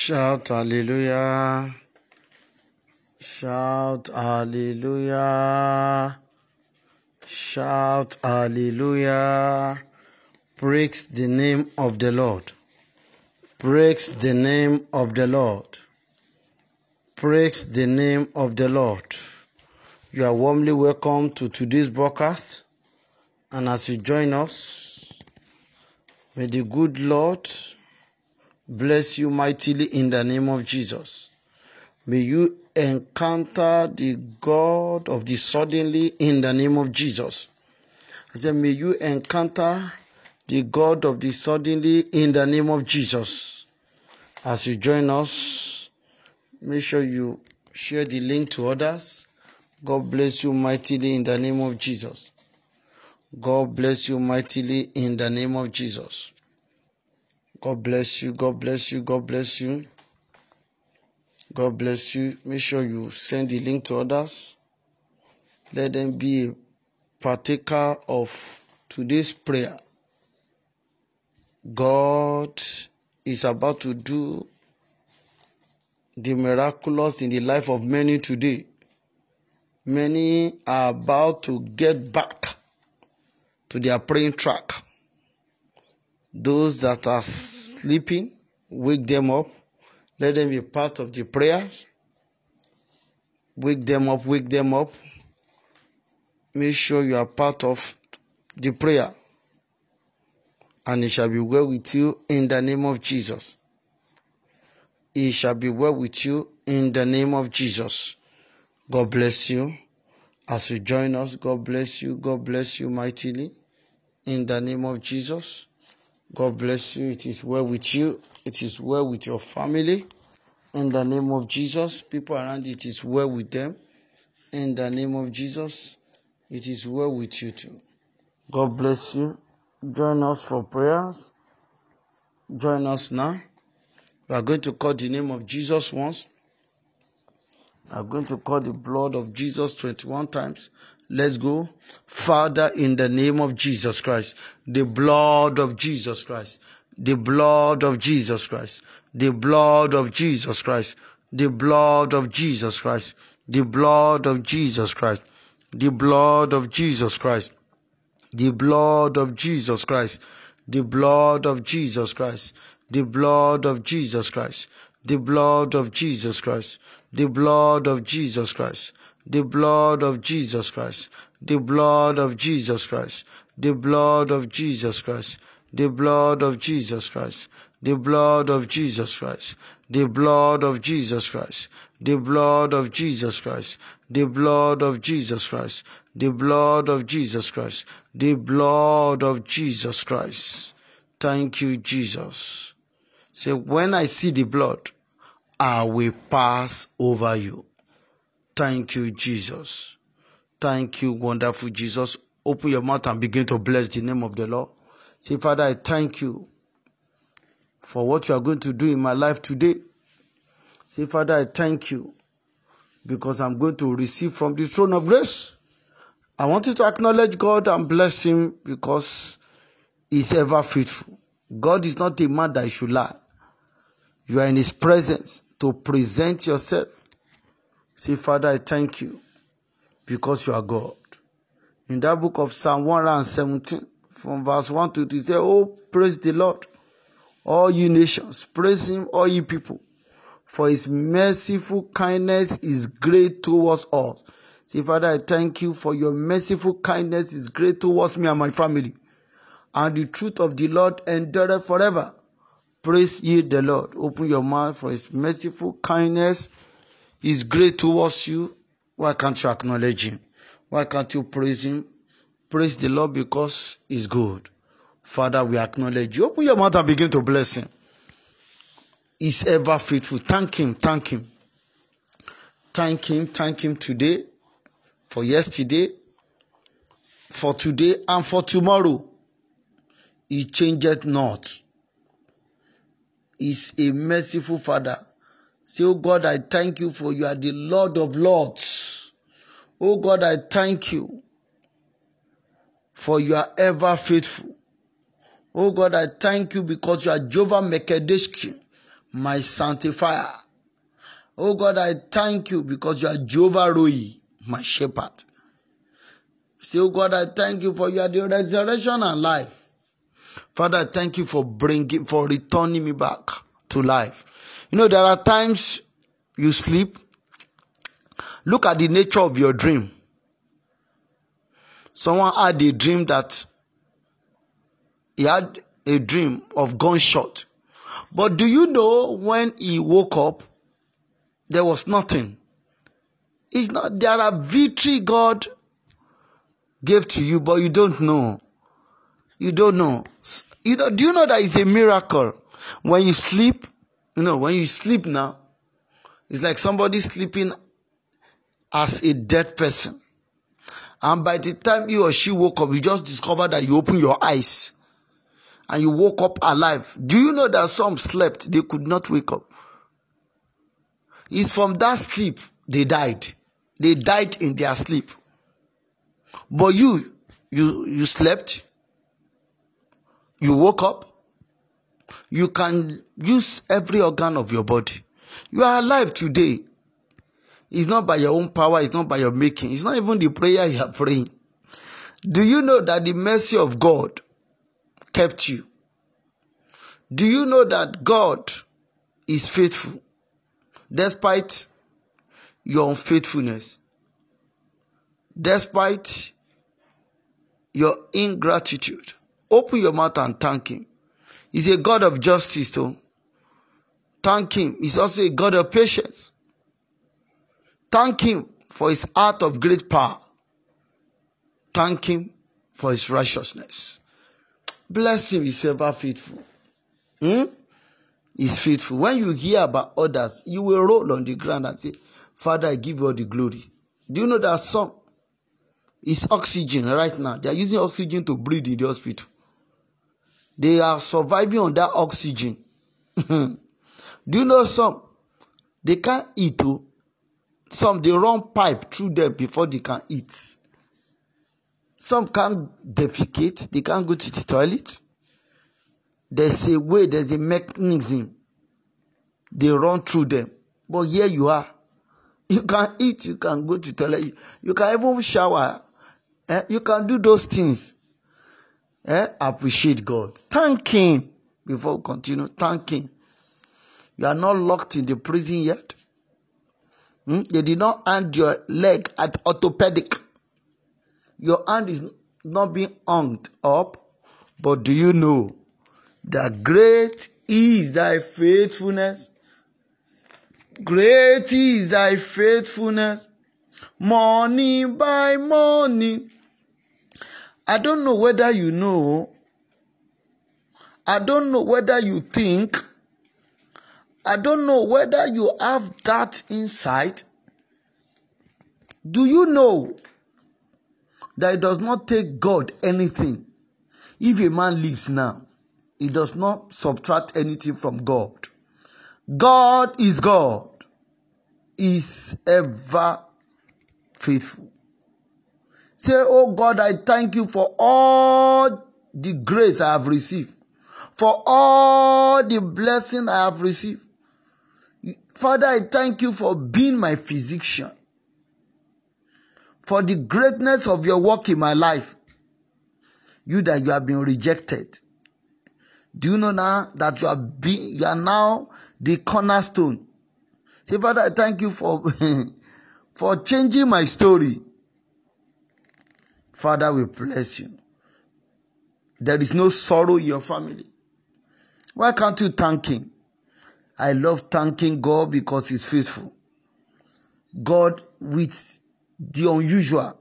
Shout hallelujah. Shout hallelujah. Shout hallelujah. Praise the name of the Lord. Praise the name of the Lord. Praise the name of the Lord. You are warmly welcome to today's broadcast. And as you join us, may the good Lord bless you mightily in the name of Jesus. May you encounter the God of the suddenly in the name of Jesus. I said, may you encounter the God of the suddenly in the name of Jesus. As you join us, make sure you share the link to others. God bless you mightily in the name of Jesus. God bless you mightily in the name of Jesus. God bless you. God bless you. God bless you. God bless you. Make sure you send the link to others. Let them be a partaker of today's prayer. God is about to do the miraculous in the life of many today. Many are about to get back to their praying track. Those that are sleeping, wake them up. Let them be part of the prayers. Wake them up, wake them up. Make sure you are part of the prayer. And it shall be well with you in the name of Jesus. It shall be well with you in the name of Jesus. God bless you. As you join us, God bless you. God bless you mightily in the name of Jesus. God bless you. It is well with you. It is well with your family. In the name of Jesus. People around it is well with them. In the name of Jesus. It is well with you too. God bless you. Join us for prayers. Join us now. We are going to call the name of Jesus once. We are going to call the blood of Jesus 21 times. Let's go. Father, in the name of Jesus Christ, the blood of Jesus Christ, the blood of Jesus Christ, the blood of Jesus Christ, the blood of Jesus Christ, the blood of Jesus Christ, the blood of Jesus Christ, the blood of Jesus Christ, the blood of Jesus Christ, the blood of Jesus Christ, the blood of Jesus Christ, the blood of Jesus Christ, the blood of Jesus Christ, the blood of Jesus Christ, the blood of Jesus Christ, the blood of Jesus Christ, the blood of Jesus Christ, the blood of Jesus Christ, the blood of Jesus Christ, the blood of Jesus Christ, the blood of Jesus Christ, the blood of Jesus Christ. Thank you, Jesus. Say, when I see the blood, I will pass over you. Thank you, Jesus. Thank you, wonderful Jesus. Open your mouth and begin to bless the name of the Lord. Say, Father, I thank you for what you are going to do in my life today. Say, Father, I thank you because I'm going to receive from the throne of grace. I want you to acknowledge God and bless Him because He's ever faithful. God is not a man that should lie. You are in His presence to present yourself. Say, Father, I thank you because you are God. In that book of Psalm 117, from verse 1 to 2, say, Oh, praise the Lord, all you nations. Praise Him, all you people. For His merciful kindness is great towards us. Say, Father, I thank you for your merciful kindness is great towards me and my family. And the truth of the Lord endureth forever. Praise ye the Lord. Open your mouth for his merciful kindness is great towards you. Why can't you acknowledge him? Why can't you praise him? Praise the Lord because he's good. Father, we acknowledge you. Open your mouth and begin to bless him. He's ever faithful. Thank him. Thank him. Thank him. Thank him today, for yesterday, for today, and for tomorrow. He changeth not. He's a merciful Father. Say, Oh God, I thank you for you are the Lord of Lords. Oh God, I thank you for you are ever faithful. Oh God, I thank you because you are Jehovah Mekedeshki, my sanctifier. Oh God, I thank you because you are Jehovah Roi, my shepherd. Say, oh God, I thank you for you are the resurrection and life. Father, I thank you for bringing, for returning me back to life. You know, there are times you sleep. Look at the nature of your dream. Someone had a dream that he had a dream of gunshot. But do you know when he woke up, there was nothing. It's not there are victory God gave to you, but you don't know. You don't know. You know, do you know that it's a miracle? When you sleep, you know, when you sleep now, it's like somebody sleeping as a dead person. And by the time he or she woke up, you just discover that you open your eyes and you woke up alive. Do you know that some slept, they could not wake up? It's from that sleep they died. They died in their sleep. But you, you, you slept, you woke up, you can use every organ of your body. You are alive today. It's not by your own power, it's not by your making, it's not even the prayer you are praying. Do you know that the mercy of God kept you? Do you know that God is faithful despite your unfaithfulness? Despite your ingratitude? Open your mouth and thank Him. He's a God of justice, too. Thank Him. He's also a God of patience. Thank Him for His heart of great power. Thank Him for His righteousness. Bless Him, He's ever faithful. Hmm? He's faithful. When you hear about others, you will roll on the ground and say, Father, I give you all the glory. Do you know that some is oxygen right now? They are using oxygen to breathe in the hospital. They are surviving on that oxygen. Do you know some? They can't eat. Oh. Some they run pipe through them before they can eat. Some can't defecate. They can't go to the toilet. There's a way, there's a mechanism. They run through them. But here you are. You can eat, you can go to toilet, you can even shower. Eh? You can do those things. Eh? Appreciate God. Thank Him before we continue. Thank Him. You are not locked in the prison yet. Hmm? They did not hand your leg at orthopedic. Your hand is not being hung up. But do you know that great is thy faithfulness? Great is thy faithfulness. Morning by morning. I don't know whether you know. I don't know whether you think. I don't know whether you have that insight. Do you know that it does not take God anything? If a man lives now, he does not subtract anything from God. God is God, is ever faithful. Say, Oh God, I thank you for all the grace I have received, for all the blessing I have received. Father, I thank you for being my physician, for the greatness of your work in my life. You that you have been rejected. Do you know now that you are being, you are now the cornerstone? Say, Father, I thank you for, for changing my story. Father, we bless you. There is no sorrow in your family. Why can't you thank Him? I love thanking God because He's faithful. God with the unusual,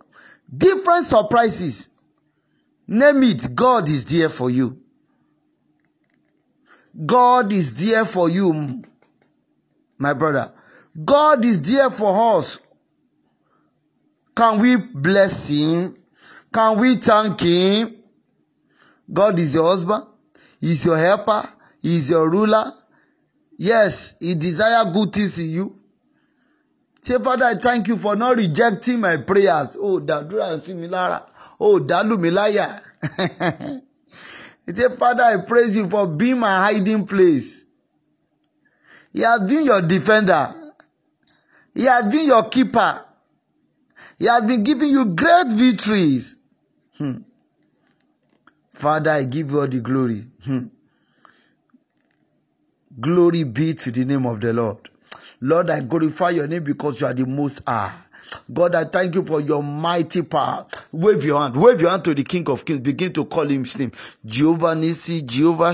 different surprises. Name it, God is there for you. God is there for you, my brother. God is there for us. Can we bless Him? Can we thank Him? God is your husband. He is your helper. He is your ruler. Yes, He desire good things in you. Say, Father, I thank you for not rejecting my prayers. Oh, dàdúrà sí mi lára. Oh, dàlù mi. He said, Father, I praise you for being my hiding place. He has been your defender. He has been your keeper. He has been giving you great victories. Hmm. Father, I give you all the glory. Hmm. Glory be to the name of the Lord. Lord, I glorify your name because you are the most high. God, I thank you for your mighty power. Wave your hand. Wave your hand to the King of Kings. Begin to call him his name. Jehovah Nisi, Jehovah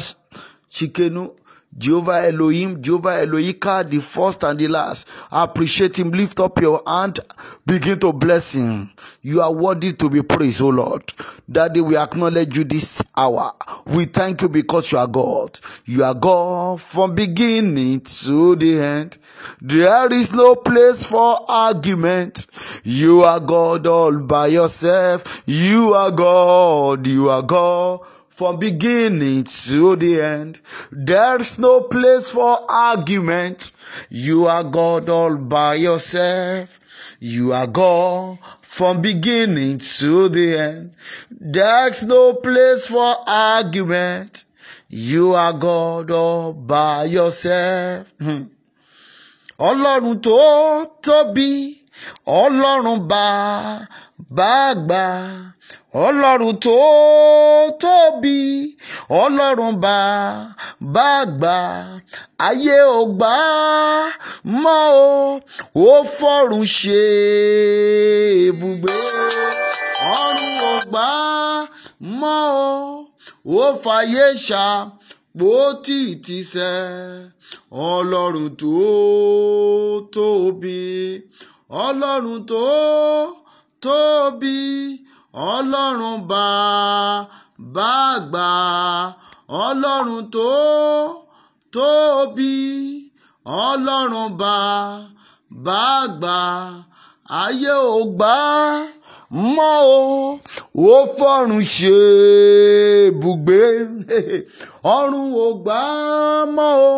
Tsidkenu, Jehovah Elohim, Jehovah Elohika, the first and the last. Appreciate him. Lift up your hand. Begin to bless him. You are worthy to be praised, O Lord. Daddy, we acknowledge you this hour. We thank you because you are God. You are God from beginning to the end. There is no place for argument. You are God all by yourself. You are God. You are God from beginning to the end. There's no place for argument. You are God all by yourself. You are God from beginning to the end. There's no place for argument. You are God all by yourself. Hmm. Ọlọ́run tó tóbi, Ọlọ́run bá bá gbà. Ọlọ́run tó tóbi. Ọlọ́run bá bá gbà. Ayé ò gbà mọ́ o. Ó fọ̀run ṣe ibùgbé. Ọ̀run ò gbà mọ́ o. Ó fàyè ṣàpótì tìṣẹ́ ọlọ́run tó tóbi ọlọ́run tó tóbi ọlọ́run bá bá gbà ọlọ́run tó tóbi ọlọ́run bá bá gbà ayé ò gbà mọ́ o ó fọ́run ṣe bùgbé. Ọ̀run ò gbà mọ́ o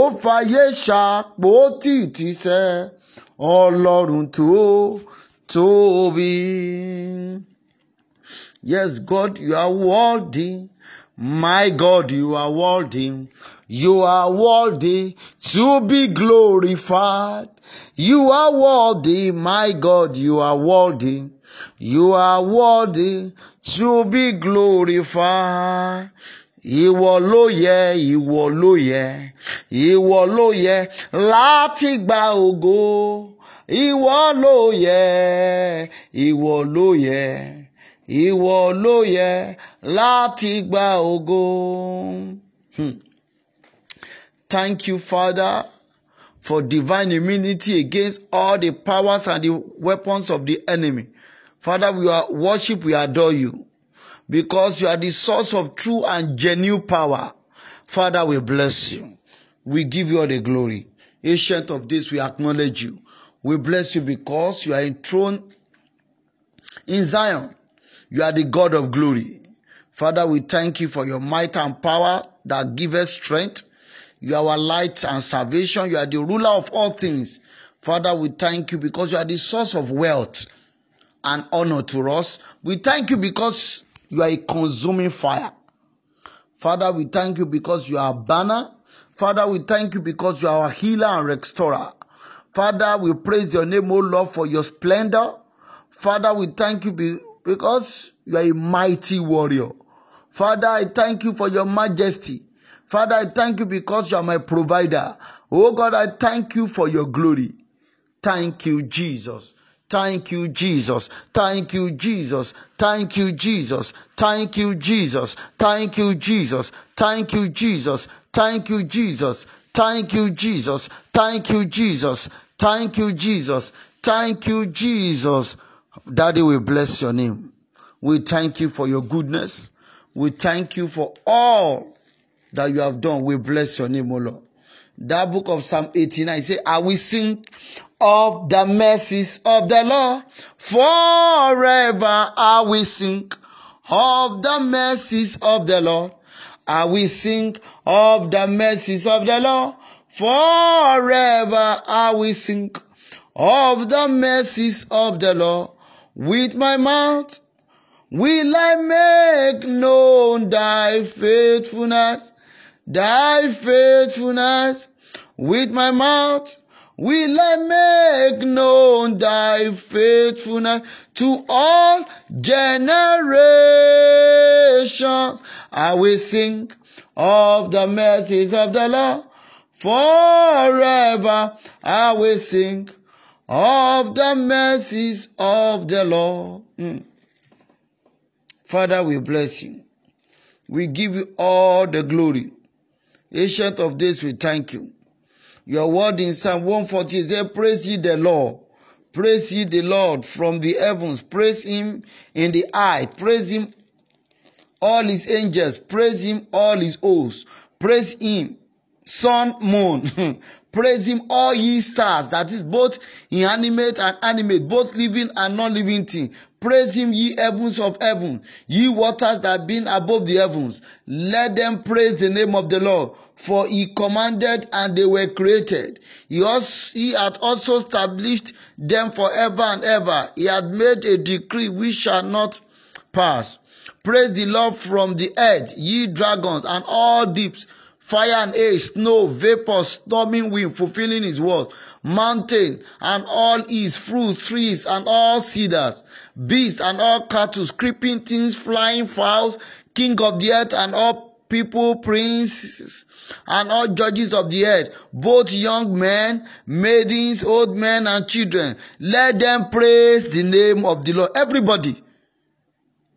ó fàyè ṣàpótì tìṣẹ́ ọlọ́run tó tóbi. Yes, God, you are worthy. My God, you are worthy. You are worthy to be glorified. You are worthy, my God, you are worthy. You are worthy to be glorified. Ìwọ ló yẹ, ìwọ ló yẹ, ìwọ ló yẹ láti gba ògo ìwọ ló yẹ ìwọ ló yẹ ìwọ ló yẹ láti gba ògo. Hmm. Thank you, Father, for divine immunity against all the powers and the weapons of the enemy. Father, we are worship, we adore you because you are the source of true and genuine power. Father, we bless you. We give you all the glory. Ancient of this, we acknowledge you. We bless you because you are enthroned in Zion. You are the God of glory. Father, we thank you for your might and power that give us strength. You are our light and salvation. You are the ruler of all things. Father, we thank you because you are the source of wealth and honor to us. We thank you because you are a consuming fire. Father, we thank you because you are a banner. Father, we thank you because you are our healer and restorer. Father, we praise your name, O Lord, for your splendor. Father, we thank you because you are a mighty warrior. Father, I thank you for your majesty. Father, I thank you because you are my provider. Oh God, I thank you for your glory. Thank you, Jesus. Thank you, Jesus. Thank you, Jesus. Thank you, Jesus. Thank you, Jesus. Thank you, Jesus. Thank you, Jesus. Thank you, Jesus. Thank you, Jesus. Thank you, Jesus. Thank you, Jesus. Thank you, Jesus. Daddy, we bless your name. We thank you for your goodness. We thank you for all that you have done. We bless your name, O Lord. That book of Psalm 89 say, I will sing of the mercies of the Lord. Forever I will sing of the mercies of the Lord. I will sing of the mercies of the Lord. Forever I will sing of the mercies of the Lord. With my mouth will I make known thy faithfulness, thy faithfulness. with my mouth will I make known thy faithfulness to all generations. I will sing of the mercies of the Lord forever. I will sing of the mercies of the Lord. Mm. Father, we bless you. We give you all the glory. Ancient of days, we thank you. Your word in Psalm 140 says, Praise ye the Lord. Praise ye the Lord from the heavens. Praise him in the eye. Praise him, all his angels. Praise him, all his hosts. Praise him, sun, moon. Praise him, all ye stars. That is both inanimate and animate, both living and non-living thing. Praise him, ye heavens of heaven, ye waters that been above the heavens. Let them praise the name of the Lord for he commanded and they were created. He, also, he had also established them forever and ever. He had made a decree which shall not pass. Praise the Lord from the earth, ye dragons and all deeps, fire and air, snow, vapor, storming wind, fulfilling his word, mountain and all his fruits, trees and all cedars, beasts and all cattle, creeping things, flying fowls, king of the earth and all people, princes, and all judges of the earth, both young men, maidens, old men, and children. Let them praise the name of the Lord. Everybody.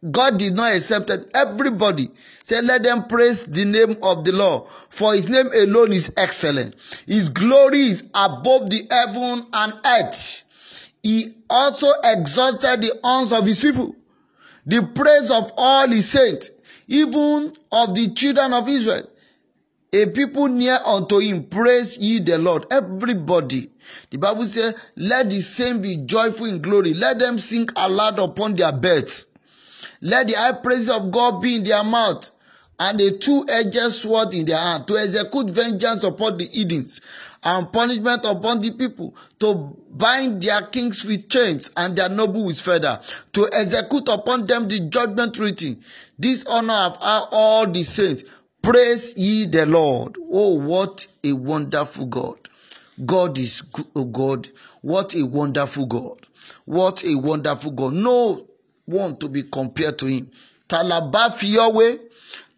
God did not accept it. Everybody said, Let them praise the name of the Lord, for his name alone is excellent. His glory is above the heaven and earth. He also exalted the arms of his people, the praise of all his saints even of the children of Israel. A people near unto him, praise ye the Lord. Everybody. The Bible says, let the saints be joyful in glory. Let them sing aloud upon their beds. Let the high praise of God be in their mouth and a two-edged sword in their hand to execute vengeance upon the Edens and punishment upon the people, to bind their kings with chains and their noble with feather, to execute upon them the judgment written. This honor of all the saints. Praise ye the Lord. Oh, what a wonderful God. God is oh God. What a wonderful God. What a wonderful God. No one to be compared to him. Talaba fi Yahweh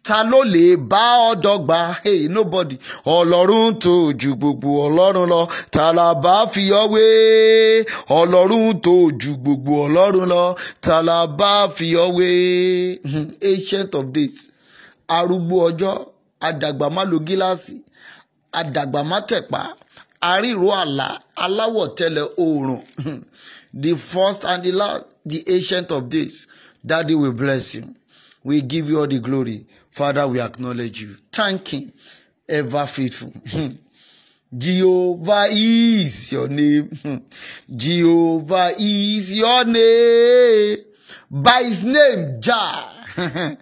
ta ló lè bá ọ dọ́gba? Hey nobody. Ọlọ́run tó ju gbogbo ọlọ́run lọ. Ta fi ọ wé? Ọlọ́run tó ju gbogbo ọlọ́run lọ. Ta fi ọ wé? Hmm, ancient of days. Arúgbó ọjọ́. Àdàgbà má lo gíláàsì. Àdàgbà má tẹ̀pá. Àríro àlá aláwọ̀ tẹ́lẹ̀ oòrùn. Hmm, the first and the last the ancient of days. Daddy will bless you we give you all the glory Father, we acknowledge you. Thank Him, ever faithful. Jehovah is your name. Jehovah is your name. By his name, Jah.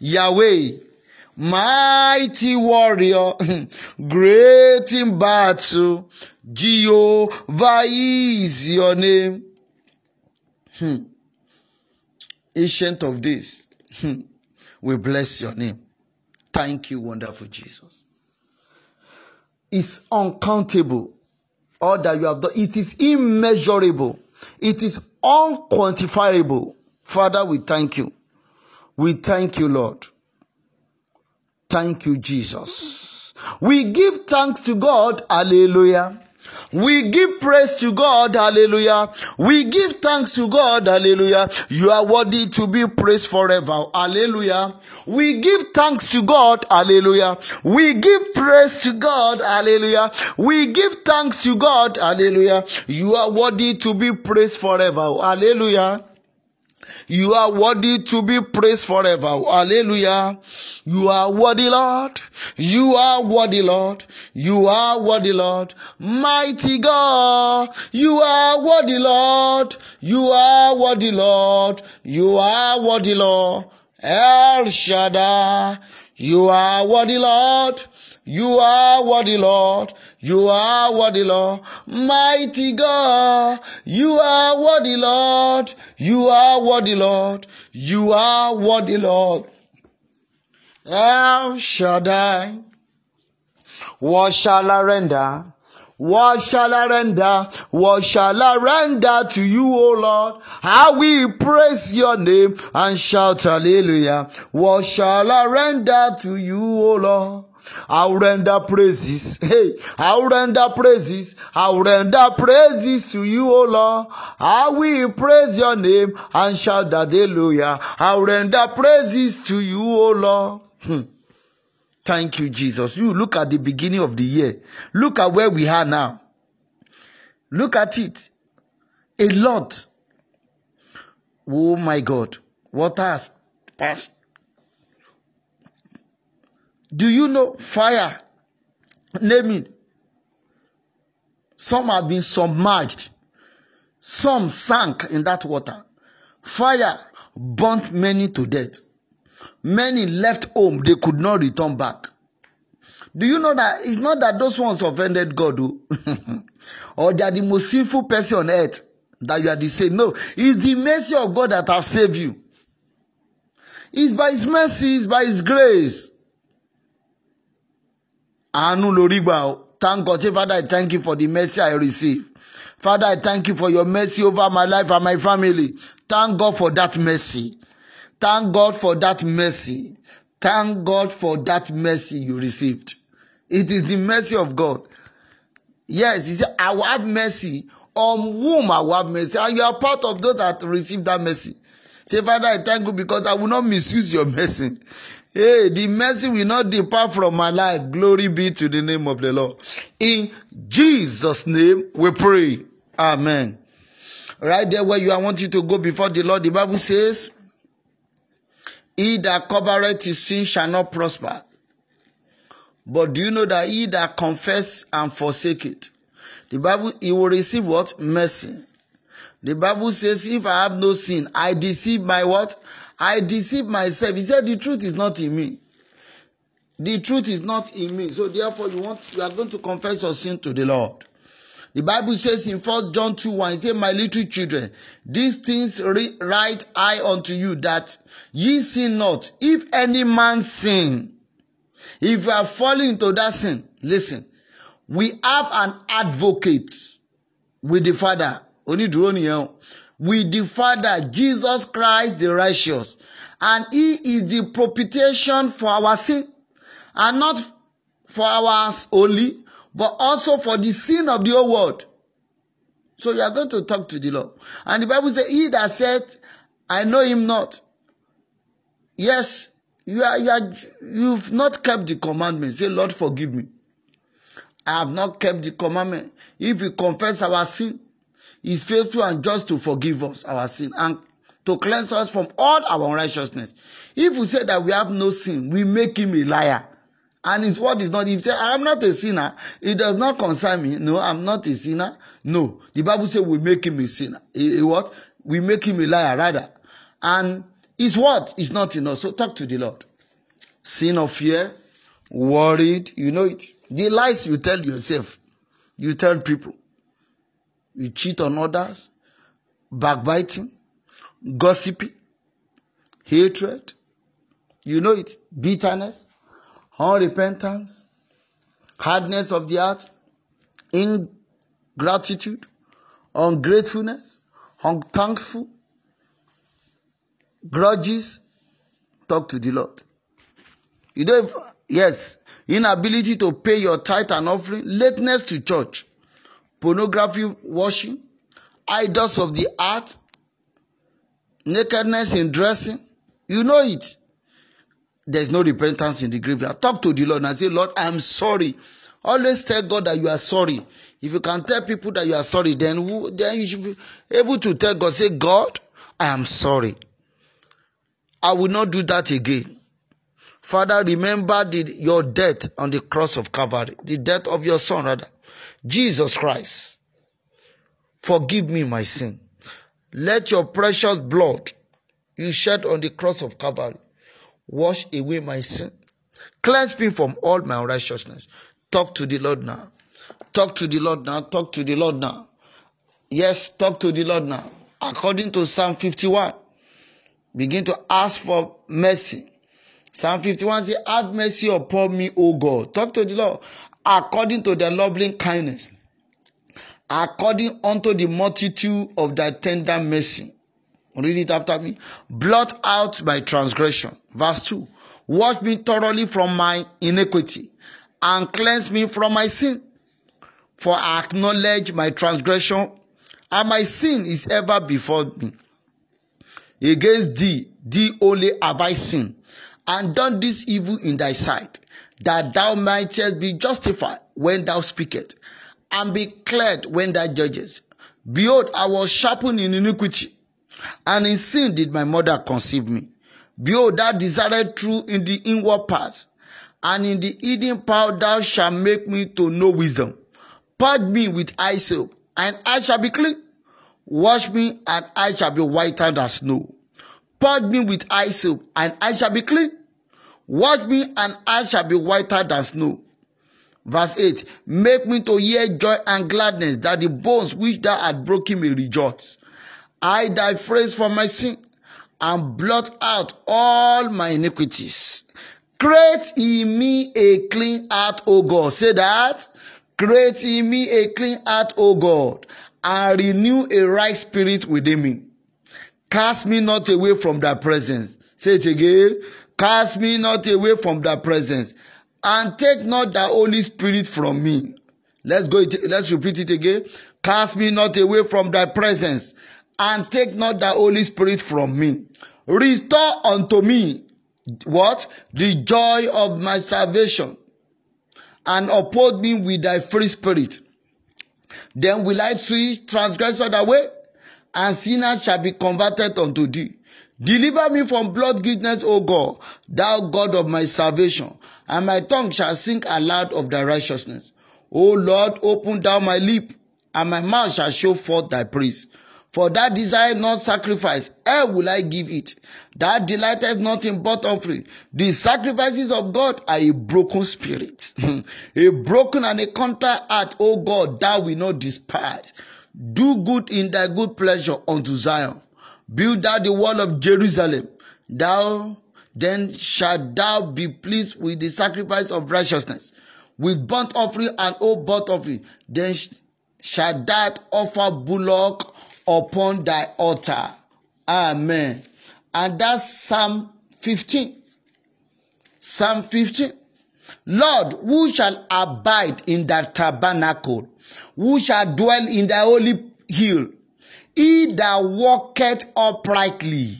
Yahweh. Mighty warrior. Great in battle. Jehovah is your name. Hmm. Ancient of days. Hmm. We bless your name. Thank you, wonderful Jesus. It's uncountable. All that you have done, it is immeasurable. It is unquantifiable. Father, we thank you. We thank you, Lord. Thank you, Jesus. We give thanks to God. Hallelujah. We give praise to God, hallelujah. We give thanks to God, hallelujah. You are worthy to be praised forever, hallelujah. We give thanks to God, hallelujah. We give praise to God, hallelujah. We give thanks to God, hallelujah. You are worthy to be praised forever, hallelujah. You are worthy to be praised forever. Hallelujah. You are worthy, Lord. You are worthy, Lord. You are worthy, Lord. Mighty God. You are worthy, Lord. You are worthy, Lord. You are worthy, Lord. El Shaddai. You are worthy, Lord. You are worthy, Lord. You are worthy, Lord. Mighty God. You are worthy, Lord. You are worthy, Lord. You are worthy, Lord. El Shaddai. What shall I render? What shall I render? What shall I render to you, O Lord? I will praise your name and shout hallelujah. What shall I render to you, O Lord? I'll render praises. Hey, I'll render praises. I'll render praises to you, O Lord. I will praise your name and shout hallelujah. I'll render praises to you, O Lord. Hmm. Thank you, Jesus. You look at the beginning of the year. Look at where we are now. Look at it. A lot. Oh my God. What has passed? Do you know fire? Name it. Some have been submerged. Some sank in that water. Fire burnt many to death. Many left home, they could not return back. Do you know that it's not that those ones offended God oh? or they are the most sinful person on earth that you are the same? No, it's the mercy of God that has saved you. It's by His mercy, it's by His grace. Àánú lórí gbà oh. Thank God. Father, I thank you for the mercy I receive. Father, I thank you for your mercy over my life and my family. Thank God for that mercy. Thank God for that mercy. Thank God for that mercy you received. It is the mercy of God. Yes, he said, I will have mercy on whom I will have mercy. And you are part of those that receive that mercy. Say, Father, I thank you because I will not misuse your mercy. Hey, the mercy will not depart from my life. Glory be to the name of the Lord. In Jesus' name we pray. Amen. Right there where you I want you to go before the Lord. The Bible says, He that covereth his sin shall not prosper. But do you know that he that confess and forsake it, the Bible, he will receive what? Mercy. The Bible says, if I have no sin, I deceive my what? I deceive myself. He said, the truth is not in me. The truth is not in me. So therefore, you want you are going to confess your sin to the Lord. The Bible says in 1 John 2 1, it My little children, these things write I unto you, that ye sin not. If any man sin, if you are falling into that sin, listen, we have an advocate with the Father. Onídùúró nìyẹn With the Father, Jesus Christ the righteous. And he is the propitiation for our sin. And not for ours only, but also for the sin of the whole world. So you are going to talk to the Lord. And the Bible says, He that said, I know him not. Yes, you are, you are, you've not kept the commandment. Say, Lord, forgive me. I have not kept the commandment. If we confess our sin, He is faithful and just to forgive us our sin and to cleanse us from all our unrighteousness. If we say that we have no sin, we make him a liar and his word is not if say i am not a sinner it does not concern me. No i'm not a sinner. No. The bible say we make him a sinner. A, a what? We make him a liar rather. And his word is not enough. So talk to the lord. Sin of fear worried you know it. The lies you tell yourself you tell people. You cheat on others backbiting gossiping hatred you know it. Bitterness unrepentance, hardness of the heart, ingratitude, ungratefulness, unthankful, grudges, talk to the Lord. You don't, yes, inability to pay your tithe and offering, lateness to church, pornography washing, idols of the heart, nakedness in dressing. You know it there's no repentance in the graveyard. Talk to the Lord and say, Lord, I'm sorry. Always tell God that you are sorry. If you can tell people that you are sorry, then who, then you should be able to tell God, say, God, I am sorry. I will not do that again. Father, remember the, your death on the cross of Calvary, the death of your son, rather. Jesus Christ. Forgive me my sin. Let your precious blood you shed on the cross of Calvary Wash away my sin. Cleanse me from all my unrighteousness. Talk to the Lord now. Talk to the Lord now. Talk to the Lord now. Yes, talk to the Lord now. According to Psalm 51, begin to ask for mercy. Psalm 51 says, Have mercy upon me, O God. Talk to the Lord. According to the loving kindness, according unto the multitude of thy tender mercy. Read it after me. Blot out my transgression. Verse 2. Wash me thoroughly from my iniquity and cleanse me from my sin. For I acknowledge my transgression and my sin is ever before me. Against thee, thee only have I sinned and done this evil in thy sight, that thou mightest be justified when thou speakest, and be cleared when thou judgest. Behold, I was sharpened in iniquity, and in sin did my mother conceive me. Behold, thou desired truth in the inward parts, and in the hidden part thou shalt make me to know wisdom. Purge me with eye soap, and I shall be clean. Wash me, and I shall be whiter than snow. Purge me with eye soap, and I shall be clean. Wash me, and I shall be whiter than snow. Verse 8 Make me to hear joy and gladness, that the bones which thou hast broken may rejoice. I thy phrase for my sin, and blot out all my iniquities. Create in me a clean heart, O God. Say that. Create in me a clean heart, O God, and renew a right spirit within me. Cast me not away from thy presence. Say it again. Cast me not away from thy presence. And take not thy Holy Spirit from me. Let's go. Let's repeat it again. Cast me not away from thy presence. And take not thy Holy Spirit from me. Restore unto me what? The joy of my salvation. And uphold me with thy free spirit. Then will I treat transgressors away and sinners shall be converted unto thee. Deliver me from blood guiltiness, O God, thou God of my salvation, and my tongue shall sing aloud of thy righteousness. O Lord, open thou my lip, and my mouth shall show forth thy praise. For that desire not sacrifice, ere will I give it. Thou delightest not in burnt offering. The sacrifices of God are a broken spirit, a broken and a contrite heart, O God, thou will not despise. Do good in thy good pleasure unto Zion. Build thou the wall of Jerusalem. Thou then shalt thou be pleased with the sacrifice of righteousness, with burnt offering and all burnt offering. Then shalt thou offer bullock upon thy altar. Amen. And that's Psalm 15. Psalm 15. Lord, who shall abide in thy tabernacle? Who shall dwell in thy holy hill? He that walketh uprightly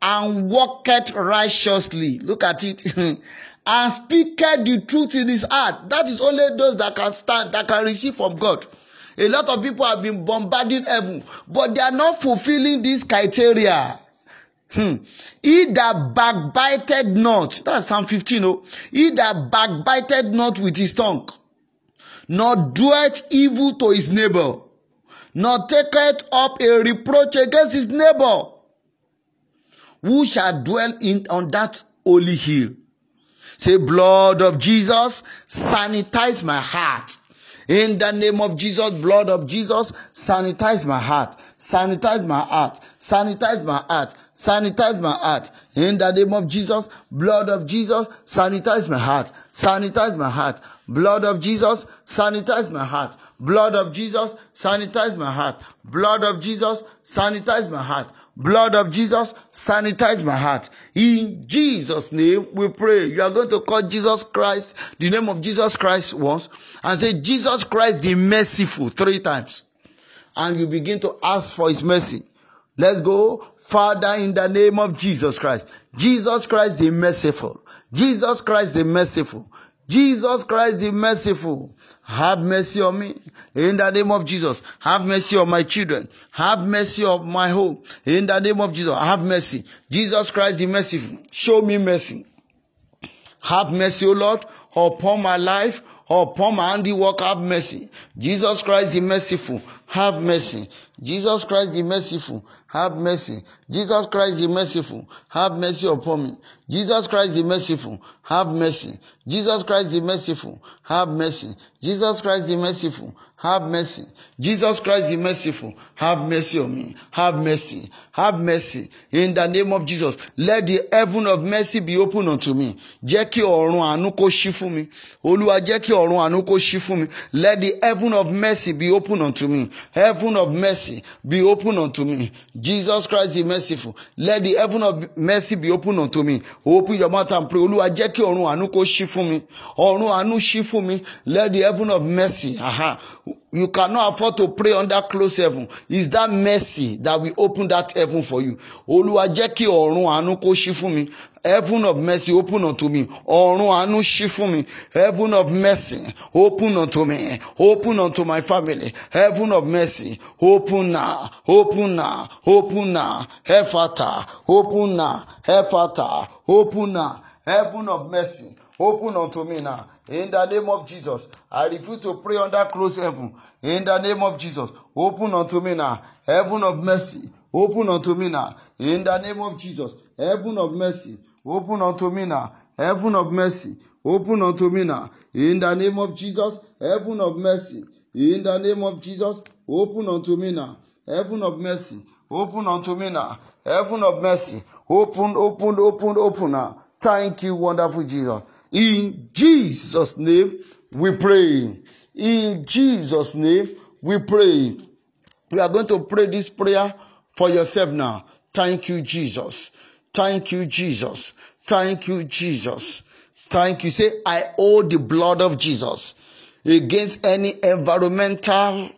and walketh righteously. Look at it. and speaketh the truth in his heart. That is only those that can stand, that can receive from God. A lot of people have been bombarding heaven, but they are not fulfilling this criteria. Hmm. He that backbited not, that's Psalm 15. Oh, he that backbited not with his tongue, nor doeth evil to his neighbor, nor taketh up a reproach against his neighbor. Who shall dwell in on that holy hill? Say, blood of Jesus, sanitize my heart. In the name of Jesus, blood of Jesus, sanitize my heart. Sanitize my heart. Sanitize my heart. Sanitize my heart. In the name of Jesus, blood of Jesus, sanitize my heart. Sanitize my heart. Blood of Jesus, sanitize my heart. Blood of Jesus, sanitize my heart. Blood of Jesus, sanitize my heart. Blood of Jesus, sanitize my heart. In Jesus' name, we pray. You are going to call Jesus Christ, the name of Jesus Christ once, and say, Jesus Christ the merciful, three times. And you begin to ask for his mercy. Let's go. Father, in the name of Jesus Christ. Jesus Christ the merciful. Jesus Christ the merciful. Jesus Christ the merciful. Have mercy on me. In the name of Jesus. Have mercy on my children. Have mercy on my home. In the name of Jesus. Have mercy. Jesus Christ the merciful. Show me mercy. Have mercy, O Lord, upon my life, upon my handiwork. Have mercy. Jesus Christ the merciful. have mercy. Jesus Christ the merciful, have mercy. Jesus Christ the merciful, have mercy upon me. Jesus Christ the merciful, have mercy. Jesus Christ the merciful, have mercy. Jesus Christ the merciful, have mercy. Jesus Christ the merciful, have mercy on me. Have mercy. Have mercy. In the name of Jesus, let the heaven of mercy be open unto me. Jẹ́ kí ọ̀run àánú kó ṣí fún mi. Olúwa jẹ́ kí ọ̀run àánú kó ṣí fún mi. Let the heaven of mercy be open unto me. Heaven of mercy be open unto me. Jesus Christ the merciful. Let the heaven of mercy be open unto me. Open your mouth and pray. Olúwa jẹ́ kí ọ̀run àánú kó ṣí fún mi. Ọ̀run àánú ṣí fún mi. Let the heaven of mercy. Aha. You cannot afford to pray under close heaven. Is that mercy that will open that heaven for you? Olúwa jẹ́ kí ọ̀run àánú kó ṣí fún mi. Heaven of mercy open unto me. Ọ̀run àánú ṣí fún mi. Heaven of mercy open unto me. Open unto my family. Heaven of mercy open now. Open now. Open now. Ephata. Open now. Ephata. Open now. Heaven of mercy open unto me now. In the name of Jesus. I refuse to pray under close heaven. In the name of Jesus. Open unto me now. Heaven of mercy. Open unto me now. In the name of Jesus. Heaven of mercy. Open unto me now. Heaven of mercy. Open unto me now. In the name of Jesus. Heaven of mercy. In the name of Jesus. Open unto me now. Heaven of mercy. Open unto me now. Heaven of mercy. Open, open, open, open now. Thank you, wonderful Jesus. In Jesus' name we pray. In Jesus' name we pray. We are going to pray this prayer for yourself now. Thank you, Jesus. Thank you, Jesus. Thank you, Jesus. Thank you. Say, I owe the blood of Jesus against any environmental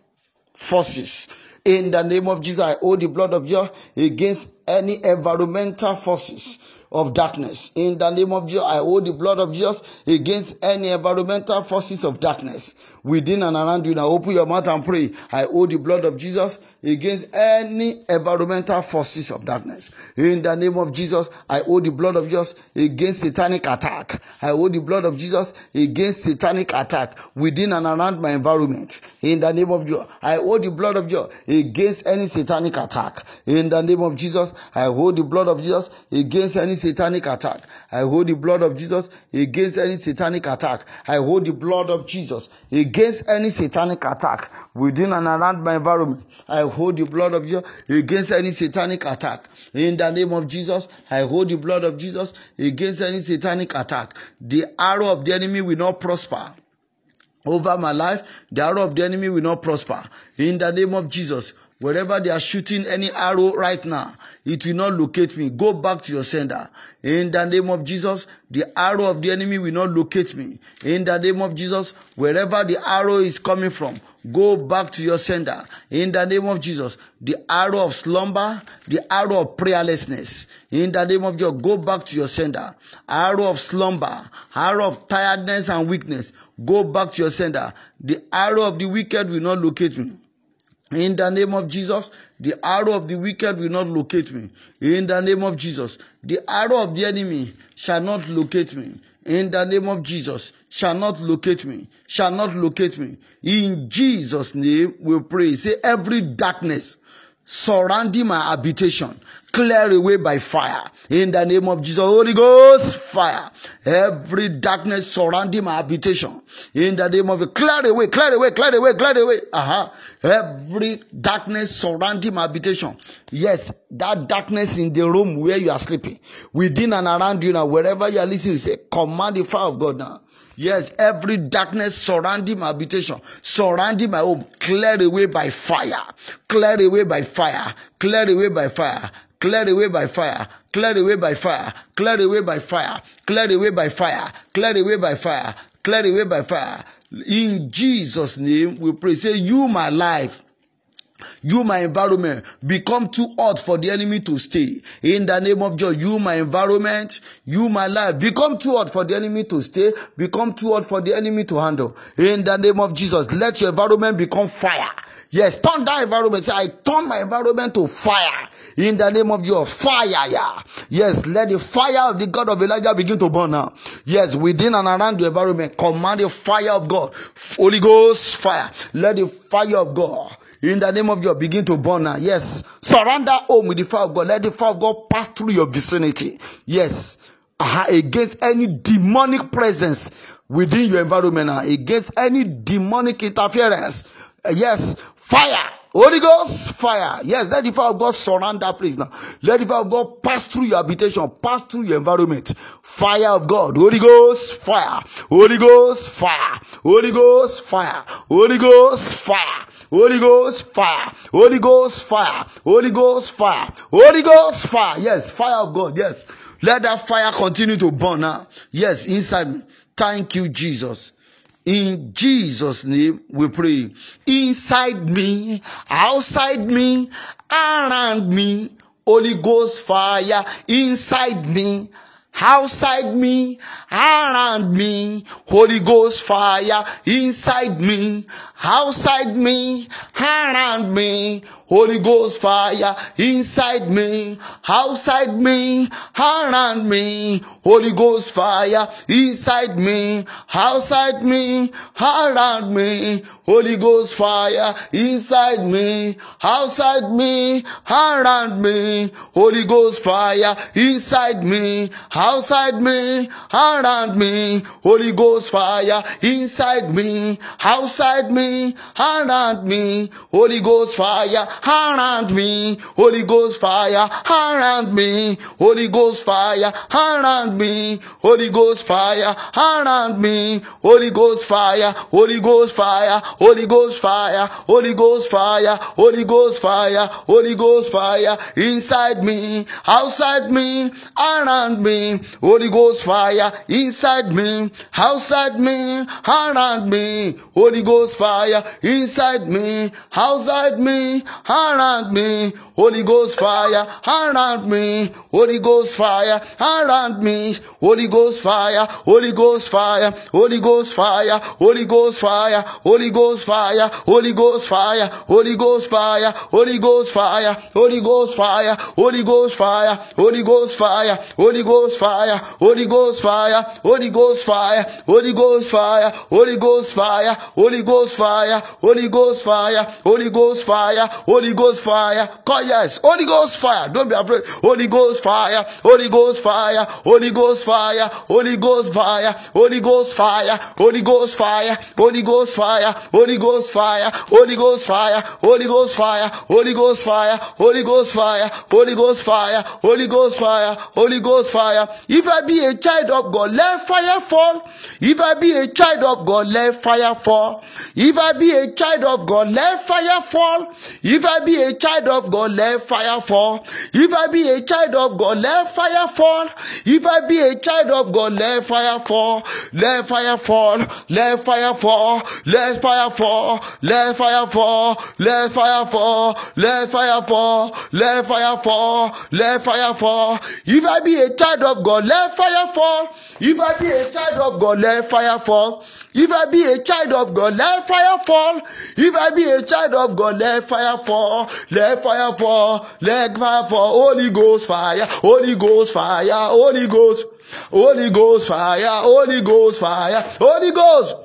forces. In the name of Jesus, I owe the blood of Jesus against any environmental forces of darkness. In the name of Jesus, I owe the blood of Jesus against any environmental forces of darkness within and around you. Now open your mouth and pray. I owe the blood of Jesus against any environmental forces of darkness. In the name of Jesus, I owe the blood of Jesus against satanic attack. I owe the blood of Jesus against satanic attack within and around my environment. In the name of Jesus, I owe the blood of Jesus against any satanic attack. In the name of Jesus, I hold the blood of Jesus against any satanic attack. I hold the blood of Jesus against any satanic attack. I hold the blood of Jesus against any satanic attack within and around my environment. I hold the blood of Jesus against any satanic attack. In the name of Jesus, I hold the blood of Jesus against any satanic attack. The arrow of the enemy will not prosper over my life. The arrow of the enemy will not prosper. In the name of Jesus, Wherever they are shooting any arrow right now, it will not locate me. Go back to your sender. In the name of Jesus, the arrow of the enemy will not locate me. In the name of Jesus, wherever the arrow is coming from, go back to your sender. In the name of Jesus, the arrow of slumber, the arrow of prayerlessness. In the name of Jesus, go back to your sender. Arrow of slumber, arrow of tiredness and weakness, go back to your sender. The arrow of the wicked will not locate me. In the name of Jesus, the arrow of the wicked will not locate me. In the name of Jesus, the arrow of the enemy shall not locate me. In the name of Jesus, shall not locate me. Shall not locate me. In Jesus' name, we pray. Say, every darkness surrounding my habitation, clear away by fire. In the name of Jesus, Holy Ghost, fire. Every darkness surrounding my habitation. In the name of clear away, clear away, clear away, clear away. Uh-huh. Every darkness surrounding my habitation. Yes, that darkness in the room where you are sleeping. Within and around you now, wherever you are listening, say, command the fire of God now. Yes, every darkness surrounding my habitation, surrounding my home, clear away by fire, clear away by fire, clear away by fire, cleared away by fire, cleared away by fire, cleared away by fire, cleared away by fire, cleared away by fire, cleared away by fire. In Jesus' name, we pray. Say, You, my life, you, my environment, become too hot for the enemy to stay. In the name of God, you, my environment, you, my life, become too hot for the enemy to stay, become too hot for the enemy to handle. In the name of Jesus, let your environment become fire. Yes, turn that environment. Say, I turn my environment to fire. In the name of your fire, yeah. Yes, let the fire of the God of Elijah begin to burn now. Yes, within and around the environment, command the fire of God. Holy Ghost fire. Let the fire of God In the name of God, begin to burn now. Yes. Surrender home with the fire of God. Let the fire of God pass through your vicinity. Yes. Uh, against any demonic presence within your environment, uh, against any demonic interference. Uh, yes. Fire Holy Ghost, fire. Yes, let the fire of God surround that place now. Let the fire of God pass through your habitation, pass through your environment. Fire of God. Holy Ghost, fire. Holy Ghost, fire. Holy Ghost, fire. Holy Ghost, fire. Holy Ghost, fire. Holy Ghost, fire. Holy Ghost, fire. Holy Ghost, fire. Yes, fire of God. Yes. Let that fire continue to burn now. Yes, inside. Me. Thank you, Jesus. In Jesus' name we pray. Inside me, outside me, around me, Holy Ghost fire inside me, outside me, around me, Holy Ghost fire inside me, outside me, around me, Holy Ghost fire inside me, outside me, around me. Holy Ghost fire inside me, outside me, around me. Holy Ghost fire inside me, outside me, around me. Holy Ghost fire inside me, outside me, around me. Holy Ghost fire inside me, outside me, around me. Holy Ghost fire around me. Holy Ghost fire around me. Holy Ghost fire around me. Holy Ghost fire around me. Holy Ghost fire. Holy Ghost fire. Holy Ghost fire. Holy Ghost fire. Holy Ghost fire. Holy Ghost fire inside me, outside me, around me. Holy Ghost fire inside me, outside me, around me. Holy Ghost fire inside me, outside me, around me. Holy Ghost fire around me. Holy Ghost fire around me. Holy Ghost fire. Holy Ghost fire. Holy Ghost fire. Holy Ghost fire. Holy Ghost fire. Holy Ghost fire. Holy Ghost fire. Holy Ghost fire. Holy Ghost fire. Holy Ghost fire. Holy Ghost fire. Holy Ghost fire. Holy Ghost fire. Holy Ghost fire. Holy Ghost fire. Holy Ghost fire. Holy Ghost fire. Holy Ghost fire. Holy Ghost fire. Holy Ghost fire. Call yes. Holy Ghost fire. Don't be afraid. Holy Ghost fire. Holy Ghost fire. Holy Ghost fire. Holy Ghost fire. Holy Ghost fire. Holy Ghost fire. Holy Ghost fire. Holy Ghost fire. Holy Ghost fire. Holy Ghost fire. Holy Ghost fire. Holy Ghost fire. Holy Ghost fire. Holy Ghost fire. Holy Ghost fire. If I be a child of God, let fire fall. If I be a child of God, let fire fall. If I be a child of God, let fire fall. If I be a child of God, let fire fall. If I be a child of God, let fire fall. If I be a child of God, let fire fall. Let fire fall. Let fire fall. Let fire fall. Let fire fall. Let fire fall. Let fire fall. Let fire fall. Let fire fall. If I be a child of God, let fire fall. If I be a child of God, let fire fall. If I be a child of God, let fire fall. If I be a child of God, let fire fall. Let fire fall. Let fire fall. Holy Ghost fire. Holy Ghost fire. Holy Ghost. Holy Ghost fire. Holy Ghost fire. Holy Ghost.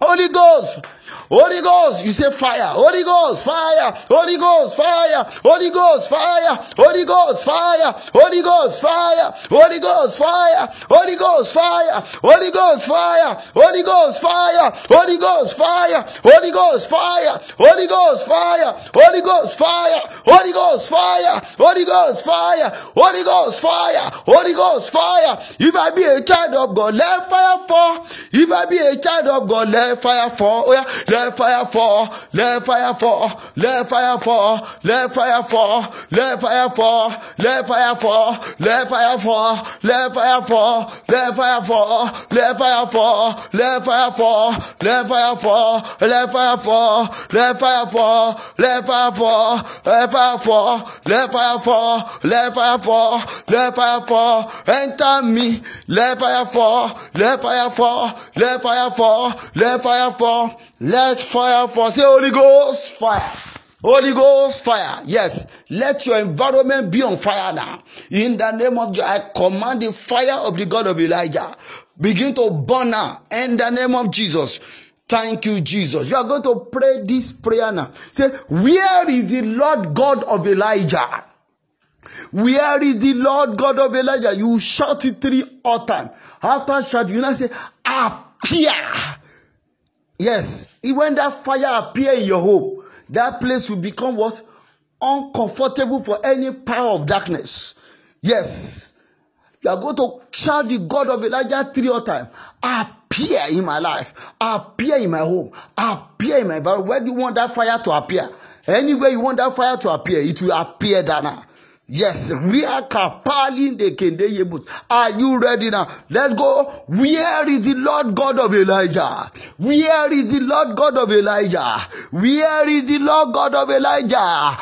Holy Ghost. Holy Ghost, you say fire. Holy Ghost, fire. Holy Ghost, fire. Holy Ghost, fire. Holy Ghost, fire. Holy Ghost, fire. Holy Ghost, fire. Holy Ghost, fire. Holy Ghost, fire. Holy Ghost, fire. Holy Ghost, fire. Holy Ghost, fire. Holy Ghost, fire. Holy Ghost, fire. Holy Ghost, fire. Holy Ghost, fire. Holy Ghost, fire. Holy Ghost, fire. If I be a child of God, let fire fall. If I be a child of God, let fire fall. Oh yeah. Let fire fall, let fire fall, let fire fall, let fire fall, let fire fall, let fire fall, let fire fall, let fire fall, let fire fall, let fire fall, let fire fall, let fire fall, let fire fall, let fire fall, let fire fall, let fire fall, let fire fall, let fire fall, let fire fall, enter me, let fire fall, let fire fall, let fire fall, let fire fall, let fire fall. Say Holy Ghost fire. Holy Ghost fire. Yes. Let your environment be on fire now. In the name of Jesus, I command the fire of the God of Elijah begin to burn now. In the name of Jesus. Thank you, Jesus. You are going to pray this prayer now. Say, Where is the Lord God of Elijah? Where is the Lord God of Elijah? You shout it three all time. After shout, you now say, Appear. Yes, when that fire appear in your home, that place will become what? Uncomfortable for any power of darkness. Yes. You are going to shout the God of Elijah three or time. Appear in my life. Appear in my home. Appear in my environment. Where do you want that fire to appear? Anywhere you want that fire to appear, it will appear there now. Yes, we are kapali the kende Are you ready now? Let's go. Where is the Lord God of Elijah? Where is the Lord God of Elijah? Where is the Lord God of Elijah?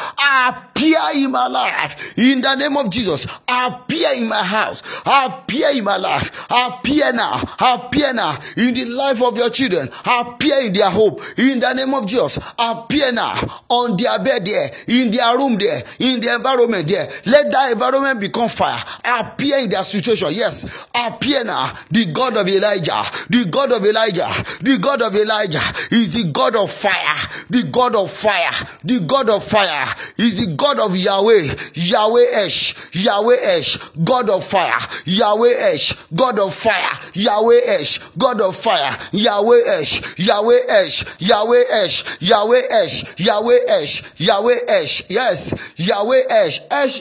Appear in my life. In the name of Jesus. Appear in my house. Appear in my life. Appear now. Appear now. In the life of your children. Appear in their hope. In the name of Jesus. Appear now. On their bed there. In their room there. In the environment there let that environment become fire. Appear in their situation. Yes, appear now. The God of Elijah, the God of Elijah, the God of Elijah is the God of fire. The God of fire. The God of fire is the God of Yahweh. Yahweh Esh. Yahweh Esh. God of fire. Yahweh Esh. God of fire. Yahweh Esh. God of fire. Yahweh Esh. Yahweh Esh. Yahweh Esh. Yahweh Esh. Yahweh Esh. Yahweh Esh. Yes. Yahweh Esh. Esh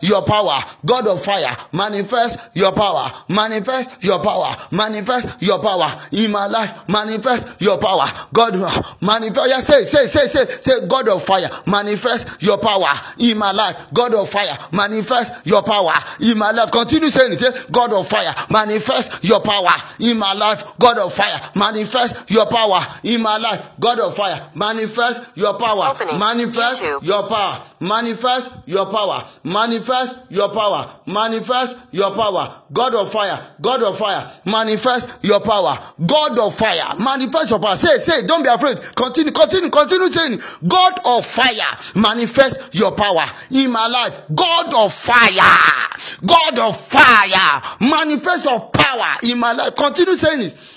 your power. God of fire, manifest your power. Manifest your power. Manifest your power in my life. Manifest your power. God, uh, manifest. Yeah, say, say, say, say, say, God of fire, manifest your power in my life. God of fire, manifest your power in my life. Continue saying it. Say, God of fire, manifest your power in my life. God of fire, manifest your power in my life. God of fire, manifest your power. Opening. Manifest your power. Manifest your power. Manifest your power. Manifest your power. God of fire. God of fire. Manifest your power. God of fire. Manifest your power. Say, say, don't be afraid. Continue, continue, continue saying, God of fire. Manifest your power in my life. God of fire. God of fire. Manifest your power in my life. Continue saying this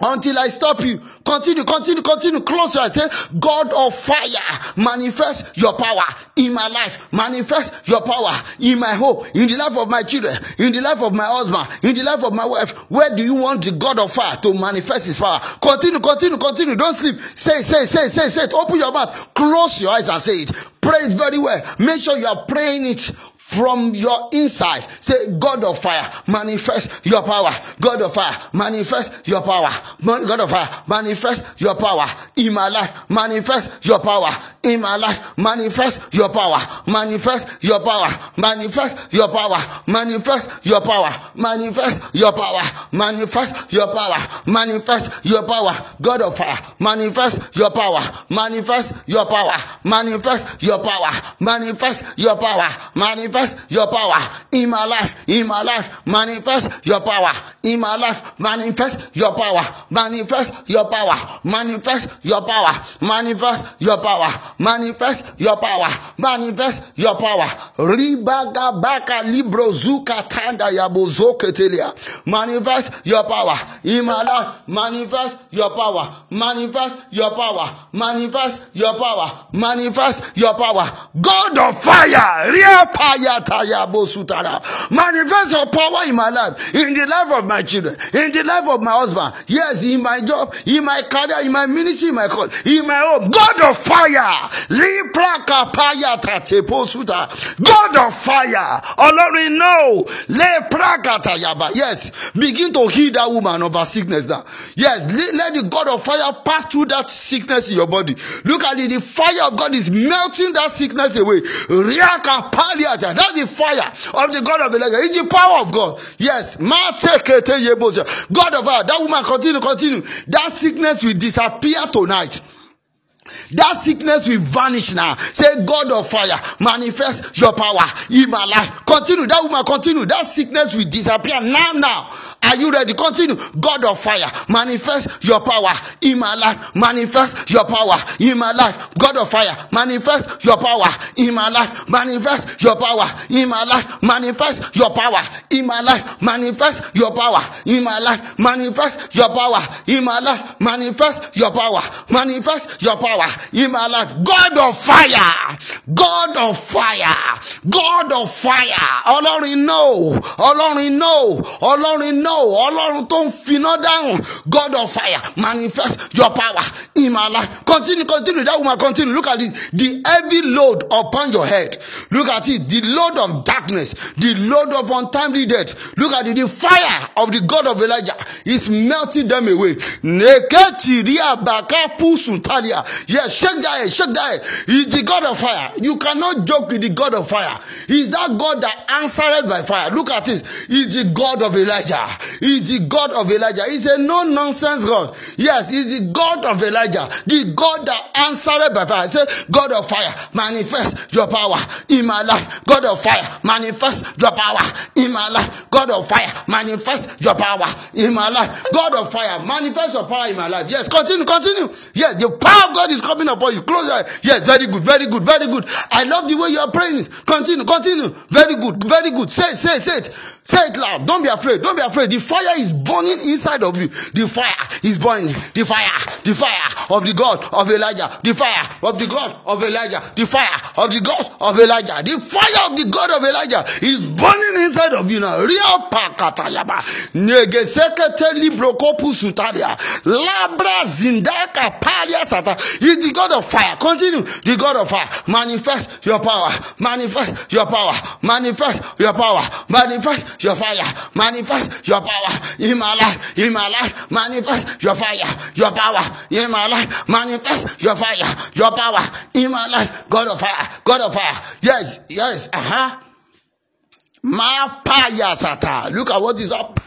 until I stop you. Continue, continue, continue. Close your eyes. Say, God of fire, manifest your power in my life. Manifest your power in my home, in the life of my children, in the life of my husband, in the life of my wife. Where do you want the God of fire to manifest his power? Continue, continue, continue. Don't sleep. Say, say, say, say, say it. Open your mouth. Close your eyes and say it. Pray it very well. Make sure you are praying it from your inside. Say, God of fire, manifest your power. God of fire, manifest your power. God of fire, manifest your power in my life. Manifest your power in my life. Manifest your power. Manifest your power. Manifest your power. Manifest your power. Manifest your power. Manifest your power. Manifest your power. God of fire, manifest your power. Manifest your power. Manifest your power. Manifest your power. Manifest manifest your power in my life, in my life, manifest your power in my life, manifest your power, manifest your power, manifest your power, manifest your power, manifest your power, manifest your power. Ribaga baka libro zuka tanda yabozoke telia. Manifest your power in my life, manifest your power, manifest your power, manifest your power, manifest your power. God of fire, real fire. Manifest your power in my life, in the life of my children, in the life of my husband. Yes, in my job, in my career, in my ministry, in my call, in my home. God of fire. God of fire. Ọlọ́run no. Yes, begin to heal that woman of her sickness now. Yes, let the God of fire pass through that sickness in your body. Look at it. The fire of God is melting that sickness away. That's the fire of the God of Elijah. It's the power of God. Yes. God of fire. That woman continue, continue. That sickness will disappear tonight. That sickness will vanish now. Say, God of fire, manifest your power in my life. Continue. That woman continue. That sickness will disappear now, now. Are you ready? Continue. God of fire, manifest your power in my life. Manifest your power in my life. God of fire, manifest your power in my life. Manifest your power in my life. Manifest your power in my life. Manifest your power in my life. Manifest your power in my life. Manifest your power. Manifest your power in my life. God of fire. God of fire. God of fire. Ọlọ́run know. Ọlọ́run know. Ọlọ́run know. know ọlọ́run tó ń finá dáhùn god of fire manifest your power in my life. Continue continue that woman continue. Look at it the heavy load upon your head. Look at it the load of darkness the load of untimely death. Look at it the fire of the god of elijah is melting them away. Neketiria baka pusuntalia yes shake that head shake that head. The god of fire. You cannot joke with the god of fire. He is that god that answered by fire. Look at it. He is the god of elijah He's the God of Elijah. He's a no nonsense God. Yes, he's the God of Elijah, the God that answered by fire. Say, God of fire, manifest your power in my life. God of fire, manifest your power in my life. God of fire, manifest your power in my life. God of fire, manifest your power in my life. Yes, continue, continue. Yes, the power of God is coming upon you. Close your eyes. Yes, very good, very good, very good. I love the way you are praying. Continue, continue. Very good, very good. Say, say, say it. Say it loud. Don't be afraid. Don't be afraid. The fire is burning inside of you. The fire is burning. The fire, the fire of the God of Elijah. The fire of the God of Elijah. The fire of the God of Elijah. The fire of the God of Elijah is burning inside of you now. Real pakatayaba. Negesekete librokopu sutaria. Labra zindaka paria sata. Is the God of fire. Continue. The God of fire. Manifest your power. Manifest your power. Manifest your power. Manifest your fire. Manifest your power in my life, in my life, manifest your fire, your power in my life, manifest your fire, your power in my life, God of fire, God of fire. Yes, yes, uh huh. Mapaya sata. Look at what is up.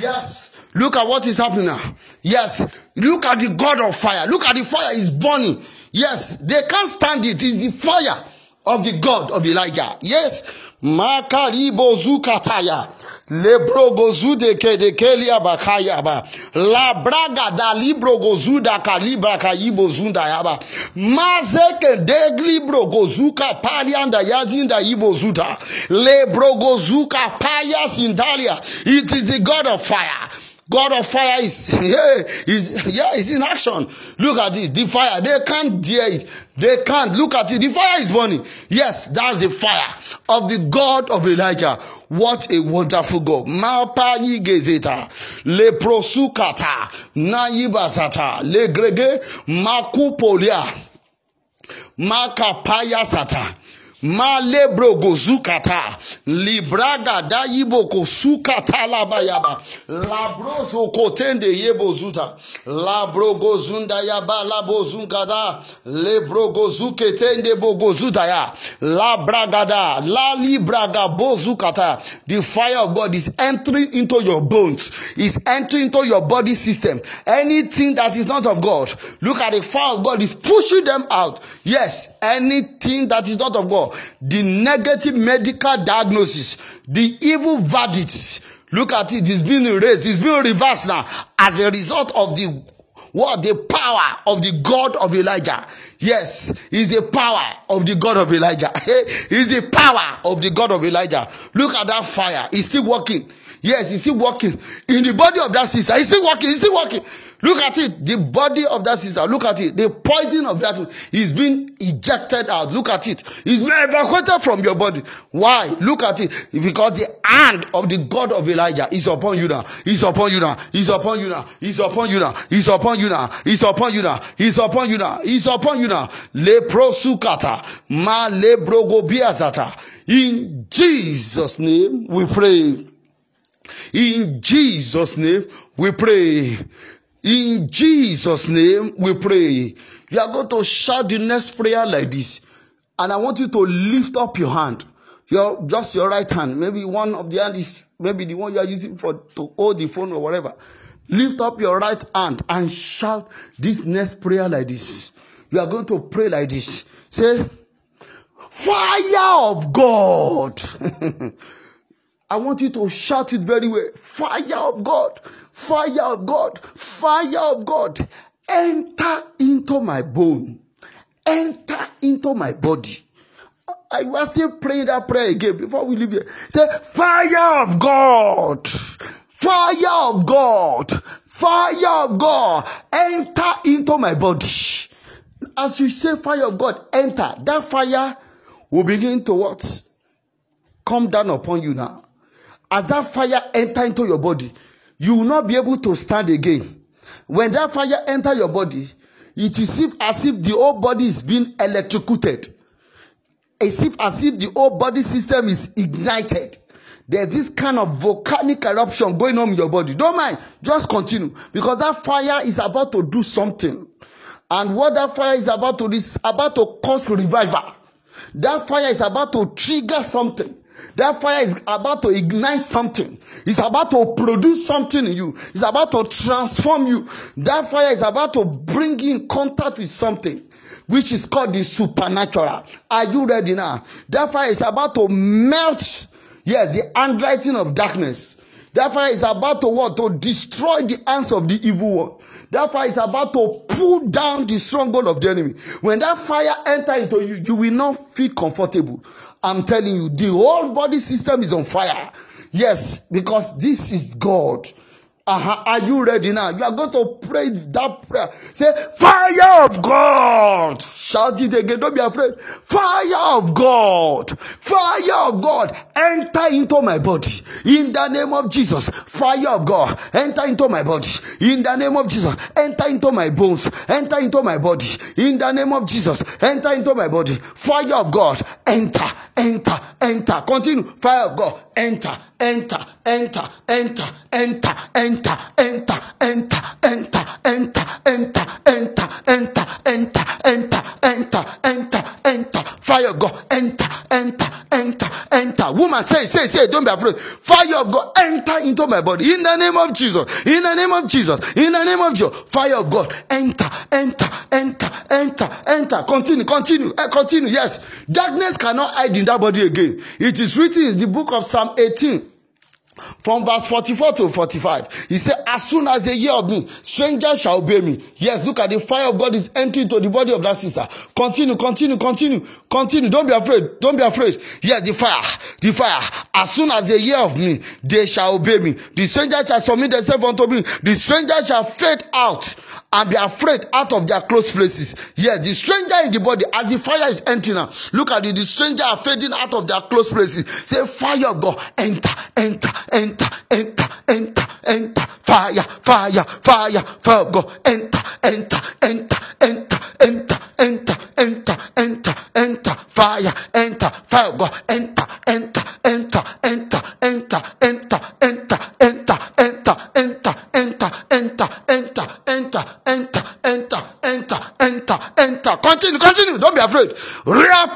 Yes. Look at what is happening now. Yes. Look at the God of fire. Look at the fire is burning. Yes. They can't stand it. It's the fire of the God of Elijah. Yes. Makaribo zukataya. Lebrogozude kedekelia bakaya ba. La braga da librogozuda kalibra kayibo zunda yaba. Mazeke degli brogozuka palianda yazinda yibo zuda. Lebrogozuka paya sindalia. It is the God of fire. God of fire is yeah, is yeah, is in action. Look at it, the fire. They can't dare it. They can't. Look at it. The fire is burning. Yes, that's the fire of the God of Elijah. What a wonderful God. Mapa yigezeta. Le prosukata. Nayibasata. Le grege. Makupolia. Makapaya sata. Malebro gozukata libraga da yibo kosukata labayaba labrozo kotende yebo zuta. Labro gozunda yaba labo zungada. Lebro gozuketende bogozuta ya. Labragada la libraga bozukata the fire of God is entering into your bones. Is entering into your body system. Anything that is not of God look at the fire of God is pushing them out. Yes anything that is not of God the negative medical diagnosis, the evil verdicts. Look at it, it's being erased, it's being reversed now as a result of the what the power of the God of Elijah. Yes, is the power of the God of Elijah. is the power of the God of Elijah. Look at that fire. It's still working. Yes, it's still working. In the body of that sister, it's still working. It's still working. Look at it. The body of that sister. Look at it. The poison of that is being ejected out. Look at it. It's evacuated from your body. Why? Look at it. Because the hand of the God of Elijah is upon you now. He's upon you now. He's upon you now. He's upon you now. He's upon you now. He's upon you now. He's upon you now. He's upon you now. Lepro sukata. Ma lebrogo biazata. In Jesus' name we pray. In Jesus' name we pray. In Jesus' name, we pray. You are going to shout the next prayer like this. And I want you to lift up your hand. Your just your right hand. Maybe one of the hand is maybe the one you are using for to hold the phone or whatever. Lift up your right hand and shout this next prayer like this. You are going to pray like this. Say, Fire of God. I want you to shout it very well. Fire of God. Fire of God. Fire of God. Enter into my bone. Enter into my body. I was still praying that prayer again before we leave here. Say, Fire of God. Fire of God. Fire of God. Enter into my body. As you say, Fire of God, enter. That fire will begin to what? Come down upon you now. As that fire enter into your body, you will not be able to stand again. When that fire enter your body, it is as if the whole body is being electrocuted. As if as if the whole body system is ignited. There's this kind of volcanic eruption going on in your body. Don't mind, just continue because that fire is about to do something. And what that fire is about to do is about to cause revival. That fire is about to trigger something. That fire is about to ignite something. It's about to produce something in you. It's about to transform you. That fire is about to bring you in contact with something which is called the supernatural. Are you ready now? That fire is about to melt, yes, the handwriting of darkness. That fire is about to what? To destroy the hands of the evil one. That fire is about to pull down the stronghold of the enemy. When that fire enter into you, you will not feel comfortable. I'm telling you, the whole body system is on fire. Yes, because this is God. Uh-huh. Are you ready now? You are going to pray that prayer. Say, Fire of God. Shout it again. Don't be afraid. Fire of God. Fire of God. Enter into my body. In the name of Jesus. Fire of God. Enter into my body. In the name of Jesus. Enter into my bones. Enter into my body. In the name of Jesus. Enter into my body. Fire of God. Enter. Enter. Enter. Continue. Fire of God. Enter enter, enter, enter, enter, enter, enter, enter, enter, enter, enter, enter, enter, enter, enter, enter, enter, enter, fire God, enter, enter, enter, enter. Woman, say, say, say, don't be afraid. Fire of God, enter into my body. In the name of Jesus. In the name of Jesus. In the name of Jesus. Fire of God, enter, enter, enter, enter, enter. Continue, continue, uh, continue. Yes. Darkness cannot hide in that body again. It is written in the book of Psalm 18 from verse 44 to 45, he said, As soon as they hear of me, strangers shall obey me. Yes, look at the fire of God is entering to the body of that sister. Continue, continue, continue, continue. Don't be afraid. Don't be afraid. Yes, the fire, the fire. As soon as they hear of me, they shall obey me. The strangers shall submit themselves unto me. The strangers shall fade out and be afraid out of their close places. Yes, the stranger in the body, as the fire is entering now, look at it, the stranger are fading out of their close places. Say, fire of God, enter, enter, enter, enter, enter, enter, fire, fire, fire, fire of God, enter, enter, enter, enter, enter, enter, enter, enter, enter, fire, enter, fire of God, enter, enter, enter, enter, enter, enter, enter, enter, enter, enter, enter, enter, enter, enter, enter, enter, enter, enter, enter. Enter. Continue, continue. Don't be afraid. Fire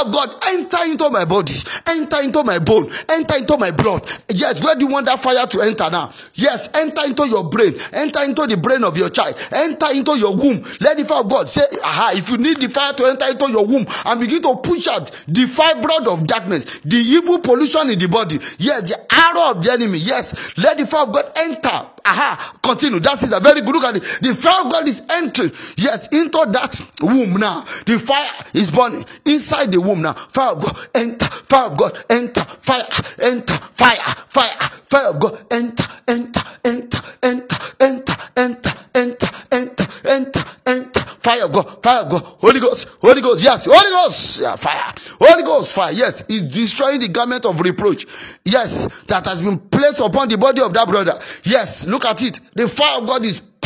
of God, enter into my body, enter into my bone, enter into my blood. Yes, where do you want that fire to enter now? Yes, enter into your brain, enter into the brain of your child, enter into your womb. Let the fire of God say, aha, if you need the fire to enter into your womb and begin to push out the fibroid of darkness, the evil pollution in the body, yes, the arrow of the enemy, yes, let the fire of God enter. Aha, continue. That is a very good look at it. The fire of God is entering, yes, into that womb now. The fire is burning. Inside the womb now. Fire of God, enter, fire of God, enter, fire, enter, fire, fire, fire of God, enter, enter, enter, enter, enter, enter, enter, enter, enter, enter, fire of God, fire of God, Holy Ghost, Holy Ghost, yes, Holy Ghost, yeah, fire, Holy Ghost, fire, yes, is destroying the garment of reproach, yes, that has been placed upon the body of that brother, yes, look at it, the fire of God is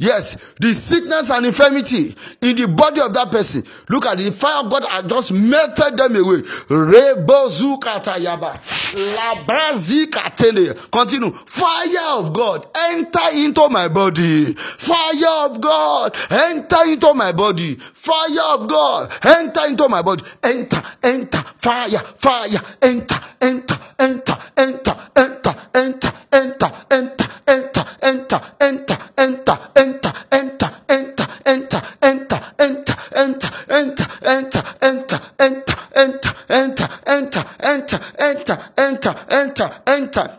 Yes, the sickness and infirmity in the body of that person. Look at the fire of God has just melted them away. Continue. Fire of God enter into my body. Fire of God enter into my body. Fire of God enter into my body. Enter, enter, fire, fire, enter, enter, enter, enter, enter, enter, enter, enter, enter, enter, enter, enter, enter enter, enter, enter, enter, enter, enter, enter, enter, enter, enter, enter, enter, enter, enter, enter, enter, enter, enter,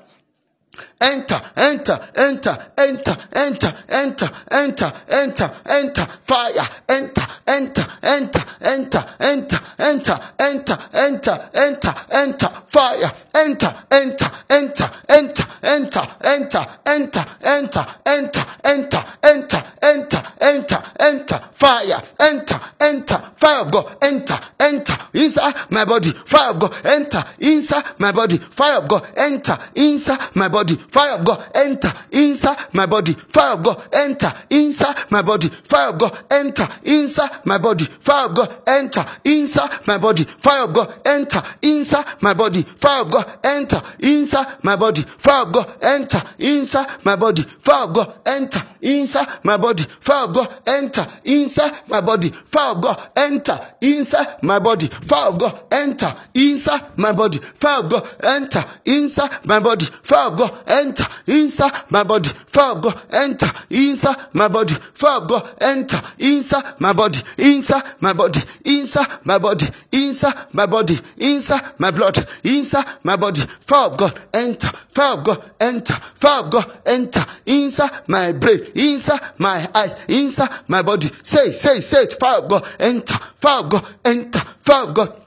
enter. Enter, enter, enter, enter, enter, enter, enter, enter, fire, enter, enter, enter, enter, enter, enter, enter, enter, enter, enter, fire, enter, enter, enter, enter, enter, enter, enter, enter, enter, enter, enter, enter, enter, enter, fire, enter, enter, fire of God, enter, enter, inside my body, fire of God, enter, inside my body, fire of God, enter, inside my body, fire of God, enter, inside my body, fire of God, enter, inside my body, fire of God, enter, inside my body, fire of God, enter, inside my body, fire of God, enter, inside my body, fire of God, enter, inside my body, fire of God, enter, inside my body, fire of God, enter, inside my body, fire of God, enter, inside my body, fire of God, enter, inside my body, fire of God, enter, inside my body, fire of God, enter, inside my body, fire of God, enter, inside my body, of God, enter, inside my body, of God, enter, inside my body, inside my body, inside my body, inside my body, inside my blood, inside my body, of God, enter, of God, enter, of God, enter, inside my brain, inside my eyes, inside my body. Say, say, say it. Fire God, enter. Of God, enter. Of God.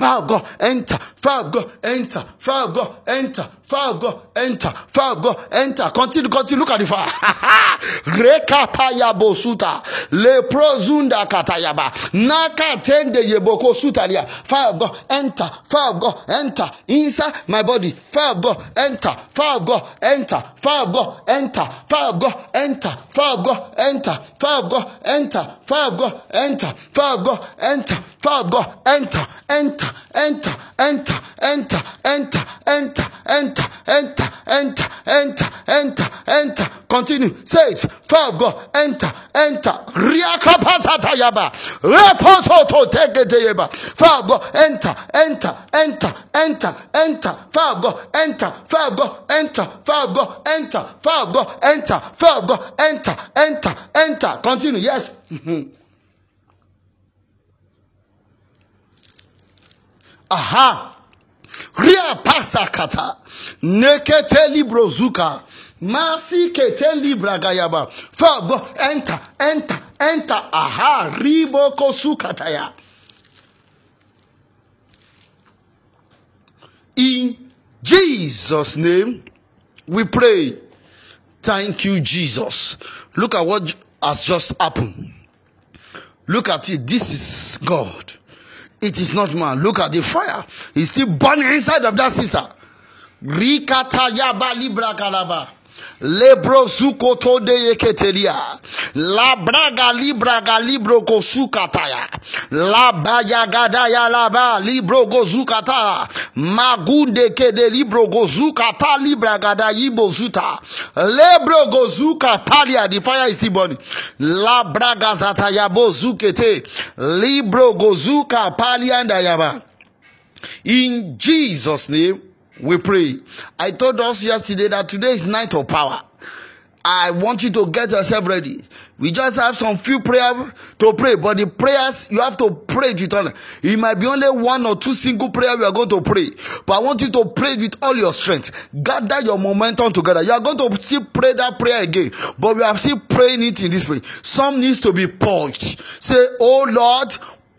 Of God, enter. Fire God, enter. Fire God, enter. Fire God, enter. Fire God, enter. Continue, continue. Look at the fire. Reka payabo suta. Leprozunda katayaba. Naka tende yeboko sutaria. Fire of God, enter. Fire God, enter. Inside my body. Fire God, enter. Fire God, enter. Fire God, enter. Fire God, enter. Fire God, enter. Fire God, enter. Fire God, enter. Fire God, enter. Fire God, enter. Enter enter, enter, enter, enter, enter, enter, enter, enter, enter, enter, enter. Continue. Say it. Fire God. Enter, enter. Riakapasatayaba. Reposoto teketeyeba. Fire of God. Enter, enter, enter, enter, enter. Of God. Enter. Fire God. Enter. Fire God. Enter. Fire God. Enter. Fire God. Enter. Enter. Enter. Continue. Yes. Aha. Ria pasakata. Nekete librozuka. Masi kete libra gayaba. For go enter, enter, enter. Aha. Riboko sukataya. In Jesus' name, we pray. Thank you, Jesus. Look at what has just happened. Look at it. This is God. It is not man. Look at the fire. It's still burning inside of that sister. Rikata yaba libra kalaba. Lebro zukoto de yeketeria. La braga libraga libro kosukataya. La baya gadaya la ba libro gozukata. Magunde kede libro gozukata libra gada yibo zuta. Lebro gozuka palia. The fire is burning. La braga zata yabo zukete. Libro gozuka palia ndayaba. In Jesus' name we pray. I told us yesterday that today is night of power. I want you to get yourself ready. We just have some few prayer to pray, but the prayers you have to pray with all. It might be only one or two single prayer we are going to pray, but I want you to pray with all your strength. Gather your momentum together. You are going to still pray that prayer again, but we are still praying it in this way. Some needs to be purged. Say, Oh Lord,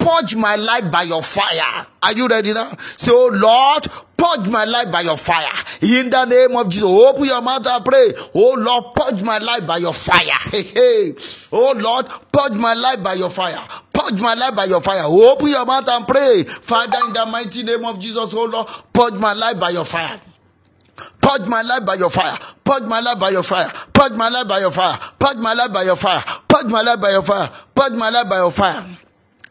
purge my life by your fire. Are you ready now? Say, Oh Lord, purge my life by your fire. In the name of Jesus, open your mouth and pray. Oh Lord, purge my life by your fire. Hey, hey. Oh Lord, purge my life by your fire. Purge my life by your fire. Open your mouth and pray. Father, in the mighty name of Jesus, oh Lord, purge my life by your fire. Purge my life by your fire. Purge my life by your fire. Purge my life by your fire. Purge my life by your fire. Purge my life by your fire. Purge my life by your fire.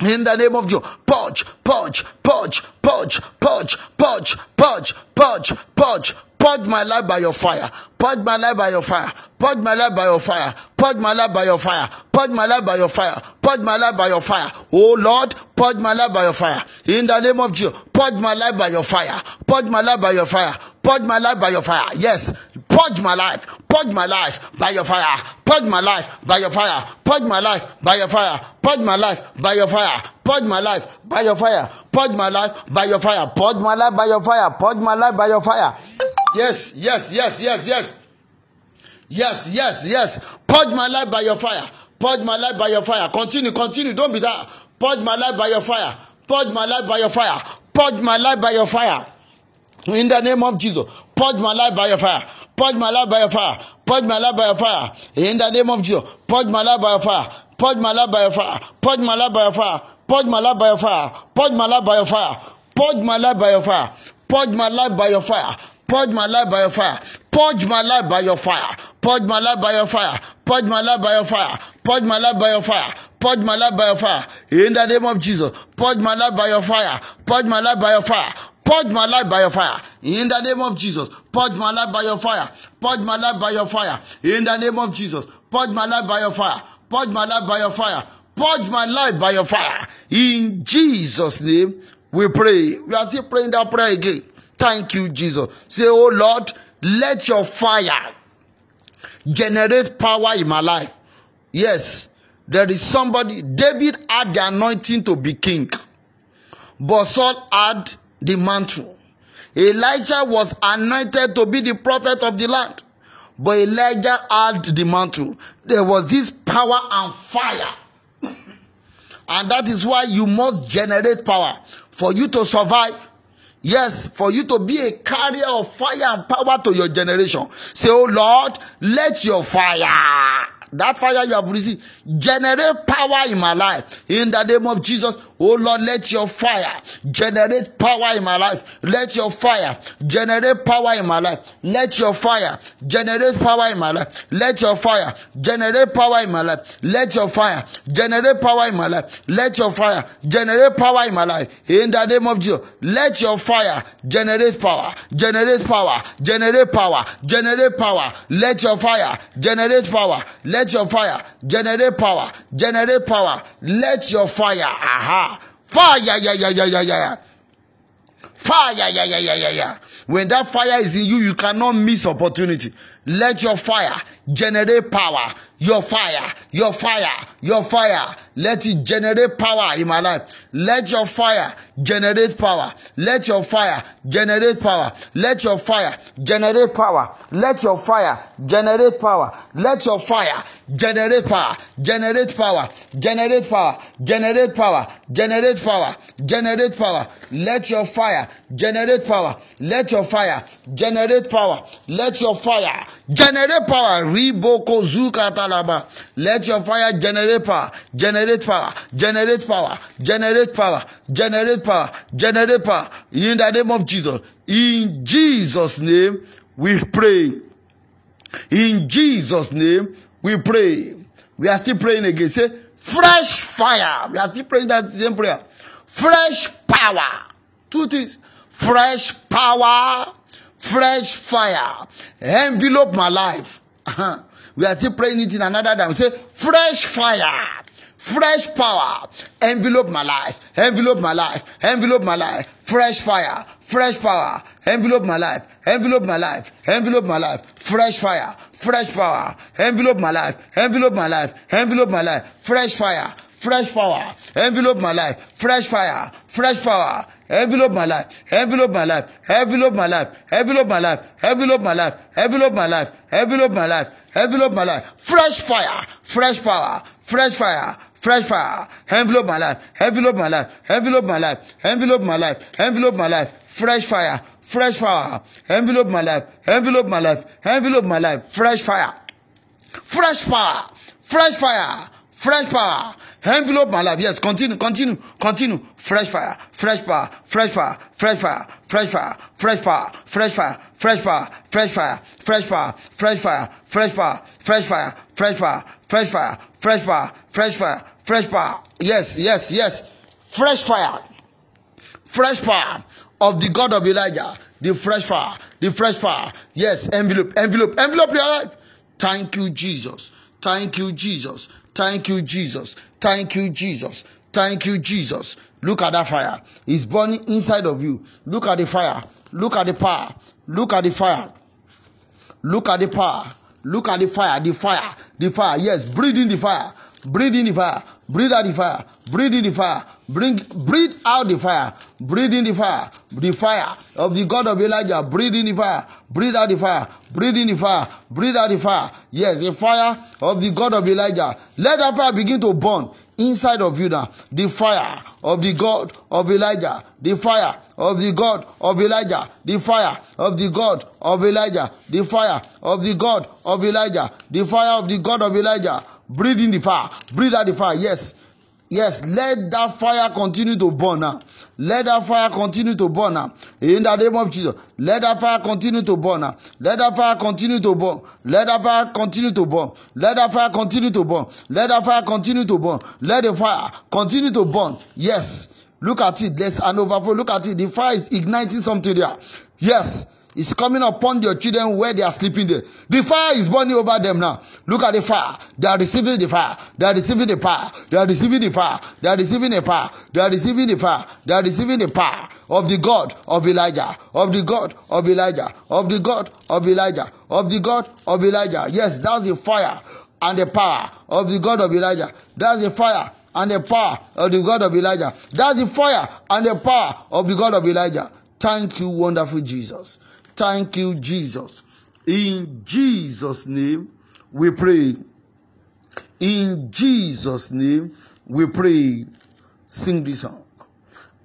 In the name of Jesus, purge, purge, purge, purge, purge, purge, purge, purge, purge, purge my life by your fire. Purge my life by your fire. Purge my life by your fire. Purge my life by your fire. Purge my life by your fire. Purge my life by your fire. Oh Lord, purge my life by your fire. In the name of Jesus, purge my life by your fire. Purge my life by your fire. Purge my life by your fire. Yes, purge my life. Purge my life by your fire. Purge my life by your fire. Purge my life by your fire. Purge my life by your fire. Purge my life by your fire. Purge my life by your fire. Purge my life by your fire. Purge my life by your fire. Yes, yes, yes, yes, yes. Yes, yes, yes. Purge my life by your fire. Purge my life by your fire. Continue, continue. Don't be that. Purge my life by your fire. Purge my life by your fire. Purge my life by your fire. In the name of Jesus. Purge my life by your fire. Purge my life by your fire. Purge my life by your fire. In the name of Jesus. Purge my life by your fire. Purge my life by your fire. Purge my life by your fire. Purge my life by your fire. Purge my life by your fire. Purge my life by your fire. Purge my life by your fire. Purge my life by your fire. Purge my life by your fire. Purge my life by your fire. Purge my life by your fire. Purge my life by your fire. Purge my life by your fire. In the name of Jesus. Purge my life by your fire. Purge my life by your fire. Purge my life by your fire. In the name of Jesus. Purge my life by your fire. Purge my life by your fire. In the name of Jesus. Purge my life by your fire. Purge my life by your fire. Purge my life by your fire. In Jesus' name, we pray. We are still praying that prayer again. Thank you, Jesus. Say, Oh Lord, let your fire generate power in my life. Yes, there is somebody. David had the anointing to be king, but Saul had the mantle. Elijah was anointed to be the prophet of the land, but Elijah had the mantle. There was this power and fire. and that is why you must generate power for you to survive Yes, for you to be a carrier of fire and power to your generation. Say, Oh Lord, let your fire, that fire you have received, generate power in my life. In the name of Jesus, Oh Lord, let your fire generate power in my life. Let your fire generate power in my life. Let your fire generate power in my life. Let your fire generate power in my life. Let your fire generate power in my life. Let your fire generate power in my life. In the name of Jesus, let your fire generate power, generate power, generate power, generate power. Let your fire generate power. Let your fire generate power, generate power. Let your fire, aha Fire, yeah, yeah, yeah, yeah, yeah. yeah. Fire, yeah, yeah, yeah, yeah, yeah. When that fire is in you, you cannot miss opportunity. Let your fire generate power. Your fire, your fire, your fire. Let it generate power in my life. Let your fire generate power. Let your fire generate power. Let your fire generate power. Let your fire generate power. Let your fire generate power. Generate power. Generate power. Generate power. Generate power. Generate power. Let your fire generate power. Let your fire generate power. Let your fire generate power. Riboko zuka talaba. Let your fire generate power. Generate power. Generate power. Generate power. Generate power. Generate power. In the name of Jesus. In Jesus' name we pray. In Jesus' name we pray. We are still praying again. Say fresh fire. We are still praying that same prayer. Fresh power. Two things. Fresh power fresh fire. Envelope my life. Uh-huh. we are still praying it in another time. Say, fresh fire, fresh power. Envelope my life envelope my life envelope my life. Fresh fire fresh power. Envelope my life envelope my life envelope my life. Fresh fire fresh power. Envelope my life envelope my life envelope my life. Fresh fire fresh power. Envelope my life fresh fire fresh power envelope my life envelope my life envelope my life envelope my life envelope my life envelope my life envelope my life envelope my life fresh fire fresh power fresh fire fresh fire envelope my life envelope my life envelope my life envelope my life envelope my life fresh fire fresh power envelope my life envelope my life envelope my life fresh fire fresh power fresh fire fresh power envelope my life yes continue continue continue fresh fire fresh power fresh power fresh fire fresh fire fresh power fresh fire fresh power fresh fire fresh power fresh fire fresh power fresh fire fresh power fresh fire fresh power fresh fire fresh power yes yes yes fresh fire fresh power of the God of Elijah the fresh fire the fresh fire yes envelope envelope envelope your life thank you Jesus thank you Jesus Thank you, Jesus. Thank you, Jesus. Thank you, Jesus. Look at that fire. It's burning inside of you. Look at the fire. Look at the power. Look at the fire. Look at the power. Look at the fire. The fire. The fire. Yes, breathe in the fire. Breathe in the fire. Breathe out the fire. Breathe in the fire. Bring, breathe out the fire. Breathe in the fire. The fire of the God of Elijah. Breathe in the fire. Breathe out the fire. Breathe in the fire. Breathe out the fire. Yes, the fire of the God of Elijah. Let that fire begin to burn inside of you now. The fire of the God of Elijah. The fire of the God of Elijah. The fire of the God of Elijah. The fire of the God of Elijah. The fire of the God of Elijah. Breathe in the fire. Breathe out the fire. Yes. Yes, let that fire continue to burn now. Let that fire continue to burn now. In the name of Jesus. Let that fire continue to burn now. Let that fire continue to burn. Let that fire continue to burn. Let that fire continue to burn. Let that fire continue to burn. Let the fire continue to burn. Yes. Look at it. There's an overflow. Look at it. The fire is igniting something there. Yes is coming upon your children where they are sleeping there. The fire is burning over them now. Look at the fire. They are receiving the fire. They are receiving the power. They are receiving the fire. They are receiving the power. They are receiving the fire. They are receiving the power of the God of Elijah. Of the God of Elijah. Of the God of Elijah. Of the God of Elijah. Yes, that's the fire and the power of the God of Elijah. That's the fire and the power of the God of Elijah. That's the fire and the power of the God of Elijah. Thank you, wonderful Jesus. Thank you, Jesus. In Jesus' name, we pray. In Jesus' name, we pray. Sing this song.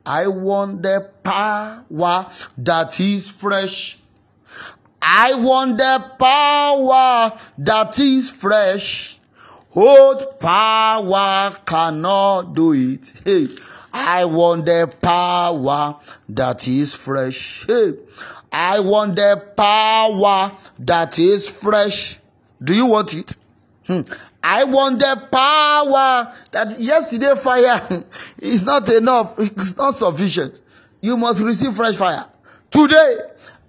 I want the power that is fresh. I want the power that is fresh. Old power cannot do it. Hey, I want the power that is fresh. Hey, I want the power that is fresh. Do you want it? Hmm. I want the power that yesterday fire is not enough. It's not sufficient. You must receive fresh fire. Today,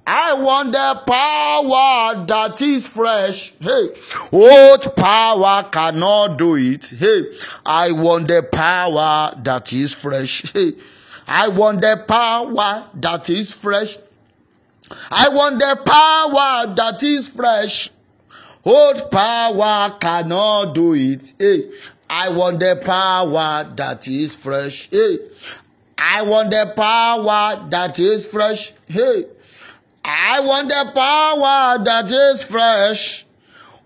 I want the power that is fresh. Hey, what power cannot do it? Hey, I want the power that is fresh. Hey, I want the power that is fresh. I want the power that is fresh. Old power cannot do it. Hey, I want the power that is fresh. Hey, I want the power that is fresh. Hey, I want the power that is fresh.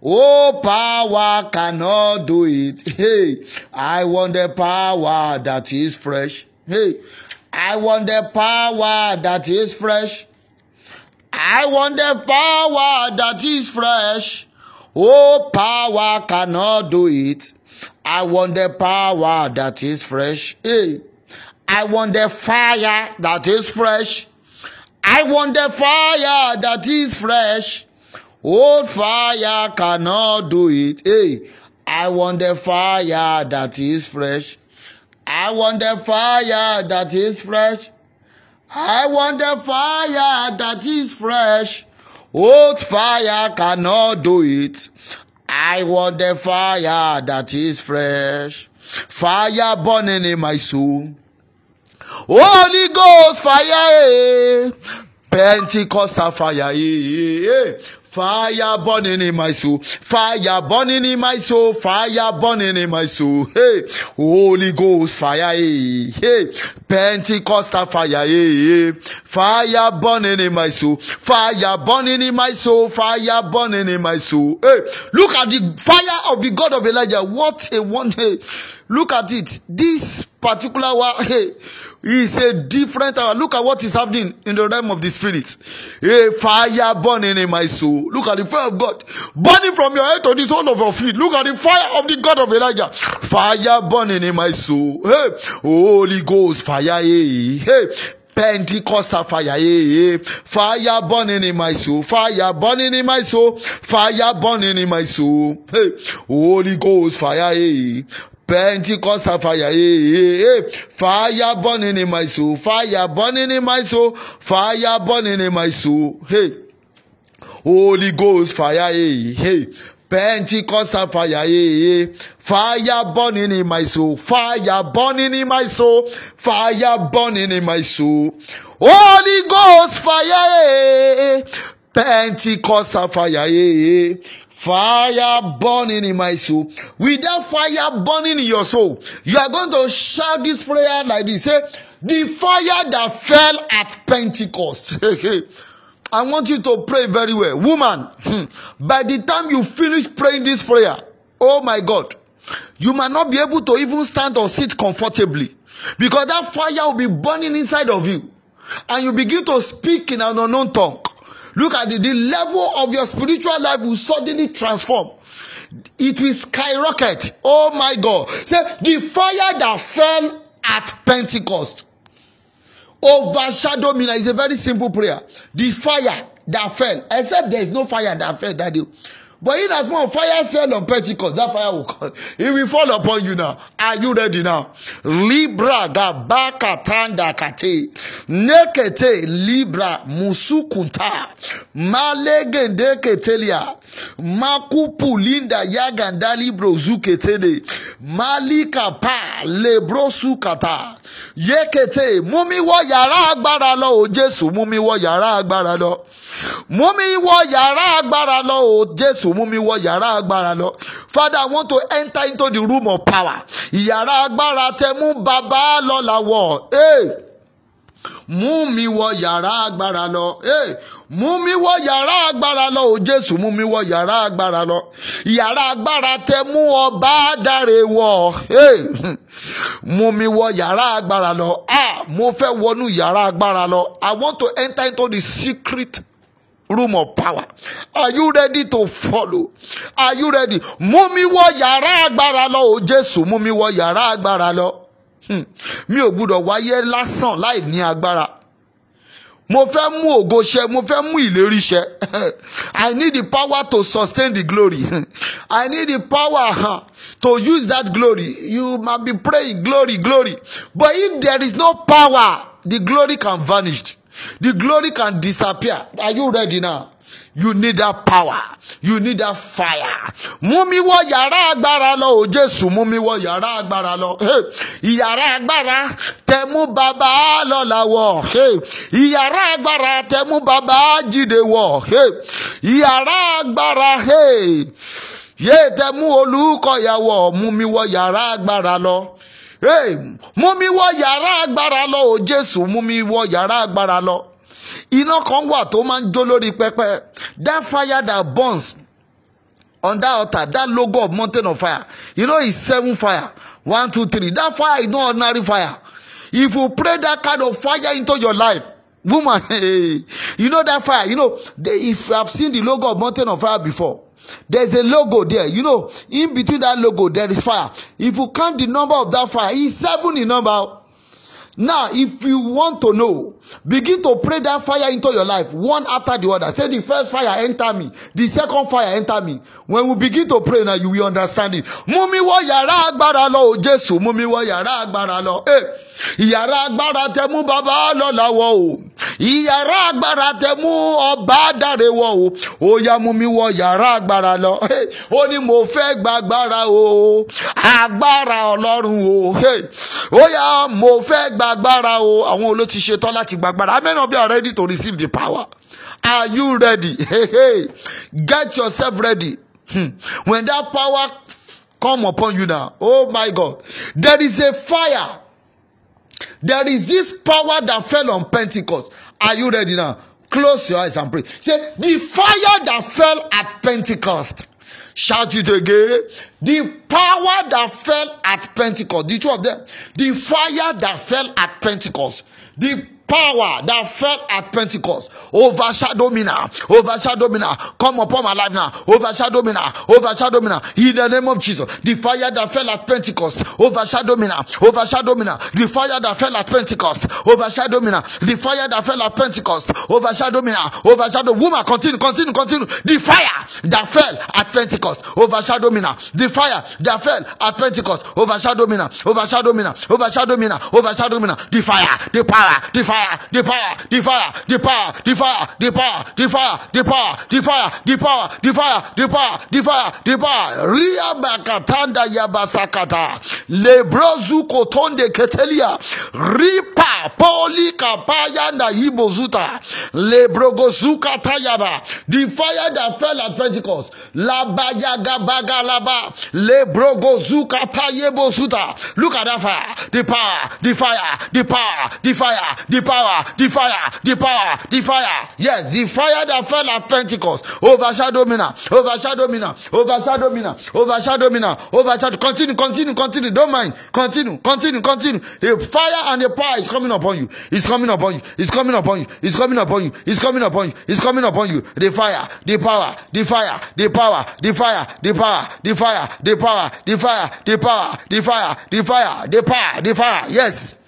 Oh, power cannot do it. Hey, I want the power that is fresh. Hey, I want the power that is fresh. I want the power that is fresh. Oh, power cannot do it. I want the power that is fresh. Hey, I want the fire that is fresh. I want the fire that is fresh. Old fire cannot do it. Hey, I want the fire that is fresh. I want the fire that is fresh. I want the fire that is fresh. Old fire cannot do it. I want the fire that is fresh. fire burning in my soul. Holy Ghost fire, eh. Pentecostal fire, eh. Fire burning in my soul, fire burning in my soul, fire burning in my soul. Hey, Holy Ghost fire, eh, hey, hey, Pentecostal fire, hey, hey. fire burning in my soul, fire burning in my soul, fire burning in my soul. Hey, look at the fire of the God of Elijah. What a one. Hey, look at it. This particular one, hey, is a different. Uh, look at what is happening in the realm of the spirit. A fire burning in my soul. Look at the fire of God burning from your head to the sole of your feet. Look at the fire of the God of Elijah. Fire burning in my soul. Hey, Holy Ghost fire. Hey, hey. Pentecostal fire, hey, hey. fire burning in my soul, fire burning in my soul, fire burning in my soul. Hey, Holy Ghost fire, hey. Pentecostal fire, hey, hey, hey. fire burning in my soul, fire burning in my soul, fire burning in my soul. Hey, Holy Ghost fire, hey, hey. Pentecostal fire, hey, hey. fire burning in my soul, fire burning in my soul, fire burning in my soul. Holy Ghost fire, hey. Pentecostal fire, hey. fire burning in my soul. With that fire burning in your soul, you are going to shout this prayer like this: Say, the fire that fell at Pentecost. I want you to pray very well. Woman, by the time you finish praying this prayer, oh my God, you might not be able to even stand or sit comfortably because that fire will be burning inside of you and you begin to speak in an unknown tongue. Look at it, the level of your spiritual life will suddenly transform. It will skyrocket. Oh my God. Say, the fire that fell at Pentecost overshadow me now. It's a very simple prayer. The fire that fell, except there is no fire that fell that day. But in as more fire fell on Pentecost, that fire will come. It will fall upon you now. Are you ready now? Libra gabaka tanda kate. Nekete libra musukunta. Malegende ketelia. Makupu linda yaganda libro zuketele. Malika pa lebro. Yekete mú mi wọ yàrá agbára lọ o Jésù mú mi wọ yàrá agbára lọ. Mú mi wọ yàrá agbára lọ o Jésù mú mi wọ yàrá agbára lọ. Father, I want to enter into the room of power. Yàrá agbára tẹ mú bàbá lọ́la wọ̀. Hey mú mi wọ yàrá agbára lọ hey, mú mi wọ yàrá agbára lọ o jésù mú mi wọ yàrá agbára lọ. Yàrá agbára tẹ mú ọba dáre wọ. Mú mi wọ yàrá agbára lọ. Ah mo fẹ́ wọnú yàrá agbára lọ. I want to enter into the secret room of power. Are you ready to follow? Are you ready? Mú mi wọ yàrá agbára lọ o jésù mú mi wọ yàrá agbára lọ. Hmm. mi ò gbúdọ̀ wáyé lásán láì ní agbára mo fẹ́ mú ògo ṣẹ mo fẹ́ mú ìlérí ṣẹ. I need the power to sustain the glory. I need the power huh, to use that glory. You might be praying glory glory. But if there is no power the glory can vanish. The glory can disappear. Are you ready now you need that power. You need that fire. Mú mi wọ yàrá agbára lọ o jésù mú mi wọ yàrá agbára lọ. Ìyàrá agbára tẹ mú bàbá lọ́la wọ̀. Ìyàrá agbára tẹ mú bàbá jíde wọ̀. Ìyàrá agbára yé tẹ mú olùkọ́yà wọ̀. Mú mi wọ yàrá agbára lọ. Mú mi wọ yàrá agbára lọ o jésù mú mi wọ yàrá agbára lọ iná kan wà tó máa ń jó lórí pẹpẹ. That fire that burns on that altar that logo of mountain of fire you know it's seven fire. One two three. That fire is not ordinary fire. If you pray that kind of fire into your life woman you know that fire you know the, if you have seen the logo of mountain of fire before there's a logo there you know in between that logo there is fire. If you count the number of that fire it's seven in number now if you want to know begin to pray that fire into your life one after the other. Say the first fire enter me the second fire enter me. When we begin to pray now you will understand it. Eh, yàrá agbára tẹ mú bàbá lọ́la wọ o. Ìyàrá agbára tẹ mú ọba dáre wọ o. Ó yá mú mi wọ yàrá agbára lọ. Ó ní mo fẹ́ gba agbára o. Agbára ọlọ́run o. Ó yá mo fẹ́ gba agbára o. Àwọn olóti ṣetán láti gba agbára. Many of you are ready to receive the power. Are you ready? Hey, hey. get yourself ready. Hmm. when that power come upon you now oh my god there is a fire there is this power that fell on pentecost. Are you ready now? Close your eyes and pray. Say the fire that fell at pentecost. Shout it again. The power that fell at pentecost. The two of them. The fire that fell at pentecost. The power that fell at Pentecost overshadow me now, overshadow me now, come upon my life now, overshadow me now, overshadow me now, in the name of Jesus. The fire that fell at Pentecost overshadow me now, overshadow me now, the fire that fell at Pentecost overshadow me now, the fire that fell at Pentecost overshadow me now, overshadow woman, continue, continue, continue. The fire that fell at Pentecost overshadow me now, the fire that fell at Pentecost overshadow me now, overshadow me now, overshadow me now, overshadow me now, the fire, the power, the fire fire, the power, the fire, the power, the fire, the power, the fire, the power, the fire, the power, the fire, the power, the fire, the power. Ria bakatanda yabasakata. Lebrozu kotonde ketelia. Ripa poli kapayanda yibozuta. Lebrogozuka tayaba. The fire that fell at Pentecost. Labayaga bagalaba. Lebrogozuka payebozuta. Look at that fire. The power, the fire, the power, the fire, the power, the fire, the power, the fire. Yes, the fire that fell at Pentecost. Overshadow me now, overshadow me now, overshadow me now, overshadow me now, overshadow. Continue, continue, continue. Don't mind. Continue, continue, continue. The fire and the power is coming upon you. It's coming upon you. It's coming upon you. It's coming upon you. It's coming upon you. It's coming upon you. The fire, the power, the fire, the power, the fire, the power, the fire, the power, the fire, the power, the fire, the fire, the power, the fire. Yes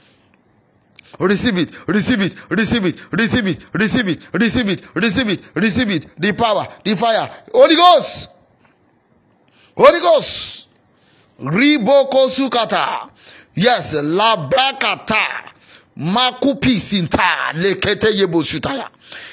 receive it, receive it, receive it, receive it, receive it, receive it, receive it, receive it. The power, the fire, Holy Ghost, Holy Ghost. Riboko sukata. Yes, labrakata.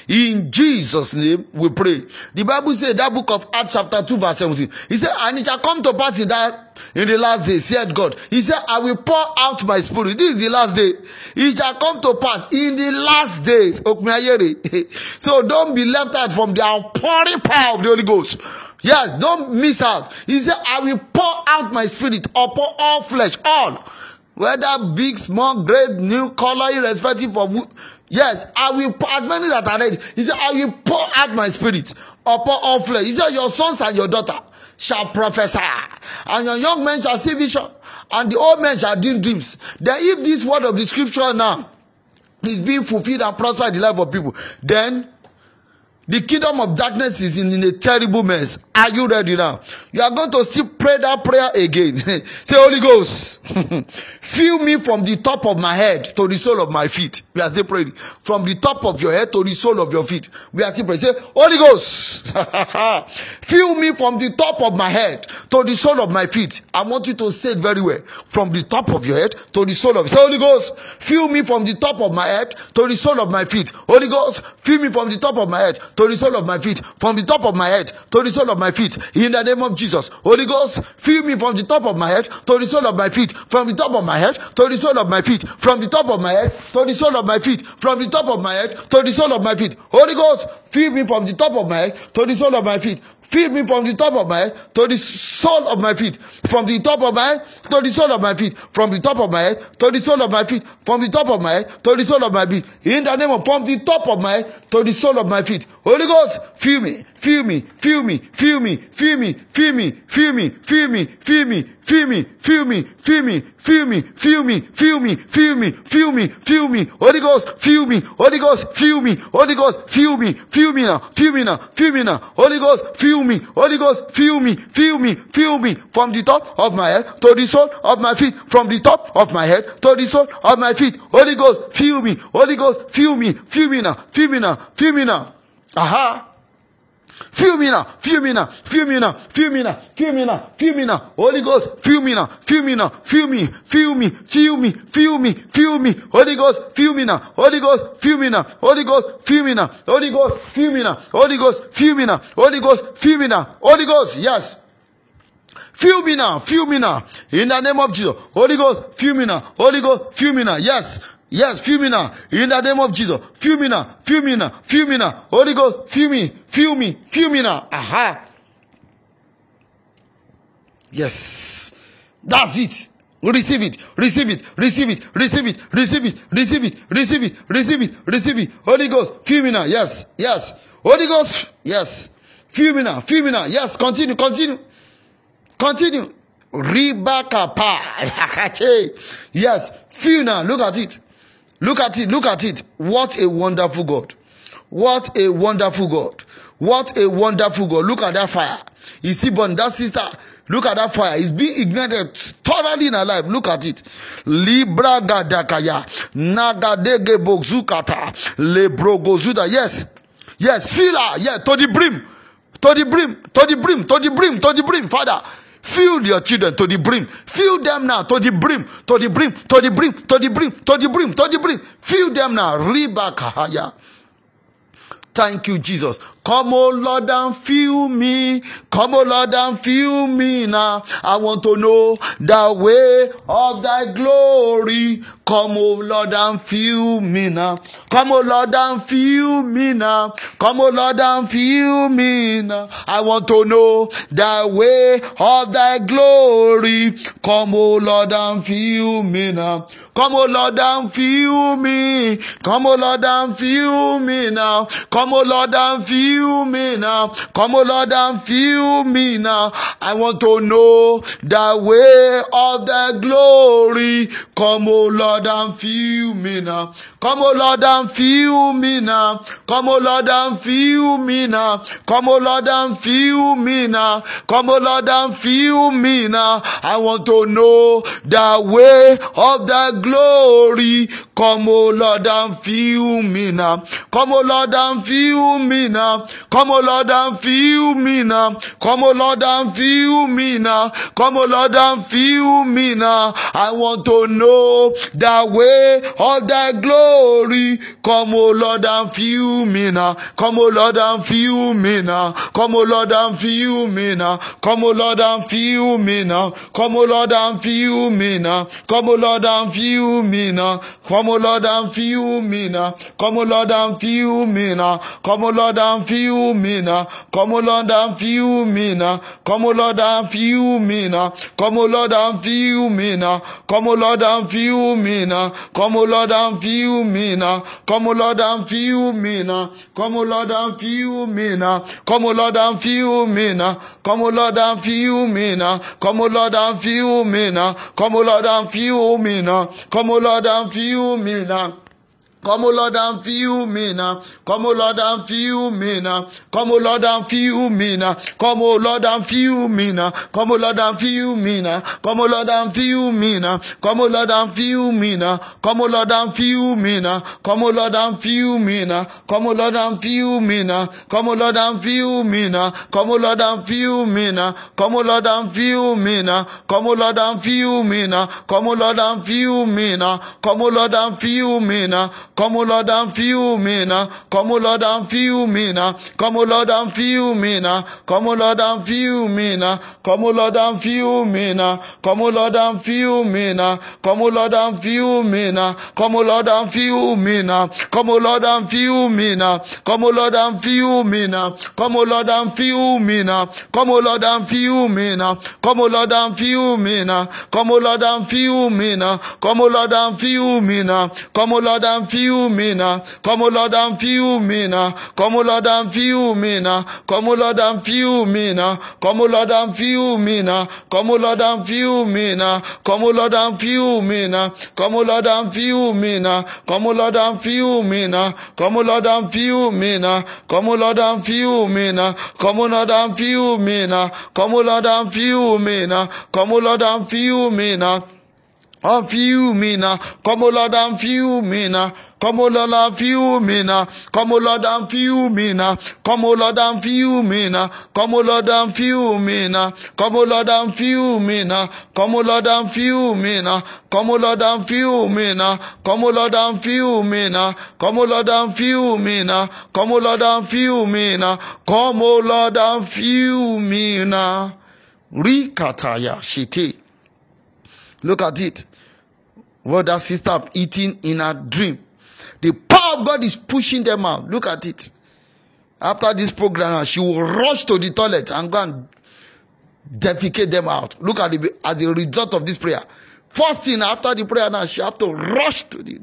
In Jesus' name we pray. The Bible says that book of Acts chapter 2 verse 17. He said, and it shall come to pass in that in the last day, said God. He said, I will pour out my spirit. This is the last day. It shall come to pass in the last days. so don't be left out from the outpouring power of the Holy Ghost. Yes, don't miss out. He said, I will pour out my spirit upon all flesh, all. Whether big, small, great, new, color, irrespective of who, Yes, I will, as many that are ready. He said, I will pour out my spirit upon all flesh. He said, Your sons and your daughter shall prophesy, and your young men shall see vision, and the old men shall dream dreams. Then, if this word of the scripture now is being fulfilled and prospered in the life of people, then The kingdom of darkness is in, in, a terrible mess. Are you ready now? You are going to still pray that prayer again. Say, Holy Ghost, fill me from the top of my head to the sole of my feet. We are still praying. From the top of your head to the sole of your feet. We are still praying. Say, Holy Ghost, fill me from the top of my head to the sole of my feet. I want you to say it very well. From the top of your head to the sole of Say, Holy Ghost, fill me from the top of my head to the sole of my feet. Holy Ghost, fill me from the top of my head to the sole of my feet, from the top of my head to the sole of my feet, in the name of Jesus. Holy Ghost, fill me from the top of my head to the sole of my feet, from the top of my head to the sole of my feet, from the top of my head to the sole of my feet, from the top of my head to the sole of my feet. Holy Ghost, fill me from the top of my head to the sole of my feet. Fill me from the top of my head to the sole of my feet, from the top of my head to the sole of my feet, from the top of my head to the sole of my feet, from the top of my head to the sole of my feet. In the name of from the top of my head to the sole of my feet. Holy Ghost, fill me, fill me, fill me, fill me, fill me, fill me, fill me, fill me, fill me, fill me, fill me, fill me, fill me, fill me, fill me, fill me, fill me, fill me, Holy Ghost, fill me, Holy Ghost, fill me, Holy Ghost, fill me, fill me now, fill me now, fill me now, Holy Ghost, fill me, Holy Ghost, fill me, fill me, fill me, from the top of my head to the sole of my feet, from the top of my head to the sole of my feet, Holy Ghost, fill me, Holy Ghost, fill me, fill me now, fill me now, fill me now. Aha. Feel me now, feel me now, feel me now, feel me now, feel me now, feel me now. Holy Ghost, feel me now, feel me now, feel me, feel me, feel me, feel me, feel me. Holy Ghost, feel me now. Holy Ghost, feel me now. Holy Ghost, feel me now. Holy Ghost, feel me now. Holy Ghost, feel me now. Holy Ghost, feel me now. Holy Ghost, yes. Feel me now, feel me now. In the name of Jesus. Holy Ghost, feel me now. Holy Ghost, feel me now. Yes. Yes, now. In the name of Jesus. Feel me now. Holy Ghost. Feel me now. Aha. Yes. That's it. Receive it, receive it, receive it, receive it, receive it, receive it, receive it, receive it, receive it. Holy Ghost, now. Yes, yes. Holy Ghost, yes. Me now. Yes, continue, continue. Continue. Ribakapa. yes, now. Look at it. Look at it. Look at it. What a wonderful God. What a wonderful God. What a wonderful God. Look at that fire. You see, but that sister, look at that fire. It's being ignited thoroughly in her life. Look at it. Libra gadakaya. Nagadege bozukata. Lebrogozuda. Yes. Yes. Feel her. Yeah. To the brim. To the brim. To the brim. To the brim. To the brim. Father. Fill your children to the brim. Fill them now to the brim, to the brim, to the brim, to the brim, to the brim, to the brim. Fill them now. Riba kahaya. Thank you, Jesus. Come, oh Lord, and fill me. Come, oh Lord, and fill me now. I want to know the way of thy glory. Come, oh Lord, and fill me now. Come, oh Lord, and fill me now. Come, oh Lord, and fill me now. I want to know the way of thy glory. Come, oh Lord, and fill me now. Come, oh Lord, and fill me. Come, oh Lord, and fill me now. Come, oh Lord, and fill me now. Come, oh Lord, and fill me now. I want to know the way of the glory. Come, oh Lord, and fill me now. Come, oh Lord, and fill me now. Come, oh Lord, and fill me now. Come, oh Lord, and fill me now. Come, oh Lord, and fill me now. I want to know the way of the glory. Come, oh Lord, and fill me now. Come, oh Lord, and fill me now. Come, oh Lord, and fill me now. Come, oh Lord, and fill me now. Come, oh Lord, and fill me now. I want to know the way of the glory. Come, oh Lord, and fill me now. Come, oh Lord, and fill me now. Come, oh Lord, and fill me now. Come, oh Lord, and fill me now. Come, oh Lord, and fill me now. Come, oh Lord, and fill me now. Come, oh Lord, and fill me now. Come, oh Lord, and fill me now. Come, oh Lord, and fill me now. Come, oh Lord, and fill me now. Come, oh Lord, and fill me now. Come, oh Lord, and fill me now. Come, oh Lord, and fill me now. Come, oh Lord, and fill me now. Come, oh Lord, and fill me now. Come, oh Lord, and fill me now. Come, oh Lord, and fill me now. Come, oh Lord, and fill me now. Come, oh Lord, and fill me now. Come, oh Lord, and fill me now. Come, oh Lord, and fill me now. Come, O Lord, and fill me now. Come, O Lord, and fill me now. Come, O Lord, and fill me now. Come, O Lord, and fill me now. Come, O Lord, and fill me now. Come, O Lord, and fill me now. Come, O Lord, and fill me now. Come, O Lord, and fill me now. Come, O Lord, and fill me now. Come, O Lord, and fill me now. Come, O Lord, and fill me now. Come, O Lord, and fill me now. Come, O Lord, and fill me now. Come, O Lord, and fill me now. Come, O Lord, and fill me now. Come, O Lord, and fill me now. Come, O Lord, and fill me now. Come, O Lord, and fill me now. Come, O Lord, and fill me now. Come, O Lord, and fill me now. Come, O Lord, and fill me now. Come, O Lord, and fill me now. Come, O Lord, and fill me now. Come, O Lord, and fill me now. Come, O Lord, and fill me now. Come, O Lord, and fill me now. Come, O Lord, and fill me now. Come, O Lord, and fill me now. Come, O Lord, and fill me now. Come, O Lord, and fill me now. Come, O Lord, and fill me now. Come, O Lord, and fill me now. Come, O Lord, and fill me now. Come, O Lord, and fill me now. Come, O Lord, and fill me now. Come, O Lord, and fill me now. Come, O Lord, and fill me now. Come, O Lord, and fill me now. Come, O Lord, and fill me now. Come, O Lord, and fill me now. Come, O Lord, and fill me now. Come, O Lord, and fill me now. Come, O Lord, and fill me now. Come, O Lord, and fill me now. Come, O Lord, and fill me now. Now. Come, O Lord, and now. Come, O Lord, and now. Come, O Lord, and now. Come, O Lord, and now. Come, O Lord, and now. Come, O Lord, and now. Come, O Lord, and now. Come, O Lord, and now. Come, O Lord, and now. Come, O Lord, and now. Come, O Lord, and now. Come, O Lord, and now. Rikataya shite. Look at it. What that sister eating in her dream. The power of God is pushing them out. Look at it. After this program, she will rush to the toilet and go and defecate them out. Look at the as a result of this prayer. First thing after the prayer now, she have to rush to the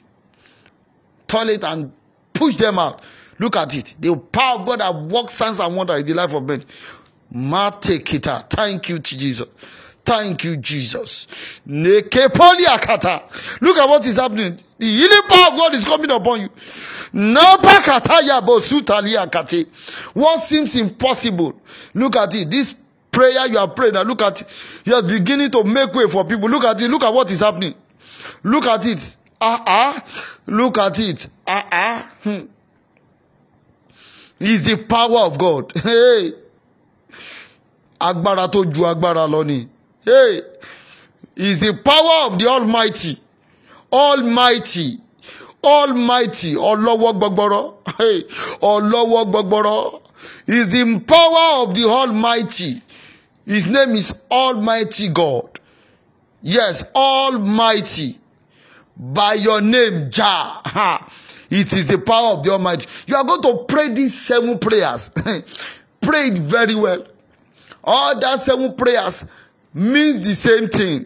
toilet and push them out. Look at it. The power of God have worked signs and wonders in the life of men. Mate kita. Thank you, to Jesus. Thank you, Jesus. Look at what is happening. The healing power of God is coming upon you. What seems impossible. Look at it. This prayer you are praying. Now look at it. You are beginning to make way for people. Look at it. Look at what is happening. Look at it. Ah ah. Look at it. Ah ah. Hmm. It's the power of God. Hey. Agbára tó ju agbára lọ ni. Hey. is the power of the Almighty. Almighty. Almighty. Ọlọ́wọ́ gbọgbọrọ. Hey. Ọlọ́wọ́. Is the power of the Almighty. His name is Almighty God. Yes, Almighty. By your name, Jah. It is the power of the Almighty. You are going to pray these seven prayers. pray it very well. All that seven prayers means the same thing,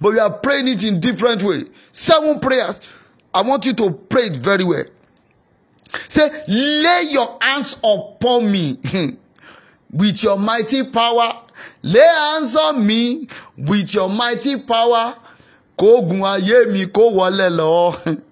but we are praying it in different way. Seven prayers. I want you to pray it very well. Say, lay your hands upon me with your mighty power. Lay hands on me with your mighty power. Kó ogun ayé mi kó wọlé lọ.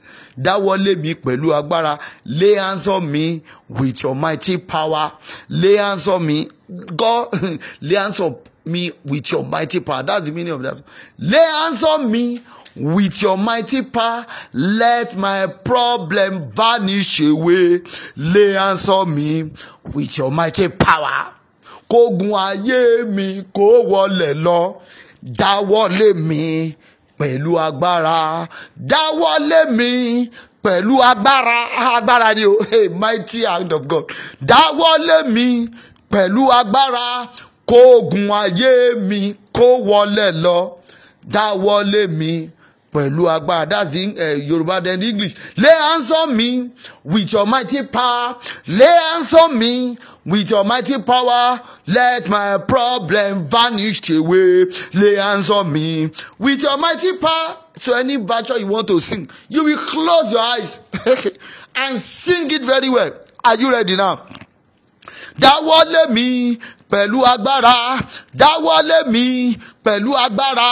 Dáwọ́lé mi pẹ̀lú agbára. Lay hands on me with your mighty power. Lay hands on me. God, lay hands on me with your mighty power. That's the meaning of that. Lay hands on me with your mighty power. Let my problem vanish away. Lay hands on me with your mighty power. Kógun ayé mi kó wọlé lọ. Dáwọ́lé mi pẹ̀lú agbára. Dáwọ́lé mi pẹ̀lú agbára. Agbára ni o. Hey, mighty hand of God. Dáwọ́lé mi pẹ̀lú agbára. Kógun ayé mi kó wọlé lọ. Dáwọ́lé mi pẹ̀lú agbára. That's the uh, Yoruba then English. Lay hands on me with your mighty power. Lay hands on me with your mighty power. Let my problem vanish away. Lay hands on me with your mighty power. So any virtue you want to sing, you will close your eyes and sing it very well. Are you ready now? dáwọ́lé mi pẹ̀lú agbára dáwọ́lé mi pẹ̀lú agbára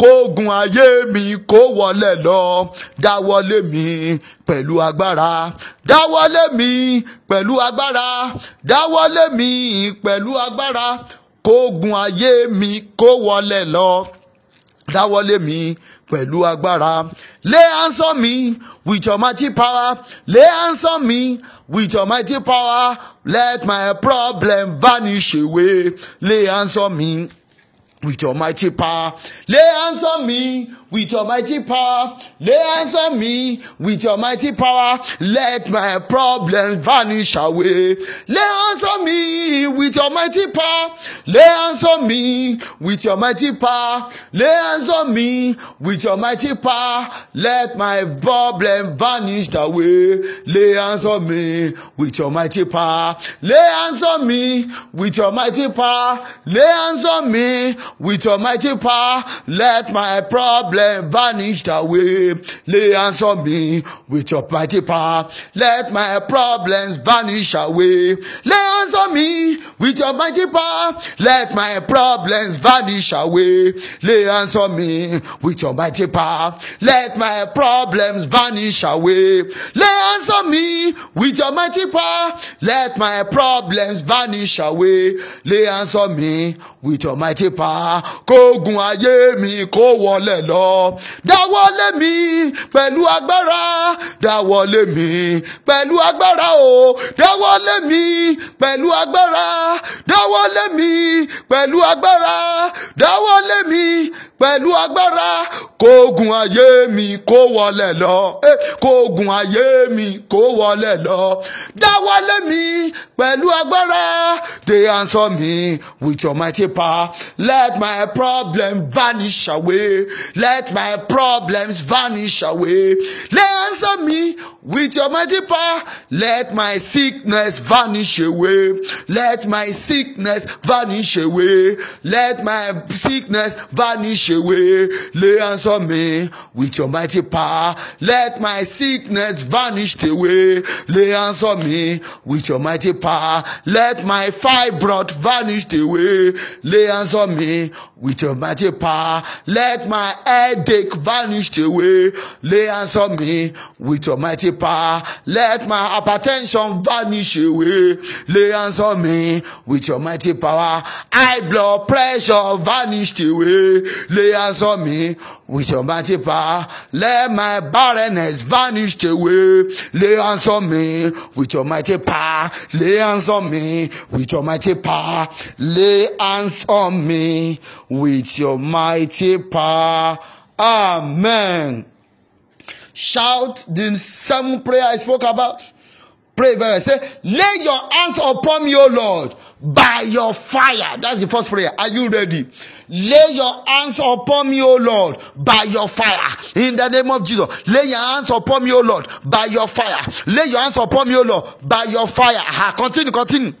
kógun ayé mi kó wọlé lọ dáwọ́lé mi pẹ̀lú agbára dáwọ́lé mi pẹ̀lú agbára dáwọ́lé mi pẹ̀lú agbára kógun ayé mi kó wọlé lọ dáwọ́lé mi pẹ̀lú agbára. Lay hands on me with your mighty power. Lay hands on me with your mighty power. Let my problem vanish away. Lay hands on me with your mighty power. Lay hands on me with your mighty power. Lay hands on me with your mighty power. Let my problem vanish away. Lay hands on me with your mighty power. Lay hands on me with your mighty power. Lay hands on me with your mighty power. Let my problem vanish away. Lay hands on me with your mighty power. Lay hands on me with your mighty power. Lay hands on me with your mighty power. Let my problem vanish away. Lay hands on me with your mighty power. Let my problems vanish away. Lay hands on me with your mighty power. Let my problems vanish away. Lay hands on me with your mighty power. Let my problems vanish away. Lay hands on me with your mighty power. Let my problems vanish away. Lay hands on me with your mighty power. Kógun ayé mi kó wọlé lọ. Dáwọ́lé mi pẹ̀lú agbára dáwọ́lé mi pẹ̀lú agbára o. Dáwọ́lé mi pẹ̀lú agbára dáwọ́lé mi pẹ̀lú agbára dáwọ́lé mi pẹ̀lú agbára. Kóògùn ayé mi kó wọlé lọ kóògùn ayé mi kó wọlé lọ. Dáwọ́lé mi pẹ̀lú agbára they answer me with your mighty power. Let my problem vanish away. Let my problems vanish away. They answer me with your mighty power let my sickness vanish away. Let my sickness vanish away. Let my sickness vanish away. Lay answer me with your mighty power let my sickness vanish away. Lay answer me with your mighty power let my fibroid vanish away. Lay answer me with your mighty power let my headache vanish away. Lay answer me with your mighty power. Let my hypertension vanish away. Lay answer me with your mighty power. High blood pressure vanish away. Lay answer me with your mighty power. Let my barrenness vanish away. Lay answer me with your mighty power. Lay answer me with your mighty power. Lay hands on me with your mighty power amen. Shout the seven prayer i spoke about. Pray very say lay your hands upon me o lord by your fire. That's the first prayer. Are you ready? Lay your hands upon me o lord by your fire. In the name of jesus. Lay your hands upon me o lord by your fire. Lay your hands upon me o lord by your fire. Ah continue continue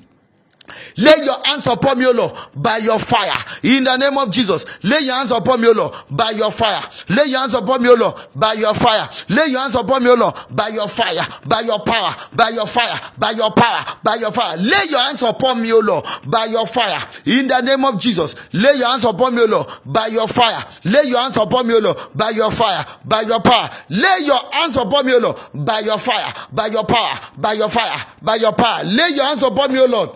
Lay your hands upon me, O Lord, by your fire. In the name of Jesus. Lay your hands upon me, O Lord, by your fire. Lay your hands upon me, O Lord, by your fire. Lay your hands upon me, O Lord, by your fire, by your power, by your fire, by your power, by your fire. Lay your hands upon me, O Lord, by your fire. In the name of Jesus. Lay your hands upon me, O Lord, by your fire. Lay your hands upon me, O Lord, by your fire, by your power. Lay your hands upon me, O Lord, by your fire, by your power, by your fire, by your power. Lay your hands upon me, O Lord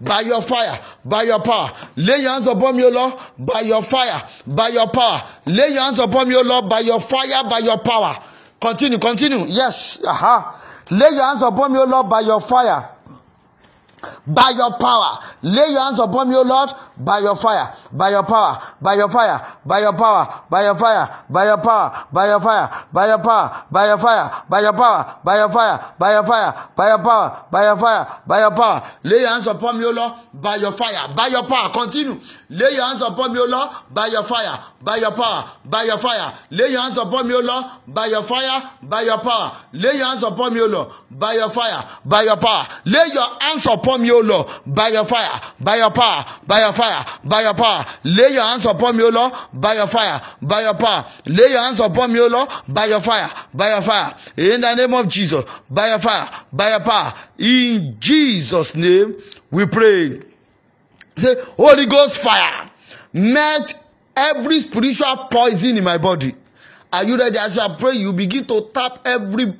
by your fire, by your power. Lay your hands upon me, O Lord, by your fire, by your power. Lay your hands upon me, O Lord, by your fire, by your power. Continue, continue. Yes. Aha. Lay your hands upon me, O Lord, by your fire. By your power, lay your hands upon me, O Lord, by your fire, by your power, by your fire, by your power, by your fire, by your power, by your fire, by your power, by your fire, by your power, by your fire, by your fire, by your power, by your fire, by your power. Lay your hands upon me, O Lord, by your fire, by your power. Continue. Lay your hands upon me, O Lord, by your fire, by your power, by your fire. Lay your hands upon me, O Lord, by your fire, by your power. Lay your hands upon me, O Lord, by your fire, by your power. Lay your hands upon me, O Lord, by your fire, by your power, by your fire, by your power. Lay your hands upon me, O Lord, by your fire, by your power. Lay your hands upon me, O Lord, by your fire, by your fire. In the name of Jesus, by your fire, by your power. In Jesus' name, we pray. Say, Holy Ghost fire, melt every spiritual poison in my body. Are you ready? As I pray, you begin to tap every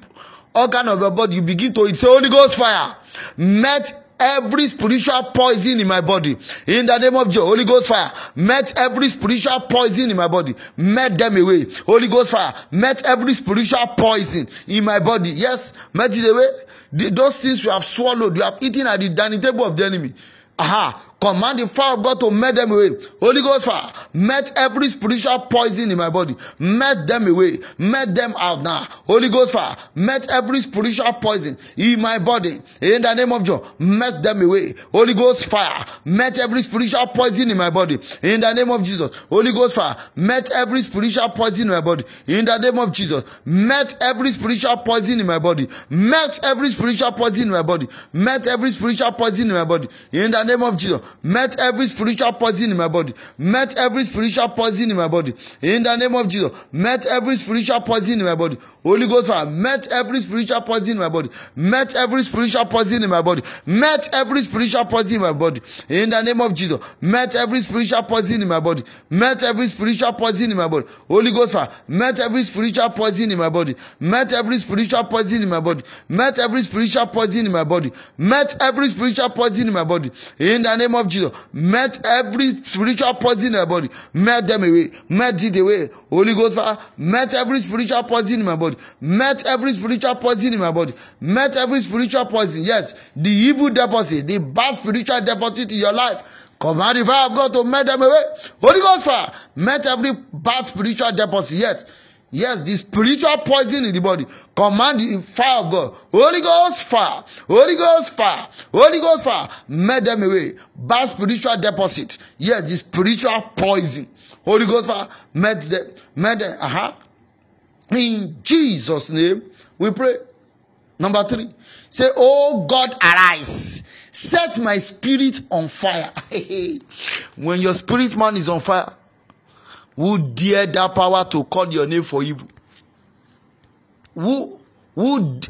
organ of your body. You begin to say, Holy Ghost fire, melt every spiritual poison in my body. In the name of Jesus, Holy Ghost fire, met every spiritual poison in my body. Met them away. Holy Ghost fire, met every spiritual poison in my body. Yes, met it away. The, those things you have swallowed, you have eaten at the dining table of the enemy. Aha. Command the fire of God to melt them away. Holy Ghost fire, melt every spiritual poison in my body. Melt them away. Melt them out now. Holy Ghost fire, melt every spiritual poison in my body. In the name of John, melt them away. Holy Ghost fire, melt every spiritual poison in my body. In the name of Jesus, Holy Ghost fire, melt every spiritual poison in my body. In the name of Jesus, melt every spiritual poison in my body. Melt every spiritual poison in my body. Melt every spiritual poison in my body. In the name of Jesus, met every spiritual poison in my body. Met every spiritual poison in my body. In the name of Jesus, met every spiritual poison in my body. Holy Ghost fire, met every spiritual poison in my body. Met every spiritual poison in my body. Met every spiritual poison in my body. In the name of Jesus, met every spiritual poison in my body. Met every spiritual poison in my body. Holy Ghost fire, met every spiritual poison in my body. Met every spiritual poison in my body. Met every spiritual poison in my body. Met every spiritual poison in my body. In the name of of Jesus. Met every spiritual poison in my body. Met them away. Met it away. Holy Ghost fire. Met every spiritual poison in my body. Met every spiritual poison in my body. Met every spiritual poison. Yes. The evil deposit. The bad spiritual deposit in your life. Command the fire of God to met them away. Holy Ghost fire. Met every bad spiritual deposit. Yes. Yes, the spiritual poison in the body. Command the fire of God. Holy Ghost fire. Holy Ghost fire. Holy Ghost fire. Met them away. Bad spiritual deposit. Yes, the spiritual poison. Holy Ghost fire. Met them. Met them. Uh-huh. In Jesus' name, we pray. Number three. Say, Oh God, arise. Set my spirit on fire. when your spirit man is on fire, who dare that power to call your name for evil? Who, who,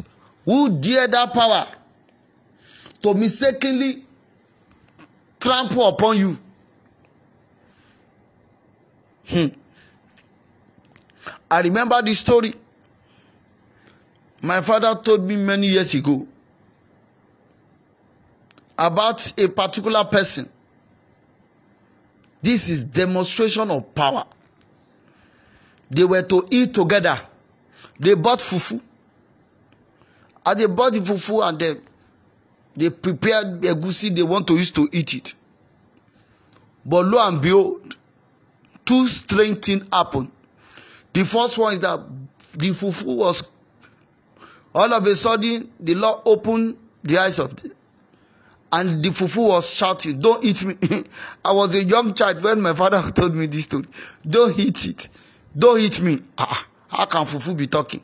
who dare that power to mistakenly trample upon you? Hmm. I remember this story. My father told me many years ago about a particular person. This is demonstration of power. They were to eat together. They bought fufu. And they bought the fufu and then they prepared egusi they want to use to eat it. But lo and behold, two strange things happened. The first one is that the fufu was all of a sudden the Lord opened the eyes of the, and the fufu was shouting, Don't eat me. I was a young child when my father told me this story. Don't eat it. Don't eat me. Ah, how can Fufu be talking?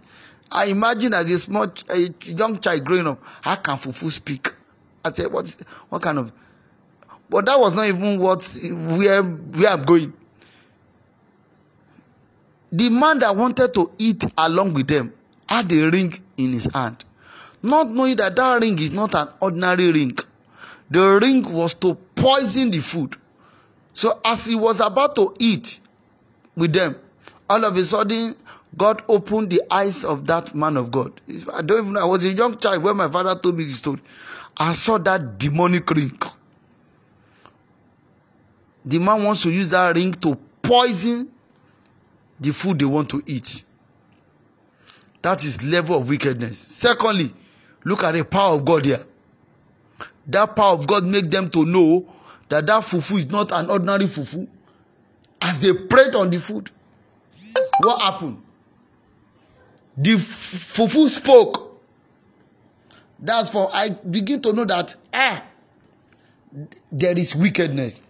I imagine as a small, a young child growing up, how can Fufu speak? I said, what, what kind of? But that was not even what where where I'm going. The man that wanted to eat along with them had a ring in his hand, not knowing that that ring is not an ordinary ring. The ring was to poison the food. So as he was about to eat with them, all of a sudden God opened the eyes of that man of God. I don't even know. I was a young child when my father told me the story. I saw that demonic ring. The man wants to use that ring to poison the food they want to eat. That is level of wickedness. Secondly, look at the power of God here. That power of God make them to know that that fufu is not an ordinary fufu. As they prayed on the food, what happened? The fufu spoke. That's for I begin to know that ah, there is wickedness,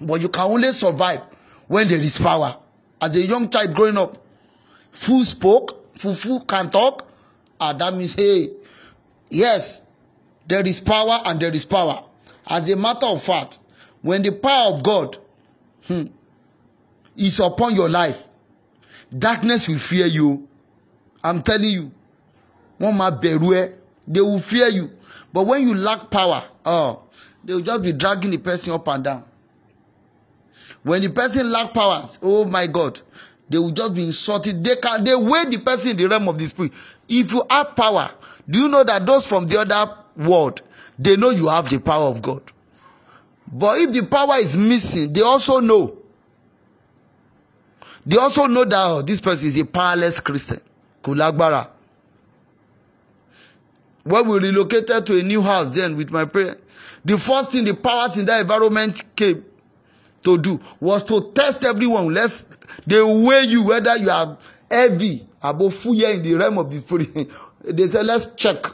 but you can only survive when there is power. As a young child growing up, fufu spoke, fufu can talk. Ah, that means hey, yes, there is power and there is power. As a matter of fact, when the power of God hmm, is upon your life, darkness will fear you. I'm telling you. One máa bẹ̀rù ẹ. They will fear you. But when you lack power oh, they will just be dragging the person up and down. When the person lack powers oh my god they will just be insulted. they can they weigh the person in the realm of the spirit. If you have power do you know that those from the other world they know you have the power of god but if the power is missing they also know They also know that oh, this person is a powerless Christian. Kò When we relocated to a new house then with my parents, the first thing the powers in that environment came to do was to test everyone. Let's they weigh you whether you are heavy above fuya in the realm of the spirit. they say let's check.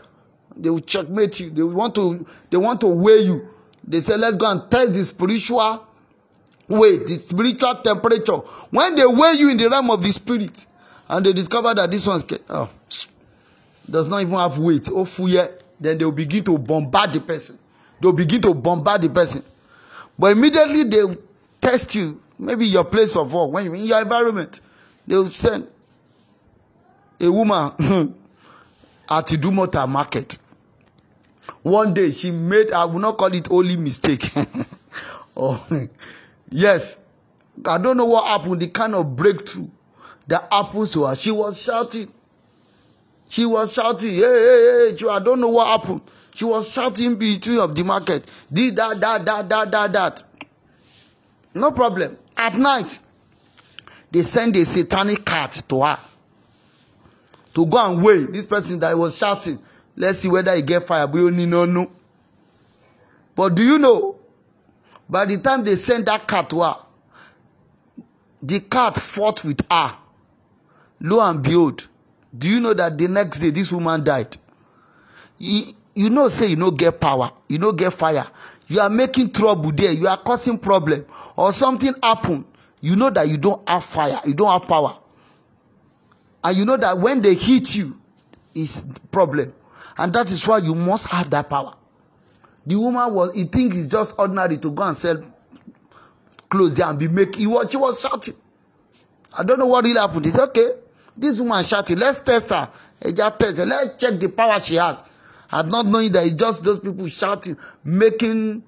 They will checkmate you. They want to they want to weigh you. They say let's go and test the spiritual weight, the spiritual temperature. When they weigh you in the realm of the spirit, and they discover that this one's oh, does not even have weight, oh fuye, then they will begin to bombard the person. They will begin to bombard the person. But immediately they test you, maybe your place of work, when you're in your environment, they will send a woman at Idumota market. One day she made, I will not call it only mistake. oh, Yes. I don't know what happened, the kind of breakthrough that happens to her. She was shouting. She was shouting, hey, hey, hey, I don't know what happened. She was shouting between of the market. This, that, that, that, that, that, that. No problem. At night, they send a satanic cat to her to go and weigh this person that was shouting. Let's see whether he get fire. But do you know? By the time they send that cat to her, the cat fought with her. Lo and behold, do you know that the next day this woman died? You, you know, say you no get power, you no get fire. You are making trouble there, you are causing problem, or something happen. You know that you don't have fire, you don't have power. And you know that when they hit you, is problem. And that is why you must have that power. The woman was, he think it's just ordinary to go and sell clothes there and be making, he was, she was shouting. I don't know what really happened. Said, okay, this woman shouting, let's test her. He just test her. Let's check the power she has. And not knowing that it's just those people shouting, making,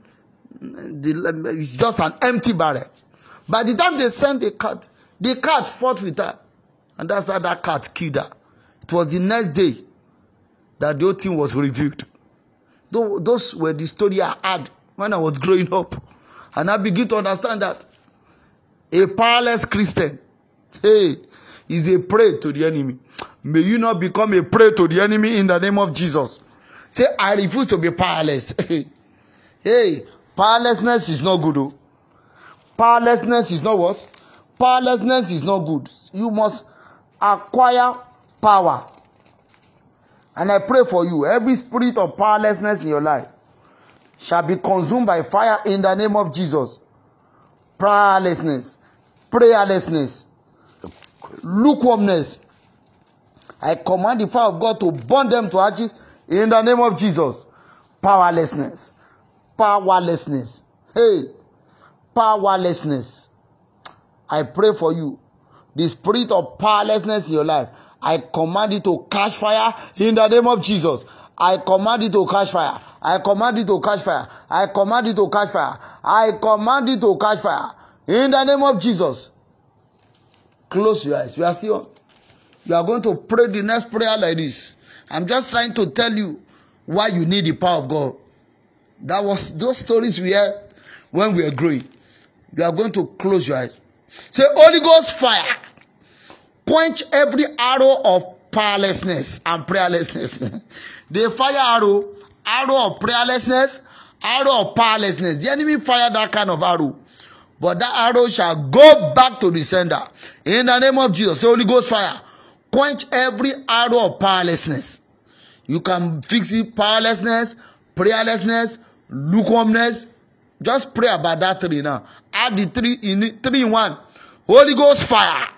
the, it's just an empty barrel. By the time they sent the cat, the cat fought with her. And that's how that cat killed her. It was the next day that the whole thing was revealed. Those were the story I had when I was growing up. And I begin to understand that a powerless Christian, hey, is a prey to the enemy. May you not become a prey to the enemy in the name of Jesus. Say, I refuse to be powerless. hey, powerlessness is not good. Oh. Powerlessness is not what? Powerlessness is not good. You must acquire power. And I pray for you, every spirit of powerlessness in your life shall be consumed by fire in the name of Jesus. Powerlessness, prayerlessness, lukewarmness. I command the fire of God to burn them to ashes in the name of Jesus. Powerlessness, powerlessness. Hey, powerlessness. I pray for you. The spirit of powerlessness in your life I command it to catch fire in the name of Jesus. I command it to catch fire. I command it to catch fire. I command it to catch fire. I command it to catch fire. In the name of Jesus. Close your eyes. You are still. You are going to pray the next prayer like this. I'm just trying to tell you why you need the power of God. That was those stories we had when we were growing. You are going to close your eyes. Say, Holy Ghost fire quench every arrow of powerlessness and prayerlessness. the fire arrow, arrow of prayerlessness, arrow of powerlessness. The enemy fire that kind of arrow. But that arrow shall go back to the sender. In the name of Jesus, the Holy Ghost fire. Quench every arrow of powerlessness. You can fix it powerlessness, prayerlessness, lukewarmness. Just pray about that three now. Add the three in three in one. Holy Ghost fire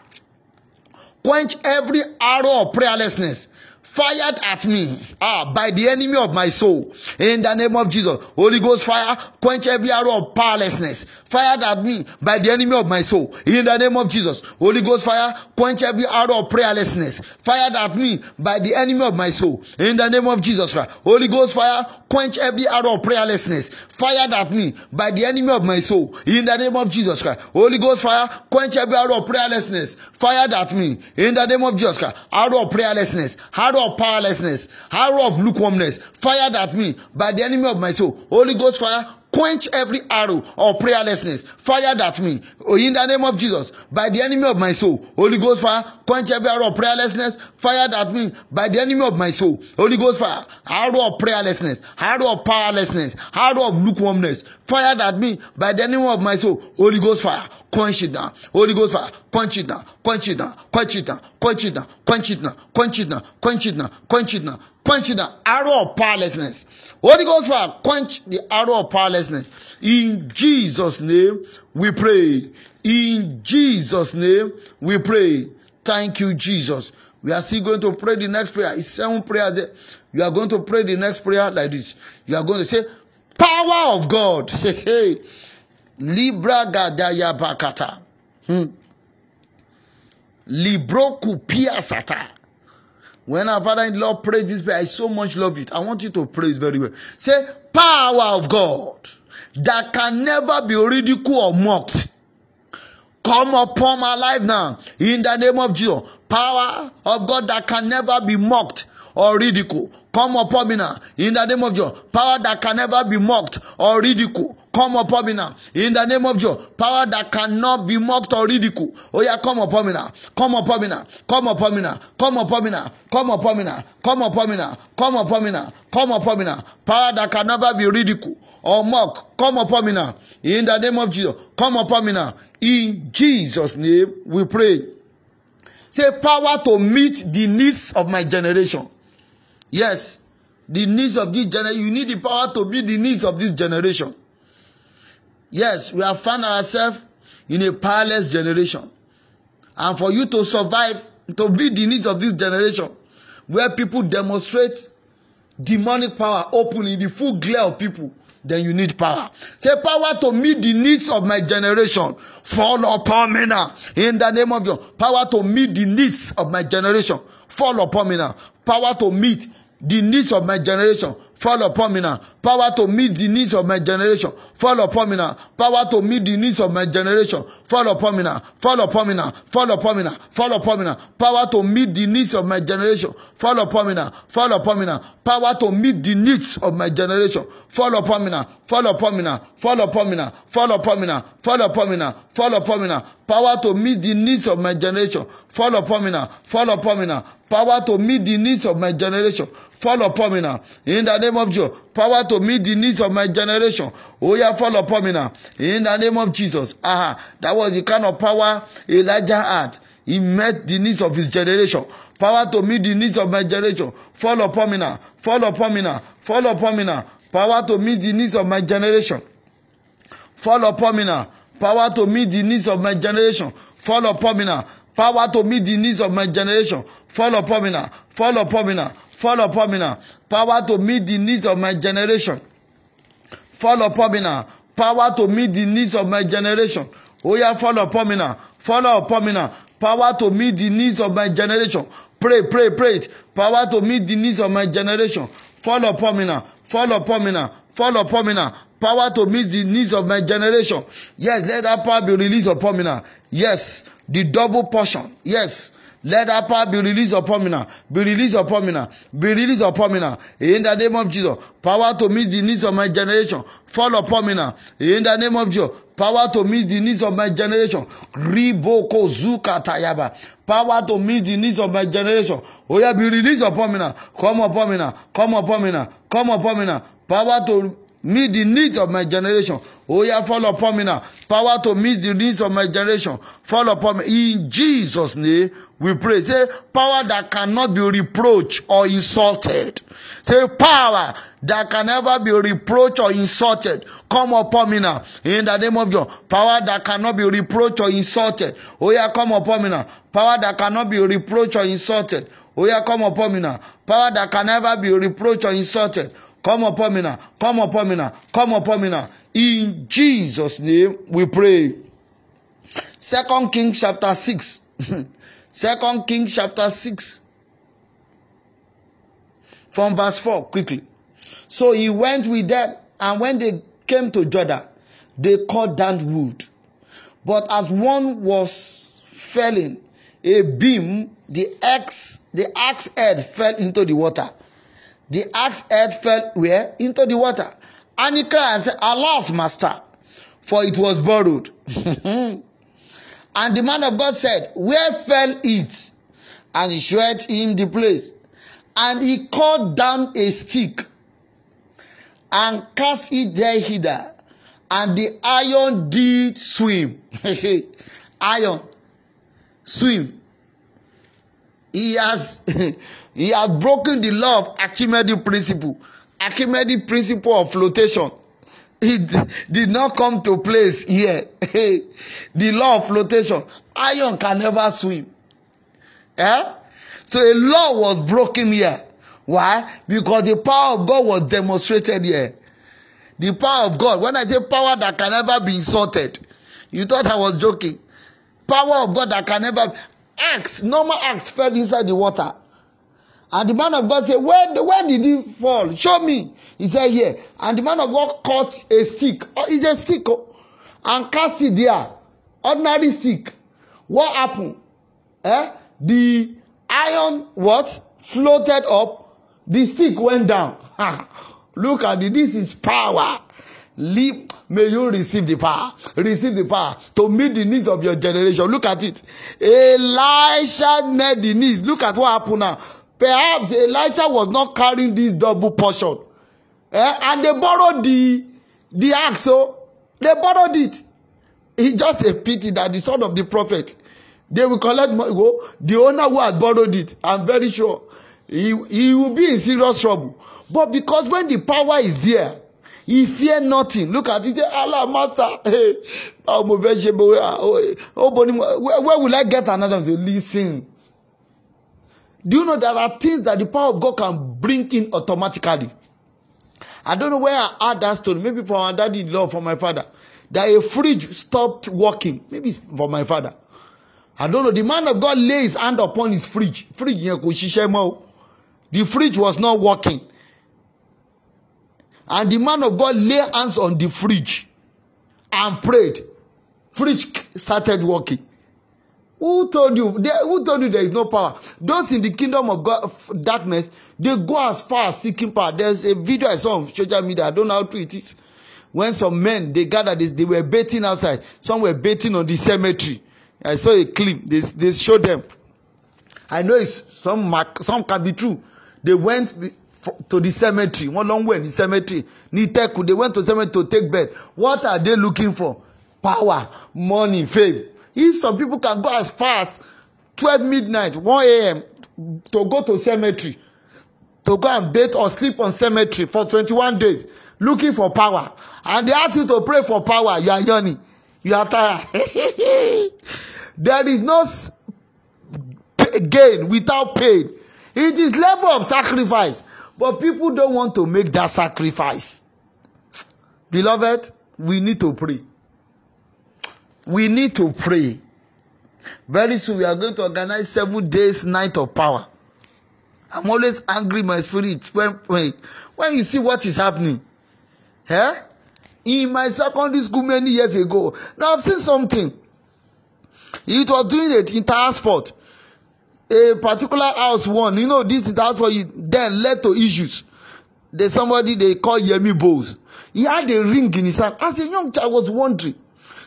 quench every arrow of prayerlessness fired at me. Ah, by the enemy of my soul. In the name of Jesus, Holy Ghost fire, quench every arrow of powerlessness. Fired at me by the enemy of my soul. In the name of Jesus, Holy Ghost fire, quench every arrow of prayerlessness. Fired at me by the enemy of my soul. In the name of Jesus Christ, Holy Ghost fire, quench every arrow of prayerlessness. Fired at me by the enemy of my soul. In the name of Jesus Christ, Holy Ghost fire, quench every arrow of prayerlessness. Fired at me. In the name of Jesus Christ, arrow of prayerlessness, arrow of powerlessness, arrow of lukewarmness fired at me by the enemy of my soul. Holy Ghost fire, quench every arrow of prayerlessness fired at me oh, in the name of Jesus by the enemy of my soul. Holy Ghost fire, quench every arrow of prayerlessness fired at me by the enemy of my soul. Holy Ghost fire, arrow of prayerlessness, arrow of powerlessness, arrow of lukewarmness fired at me by the enemy of my soul. Holy Ghost fire, quench it down. Holy Ghost fire, quench it down, quench it down, quench it down, quench it down, quench it down, quench it down, quench it down, quench it down, quench it down. Arrow of powerlessness. Holy Ghost fire, quench the arrow of powerlessness. In Jesus' name, we pray. In Jesus' name, we pray. Thank you, Jesus. We are still going to pray the next prayer. It's seven prayers there. You are going to pray the next prayer like this. You are going to say, Power of God. Hey. Libra gadaya bakata. Hmm. Libro kupia sata. When our father-in-law prays this prayer, I so much love it. I want you to pray it very well. Say, power of God that can never be ridiculed or mocked. Come upon my life now. In the name of Jesus. Power of God that can never be mocked or ridicule. Come upon me now. In the name of Jesus. Power that can never be mocked or ridicule. Come upon me now. In the name of Jesus. Power that cannot be mocked or ridicule. Oh yeah, come upon me now. Come upon me now. Come upon me now. Come upon me now. Come upon me now. Come upon me now. Come upon me now. Come upon me now. Power that can never be ridicule or mock. Come upon me now. In the name of Jesus. Come upon me now. In Jesus' name we pray. Say power to meet the needs of my generation. Yes, the needs of this generation. You need the power to meet the needs of this generation. Yes, we have found ourselves in a powerless generation. And for you to survive, to meet the needs of this generation, where people demonstrate demonic power openly in the full glare of people, then you need power. Say power to meet the needs of my generation. Fall upon me now. In the name of your power to meet the needs of my generation. Fall upon me now. Power to meet the needs of my generation fall upon me now. Power to meet the needs of my generation fall upon me now. Power to meet the needs of my generation fall upon me now. Fall upon me now. Fall upon me now. Fall upon me now. Power to meet the needs of my generation fall upon me now. Fall upon me now. Power to meet the needs of my generation fall upon me now. Fall upon me now. Fall upon me now. Fall upon me now. Fall upon me now. Fall upon me now. Power to meet the needs of my generation fall upon me now. Fall upon me now. Power to meet the needs of my generation fall upon me now. In the name of Jesus. Power to meet the needs of my generation. Oh yeah, fall upon me now. In the name of Jesus. Aha. That was the kind of power Elijah had. He met the needs of his generation. Power to meet the needs of my generation. Fall upon me now. Fall upon me now. Fall upon me now. Power to meet the needs of my generation. Fall upon me now. Power to meet the needs of my generation. Fall upon me now. Power to meet the needs of my generation. Fall upon me now. Fall upon me now. Fall upon me now. Power to meet the needs of my generation. Fall upon me now. Power to meet the needs of my generation. Oh yeah, fall upon me now. Fall upon me now. Power to meet the needs of my generation. Pray, pray, pray. Power to meet the needs of my generation. Fall upon me now. Fall upon me now. Fall upon me now. Power to meet the needs of my generation. Yes, let that power be released upon me now. Yes, the double portion. Yes. Let that power be released upon me now. Be released upon me now. Be released upon me now. In the name of Jesus. Power to meet the needs of my generation. Fall upon me now. In the name of Jesus. Power to meet the needs of my generation. Riboko zuka tayaba. Power to meet the needs of my generation. Oh yeah, be released upon me now. Come upon me now. Come upon me now. Come upon me now. Power to meet the needs of my generation. Oh yeah, fall upon me now. Power to meet the needs of my generation. Fall upon me. In Jesus' name, we pray. Say, power that cannot be reproached or insulted. Say, power that can never be reproached or insulted. Come upon me now. In the name of God. Power that cannot be reproached or insulted. Oh yeah, come upon me now. Power that cannot be reproached or insulted. Oh yeah, come upon me now. Power that can never be reproached or insulted. Come upon me now. Come upon me now. Come upon me now. In Jesus' name we pray. Second Kings chapter 6. Second Kings chapter 6. From verse 4, quickly. So he went with them, and when they came to Jordan, they cut down wood. But as one was felling a beam, the axe, the axe head fell into the water. The axe head fell where? Into the water. And he cried and said, Alas, master, for it was borrowed. and the man of God said, Where fell it? And he showed him the place. And he cut down a stick and cast it there hither. And the iron did swim. iron. Swim. He has he has broken the law of Archimedes principle. Archimedes principle of flotation. It did not come to place here. the law of flotation. Iron can never swim. Yeah? So a law was broken here. Why? Because the power of God was demonstrated here. The power of God. When I say power that can never be insulted, you thought I was joking. Power of God that can never. Axe, normal axe fell inside the water. And the man of God said, where, where did he fall? Show me. He said, here. And the man of God caught a stick. Oh, it's a stick. Oh, and cast it there. Ordinary stick. What happened? Eh? The iron, what? Floated up The stick went down. Look at it. This is power. Leave. May you receive the power. Receive the power to meet the needs of your generation. Look at it. Elisha met the needs. Look at what happened now. Perhaps Elisha was not carrying this double portion. Eh? And they borrowed the the axe. So oh. they borrowed it. It's just a pity that the son of the prophet, they will collect money. Go, the owner who had borrowed it, I'm very sure he, he will be in serious trouble. But because when the power is there, he fear nothing. Look at it. Say, Allah, master. Hey, oh, where, where will I get another? Say, listen. Do you know there are things that the power of God can bring in automatically? I don't know where I heard that story. Maybe from my daddy in law, from my father. That a fridge stopped working. Maybe it's for my father. I don't know. The man of God lays his hand upon his fridge. Fridge mọ́ The fridge was not working. And the man of God lay hands on the fridge and prayed. Fridge started working. Who told you? They, who told you there is no power? Those in the kingdom of God darkness, they go as far as seeking power. There's a video I saw on social media. I don't know how true it is. When some men they gathered this, they were baiting outside. Some were baiting on the cemetery. I saw a clip. They they showed them. I know it's some some can be true. They went to the cemetery. One long way in the cemetery. Niteku. They went to cemetery to take birth. What are they looking for? Power, money, fame. If some people can go as far as 12 midnight, 1 a.m. to go to cemetery, to go and bathe or sleep on cemetery for 21 days, looking for power, and they ask you to pray for power, you are yawning, you are tired. there is no gain without pain. It is level of sacrifice, but people don't want to make that sacrifice. Beloved, we need to pray we need to pray. Very soon we are going to organize seven days night of power. I'm always angry my spirit when, when, when you see what is happening. Eh? In my secondary school many years ago. Now I've seen something. It was doing it entire sport. A particular house won. You know, this entire sport then led to issues. There's somebody they call Yemi Bowes. He had a ring in his hand. As a young child, I was wondering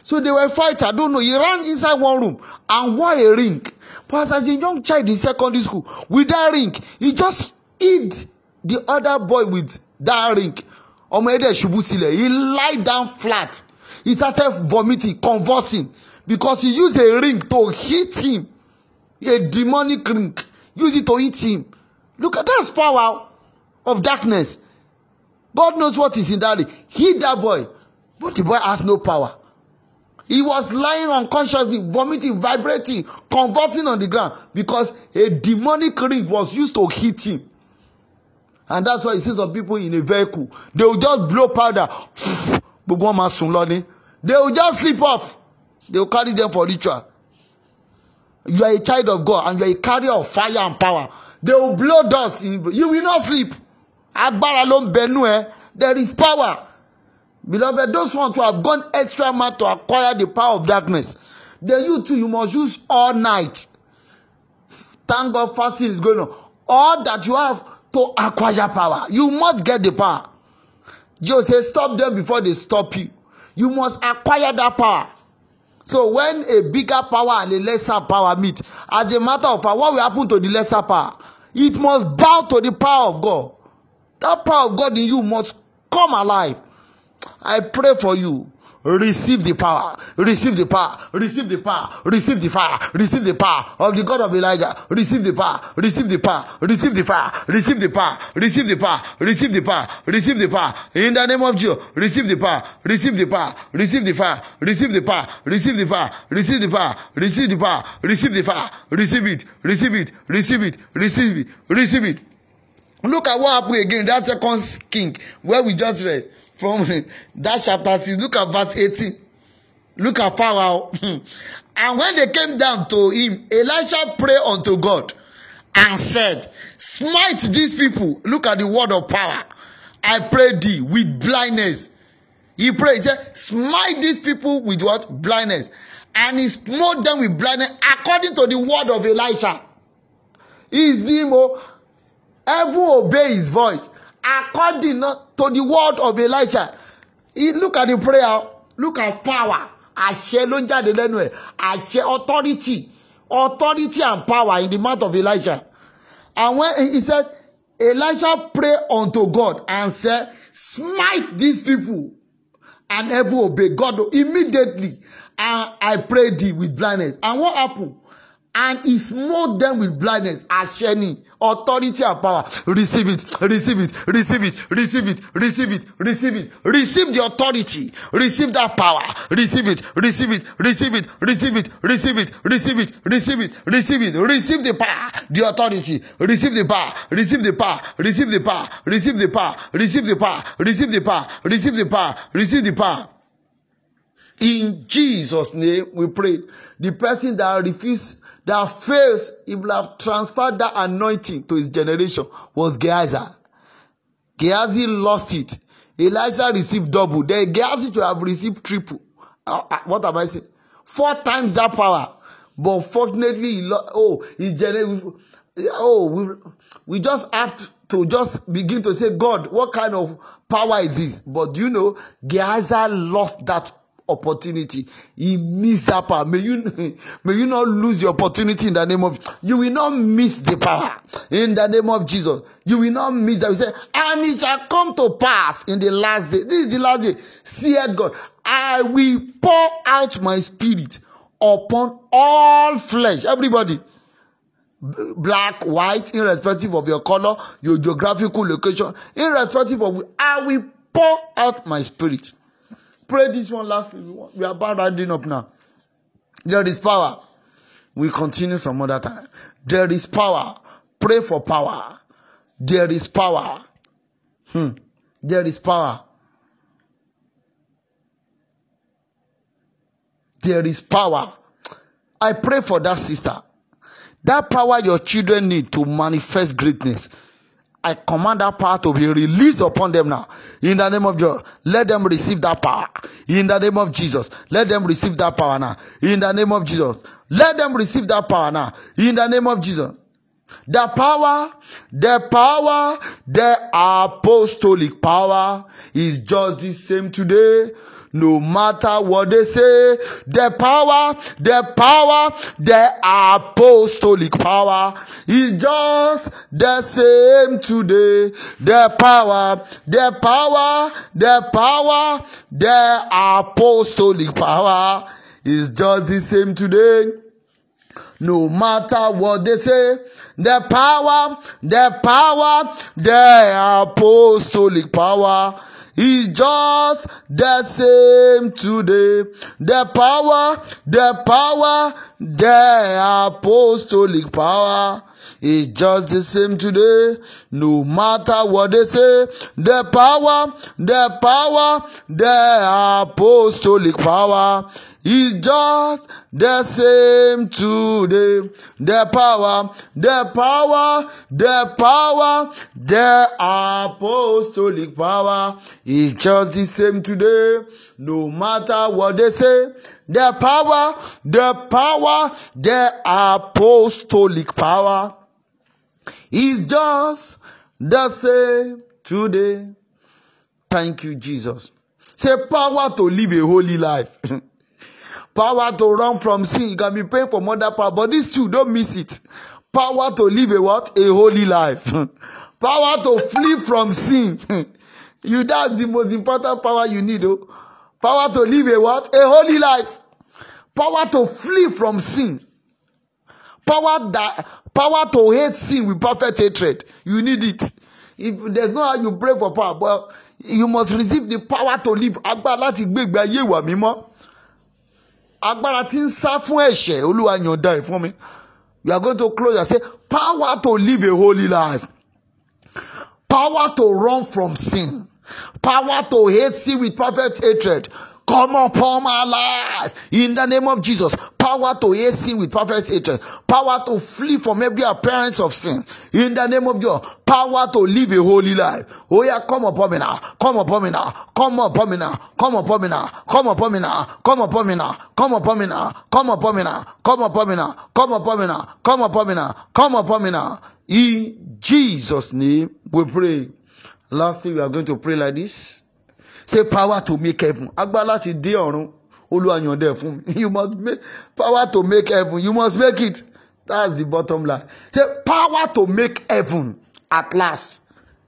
So they were fighting. I don't know. He ran inside one room and wore a ring. But as a young child in secondary school, with that ring, he just hit the other boy with that ring. Ṣubú sílẹ̀. He lie down flat. He started vomiting, convulsing because he used a ring to hit him. A demonic ring. Use it to hit him. Look at that power of darkness. God knows what is in that ring. Hit that boy. But the boy has no power. He was lying unconsciously, vomiting, vibrating, convulsing on the ground because a demonic ring was used to hit him. And that's why you see some people in a vehicle, they will just blow powder. They will just slip off. They will carry them for ritual. You are a child of God and you are a carrier of fire and power. They will blow dust. In, you will not sleep. There is power. Beloved, those who have gone extra mile to acquire the power of darkness, then you too, you must use all night. Thank God fasting is going on. All that you have to acquire power. You must get the power. Jesus says, stop them before they stop you. You must acquire that power. So when a bigger power and a lesser power meet, as a matter of fact, what will happen to the lesser power? It must bow to the power of God. That power of God in you must come alive. I pray for you. Receive the power, receive the power, receive the power, receive the fire, receive the power of the God of Elijah. Receive the power, receive the power, receive the fire, receive the power, receive the power, receive the power, receive the power. In the name of Jesus, receive the power, receive the power, receive the fire, receive the power, receive the power, receive the power, receive the power, receive the fire, receive it, receive it, receive it, receive it, receive it. Look at what happened again, that second king where we just read from that chapter 6. Look at verse 18. Look at power. and when they came down to him, Elisha prayed unto God and said, Smite these people. Look at the word of power. I pray thee with blindness. He prayed, he said, Smite these people with what? Blindness. And he smote them with blindness according to the word of Elisha. Is him, oh, heaven obey his voice according to the word of Elisha he look at the prayer look at power. Àṣẹ ló ń jáde lẹ́nu ẹ̀. Àṣẹ authority authority and power in the mouth of Elijah and when he said Elijah pray unto God and said smite these people and heaven obey. God immediately and I prayed thee with blindness. And what happened and he smote them with blindness àṣẹ authority and power receive it receive it receive it receive it receive it receive it receive the authority receive that power receive it receive it receive it receive it receive it receive it receive it receive it receive the power the authority receive the power receive the power receive the power receive the power receive the power receive the power receive the power receive the power in Jesus name we pray the person that refuse that fails, he will have transferred that anointing to his generation was Gehazi. Gehazi lost it. Elijah received double. Then Gehazi should have received triple. Uh, uh, what am I saying? Four times that power. But fortunately, he lost. Oh, his generation. Oh, we, we just have to just begin to say, God, what kind of power is this? But you know, Gehazi lost that opportunity. He missed that power. May you, may you not lose the opportunity in the name of, you will not miss the power in the name of Jesus. You will not miss that. We say, and it shall come to pass in the last day. This is the last day. Saith God, I will pour out my spirit upon all flesh. Everybody black, white, irrespective of your color, your geographical location, irrespective of, I will pour out my spirit Pray this one lastly. We are about rounding up now. There is power. We continue some other time. There is power. Pray for power. There is power. Hmm. There is power. There is power. I pray for that sister. That power your children need to manifest greatness. I command that power to be released upon them now. In the name of Jesus, let them receive that power. In the name of Jesus, let them receive that power now. In the name of Jesus, let them receive that power now. In the name of Jesus. The power, the power, the apostolic power is just the same today no matter what they say, the power, the power, the apostolic power is just the same today. The power, the power, the power, the apostolic power is just the same today. No matter what they say, the power, the power, the apostolic power is just the same today. The power, the power, the apostolic power is just the same today. No matter what they say, the power, the power, the apostolic power is just the same today. The power, the power, the power, the apostolic power is just the same today. No matter what they say, the power, the power, the apostolic power is just the same today. Thank you, Jesus. Say power to live a holy life. Power to run from sin. You can be praying for mother power, but these two, don't miss it. Power to live a what? A holy life. power to flee from sin. you that's the most important power you need. Oh. Power to live a what? A holy life. Power to flee from sin. Power that power to hate sin with perfect hatred. You need it. If there's no how you pray for power, but you must receive the power to live. Agbára láti gbé ayé ìwà mímọ́ agbára tí ń sá fún ẹ̀ṣẹ̀ olúwa ẹ̀ fún mi. You are going to close and say power to live a holy life. Power to run from sin. Power to hate sin with perfect hatred come upon my life in the name of Jesus. Power to hate sin with perfect hatred. Power to flee from every appearance of sin in the name of Jesus. Power to live a holy life. Oh yeah, come upon me now. Come upon me now. Come upon me now. Come upon me now. Come upon me now. Come upon me now. Come upon me now. Come upon me now. Come upon me now. Come upon me now. Come upon me now. Come upon me now. In Jesus' name, we pray. Lastly, we are going to pray like this. Say power to make heaven. Agbára láti dé ọ̀run. Olúwa ẹ̀ fún mi. You must make power to make heaven. You must make it. That's the bottom line. Say power to make heaven at last.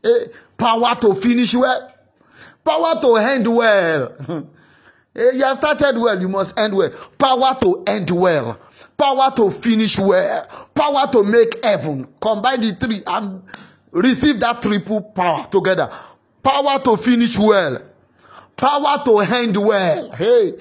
Eh, power to finish well. Power to end well. Eh, you have started well, you must end well. Power to end well. Power to finish well. Power to make heaven. Combine the three and receive that triple power together. Power to finish well. Power to end well. Hey,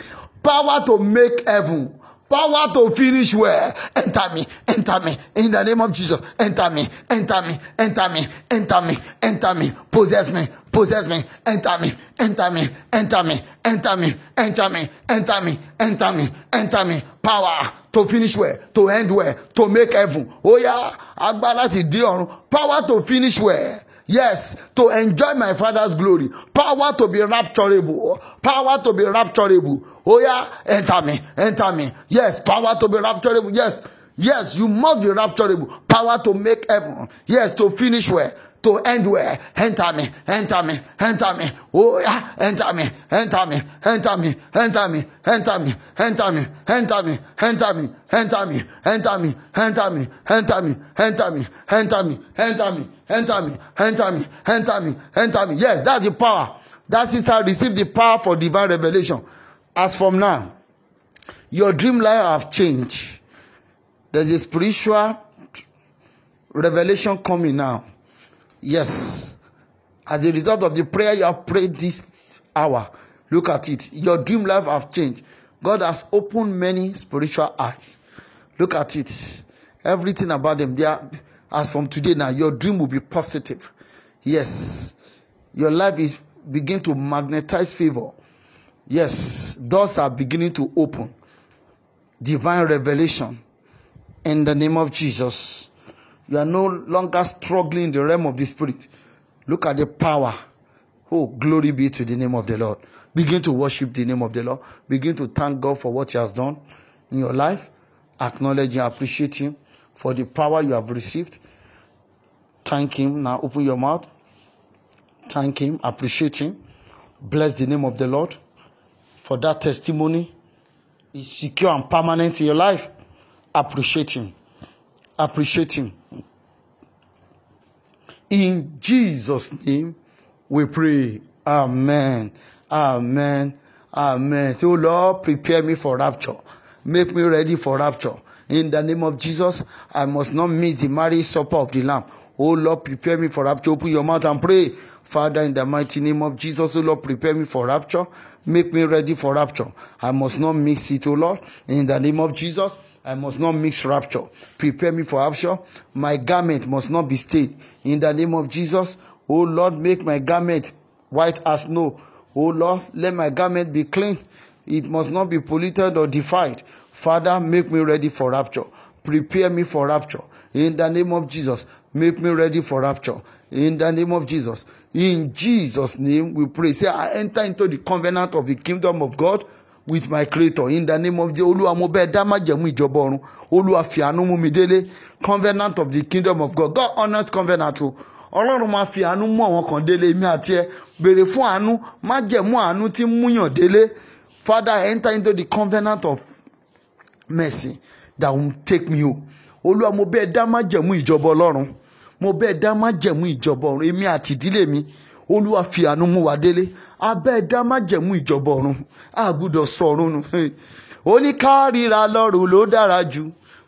power to make heaven. Power to finish well. Enter me, enter me. In the name of Jesus, enter me, enter me, enter me, enter me, enter me. Possess me, possess me. Enter me, enter me, enter me, enter me, enter me, enter me, enter me, enter me. Power to finish well, to end well, to make heaven. Oh yeah, agbára láti dé ọ̀run. Power to finish well. Yes, to enjoy my father's glory. Power to be rapturable. Power to be rapturable. Oh yeah, enter me, enter me. Yes, power to be rapturable. Yes, yes, you must be rapturable. Power to make heaven. Yes, to finish well. To end well, enter me, enter me, enter me, oh yeah, enter me, enter me, enter me, enter me, enter me, enter me, enter me, enter me, enter me, enter me, enter me, enter me, enter me, enter me, enter me, enter me, enter me, enter me, enter me. Yes, that's the power. That sister received the power for divine revelation. As from now, your dream life have changed. There's a spiritual revelation coming now. Yes. As a result of the prayer you have prayed this hour, look at it. Your dream life have changed. God has opened many spiritual eyes. Look at it. Everything about them. They are, as from today now, your dream will be positive. Yes. Your life is begin to magnetize favor. Yes. Doors are beginning to open. Divine revelation. In the name of Jesus. You are no longer struggling in the realm of the spirit. Look at the power. Oh, glory be to the name of the Lord. Begin to worship the name of the Lord. Begin to thank God for what He has done in your life. Acknowledge and appreciate Him for the power you have received. Thank Him. Now open your mouth. Thank Him. Appreciate Him. Bless the name of the Lord for that testimony is secure and permanent in your life. Appreciate Him. Appreciate Him. In Jesus' name, we pray. Amen. Amen. Amen. So, oh, Lord, prepare me for rapture. Make me ready for rapture. In the name of Jesus, I must not miss the marriage supper of the Lamb. Oh Lord, prepare me for rapture. Open your mouth and pray. Father, in the mighty name of Jesus, oh Lord, prepare me for rapture. Make me ready for rapture. I must not miss it, oh Lord. In the name of Jesus, I must not mix rapture. Prepare me for rapture. My garment must not be stained. In the name of Jesus, oh Lord, make my garment white as snow. Oh Lord, let my garment be clean. It must not be polluted or defiled. Father, make me ready for rapture. Prepare me for rapture. In the name of Jesus, make me ready for rapture. In the name of Jesus. In Jesus' name, we pray. Say, I enter into the covenant of the kingdom of God with my creator. In the name of Jesus olúwa mo bẹ́ẹ̀ dá májẹ̀mú ìjọba ọ̀run. Olúwa fi àánú mú mi délé. Covenant of the kingdom of God. God honours covenant o. Ọlọ́run máa fi àánú mú àwọn kan délé. Èmi àti ẹ béèrè fún àánú májẹ̀mú àánú tí ń múyàn délé. Father enter into the covenant of mercy that will take me home. Olúwa mo bẹ́ẹ̀ dá májẹ̀mú ìjọba ọlọ́run. Mo bẹ́ẹ̀ dá májẹ̀mú ìjọba ọ̀run. Èmi àti ìdílé mi olúwa fi àánú mú wa délé abẹ́ dá májẹ̀mú ìjọba ọ̀run a gbọ́dọ̀ sọ̀run nù ó ní ká ríra lọ́rùn ló dára jù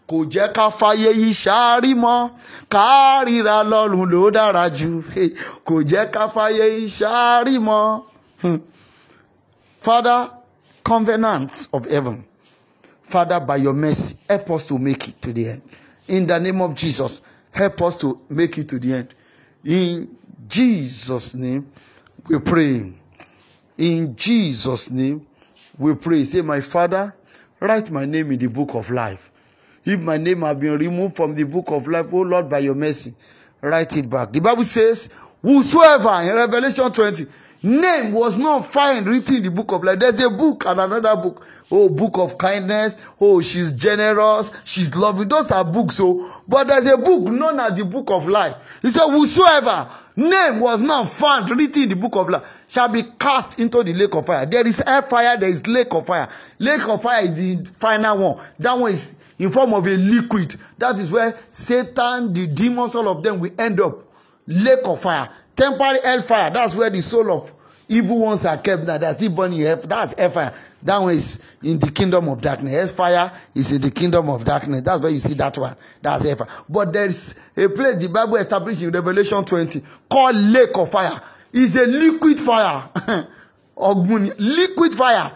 kò jẹ́ ká fàyè yìí ṣáárí mọ́ ká ríra lọ́rùn ló dára jù kò jẹ́ ká fàyè yìí ṣáárí mọ́. Father, covenant of heaven, Father, by your mercy, help us to make it to the end. In the name of Jesus, help us to make it to the end. In Jesus' name, we pray. In Jesus' name, we pray. Say, My Father, write my name in the book of life. If my name has been removed from the book of life, oh Lord, by your mercy, write it back. The Bible says, Whosoever, in Revelation 20, name was not found written in the book of life. There's a book and another book. Oh, book of kindness. Oh, she's generous. She's loving. Those are books. So, oh. but there's a book known as the book of life. He said, whosoever name was not found written in the book of life shall be cast into the lake of fire. There is air fire. There is lake of fire. Lake of fire is the final one. That one is in form of a liquid. That is where Satan, the demons, all of them will end up. Lake of fire. Temporary hellfire. That's where the soul of evil ones are kept. Now that's still burning hell. That's hellfire. That one is in the kingdom of darkness. Hellfire is in the kingdom of darkness. That's where you see that one. That's hellfire. But there is a place the Bible established in Revelation 20 called lake of fire. It's a liquid fire. liquid fire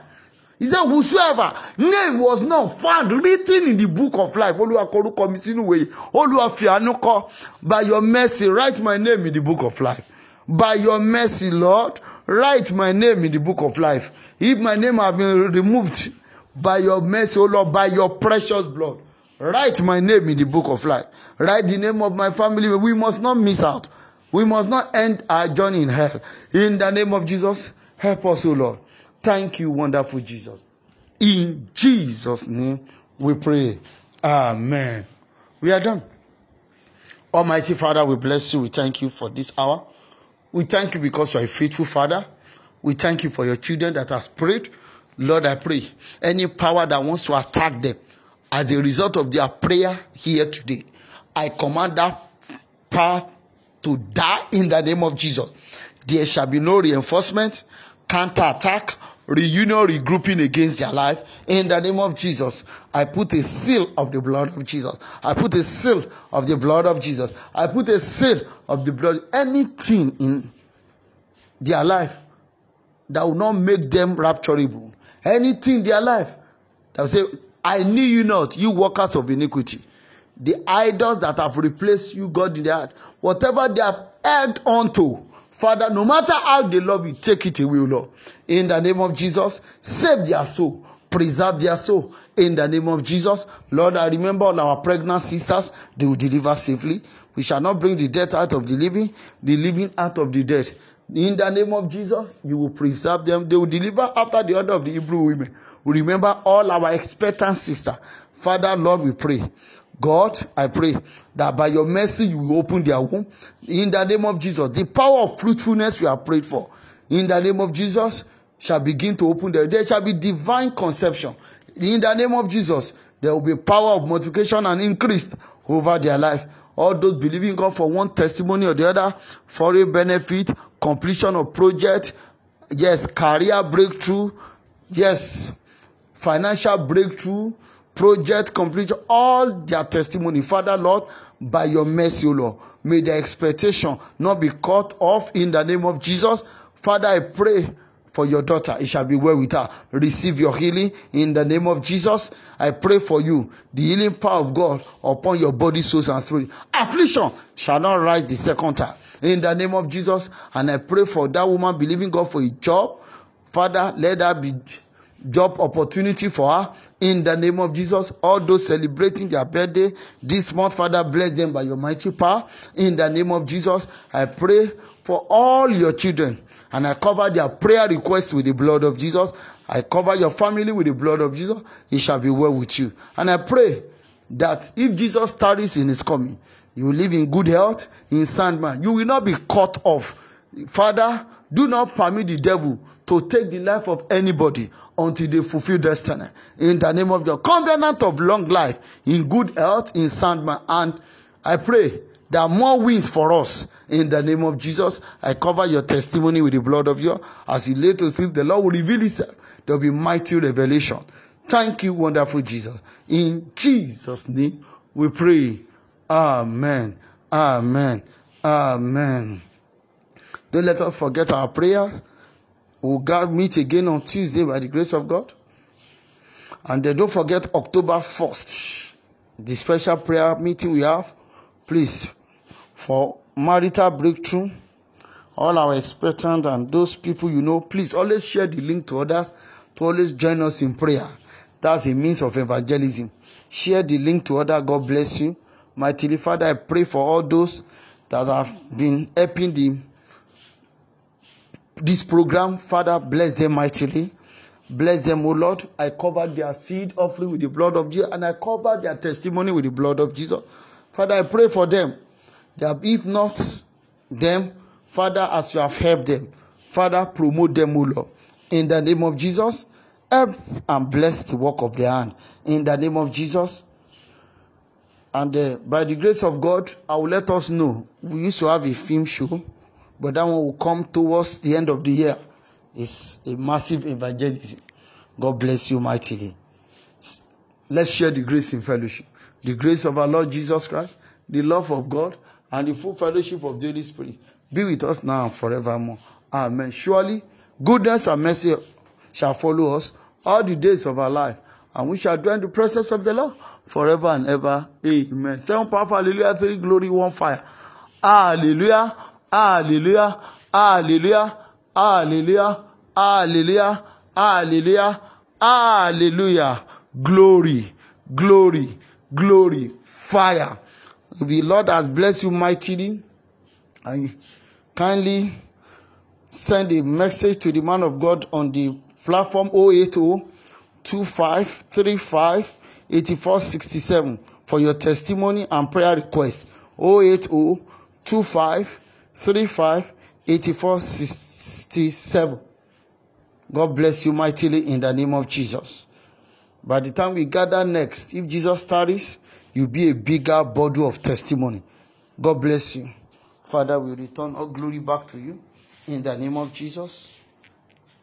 he said whosoever name was not found written in the book of life olúwa kọ orúkọ mi sínú ìwé olúwa by your mercy write my name in the book of life. By your mercy lord write my name in the book of life. If my name have been removed by your mercy o lord by your precious blood write my name in the book of life. Write the name of my family. We must not miss out. We must not end our journey in hell. In the name of jesus help us o lord Thank you, wonderful Jesus. In Jesus' name we pray. Amen. We are done. Almighty Father, we bless you. We thank you for this hour. We thank you because you are a faithful Father. We thank you for your children that has prayed. Lord, I pray any power that wants to attack them as a result of their prayer here today, I command that power to die in the name of Jesus. There shall be no reinforcement, counter attack, reunion, regrouping against their life. In the name of Jesus, I put a seal of the blood of Jesus. I put a seal of the blood of Jesus. I put a seal of the blood. Anything in their life that will not make them rapturable. Anything in their life that will say, I knew you not, you workers of iniquity. The idols that have replaced you, God in their heart, whatever they have held onto, Father, no matter how they love you, take it away, Lord. In the name of Jesus, save their soul, preserve their soul. In the name of Jesus, Lord, I remember all our pregnant sisters, they will deliver safely. We shall not bring the dead out of the living, the living out of the dead. In the name of Jesus, you will preserve them. They will deliver after the order of the Hebrew women. We remember all our expectant sister. Father, Lord, we pray. God, I pray that by your mercy you will open their womb. In the name of Jesus, the power of fruitfulness we have prayed for. In the name of Jesus, shall begin to open their. There shall be divine conception. In the name of Jesus, there will be power of multiplication and increase over their life. All those believing God for one testimony or the other, for a benefit, completion of project, yes, career breakthrough, yes, financial breakthrough, project completion, all their testimony. Father, Lord, by your mercy, O Lord, may the expectation not be cut off in the name of Jesus. Father, I pray for your daughter. It shall be well with her. Receive your healing in the name of Jesus. I pray for you, the healing power of God upon your body, souls, and spirit. Affliction shall not rise the second time in the name of Jesus. And I pray for that woman believing God for a job. Father, let her be job opportunity for her in the name of Jesus. All those celebrating their birthday this month, Father, bless them by your mighty power in the name of Jesus. I pray for all your children and I cover their prayer requests with the blood of Jesus. I cover your family with the blood of Jesus. It shall be well with you. And I pray that if Jesus tarries in his coming, you will live in good health, in sound mind. You will not be cut off Father, do not permit the devil to take the life of anybody until they fulfill destiny. In the name of the covenant of long life, in good health, in sound mind. And I pray there are more wins for us. In the name of Jesus, I cover your testimony with the blood of your. As you lay to sleep, the Lord will reveal himself. There will be mighty revelation. Thank you, wonderful Jesus. In Jesus' name, we pray. Amen. Amen. Amen. Don't let us forget our prayers. We'll meet again on Tuesday by the grace of God. And don't forget October 1st, the special prayer meeting we have. Please, for marital breakthrough, all our expectants and those people you know, please always share the link to others to always join us in prayer. That's a means of evangelism. Share the link to others. God bless you. Mighty Father, I pray for all those that have been helping the this program. Father, bless them mightily. Bless them, O Lord. I cover their seed offering with the blood of Jesus, and I cover their testimony with the blood of Jesus. Father, I pray for them. That if not them, Father, as you have helped them, Father, promote them, O Lord. In the name of Jesus, help and bless the work of their hand. In the name of Jesus. And uh, by the grace of God, I will let us know. We used to have a film show, but that one will come towards the end of the year. It's a massive evangelism. God bless you mightily. Let's share the grace in fellowship. The grace of our Lord Jesus Christ, the love of God, and the full fellowship of the Holy Spirit be with us now and forevermore. Amen. Surely, goodness and mercy shall follow us all the days of our life, and we shall dwell in the presence of the Lord forever and ever. Amen. Seven powerful hallelujah, three glory, one fire. Hallelujah, hallelujah, hallelujah, hallelujah, hallelujah, hallelujah, hallelujah. Glory, glory, glory, fire. The Lord has blessed you mightily. And kindly send a message to the man of God on the platform 080 2535 8467 for your testimony and prayer request 080 2535 8467. God bless you mightily in the name of Jesus. By the time we gather next, if Jesus tarries, you'll be a bigger body of testimony. God bless you. Father, we return all glory back to you in the name of Jesus.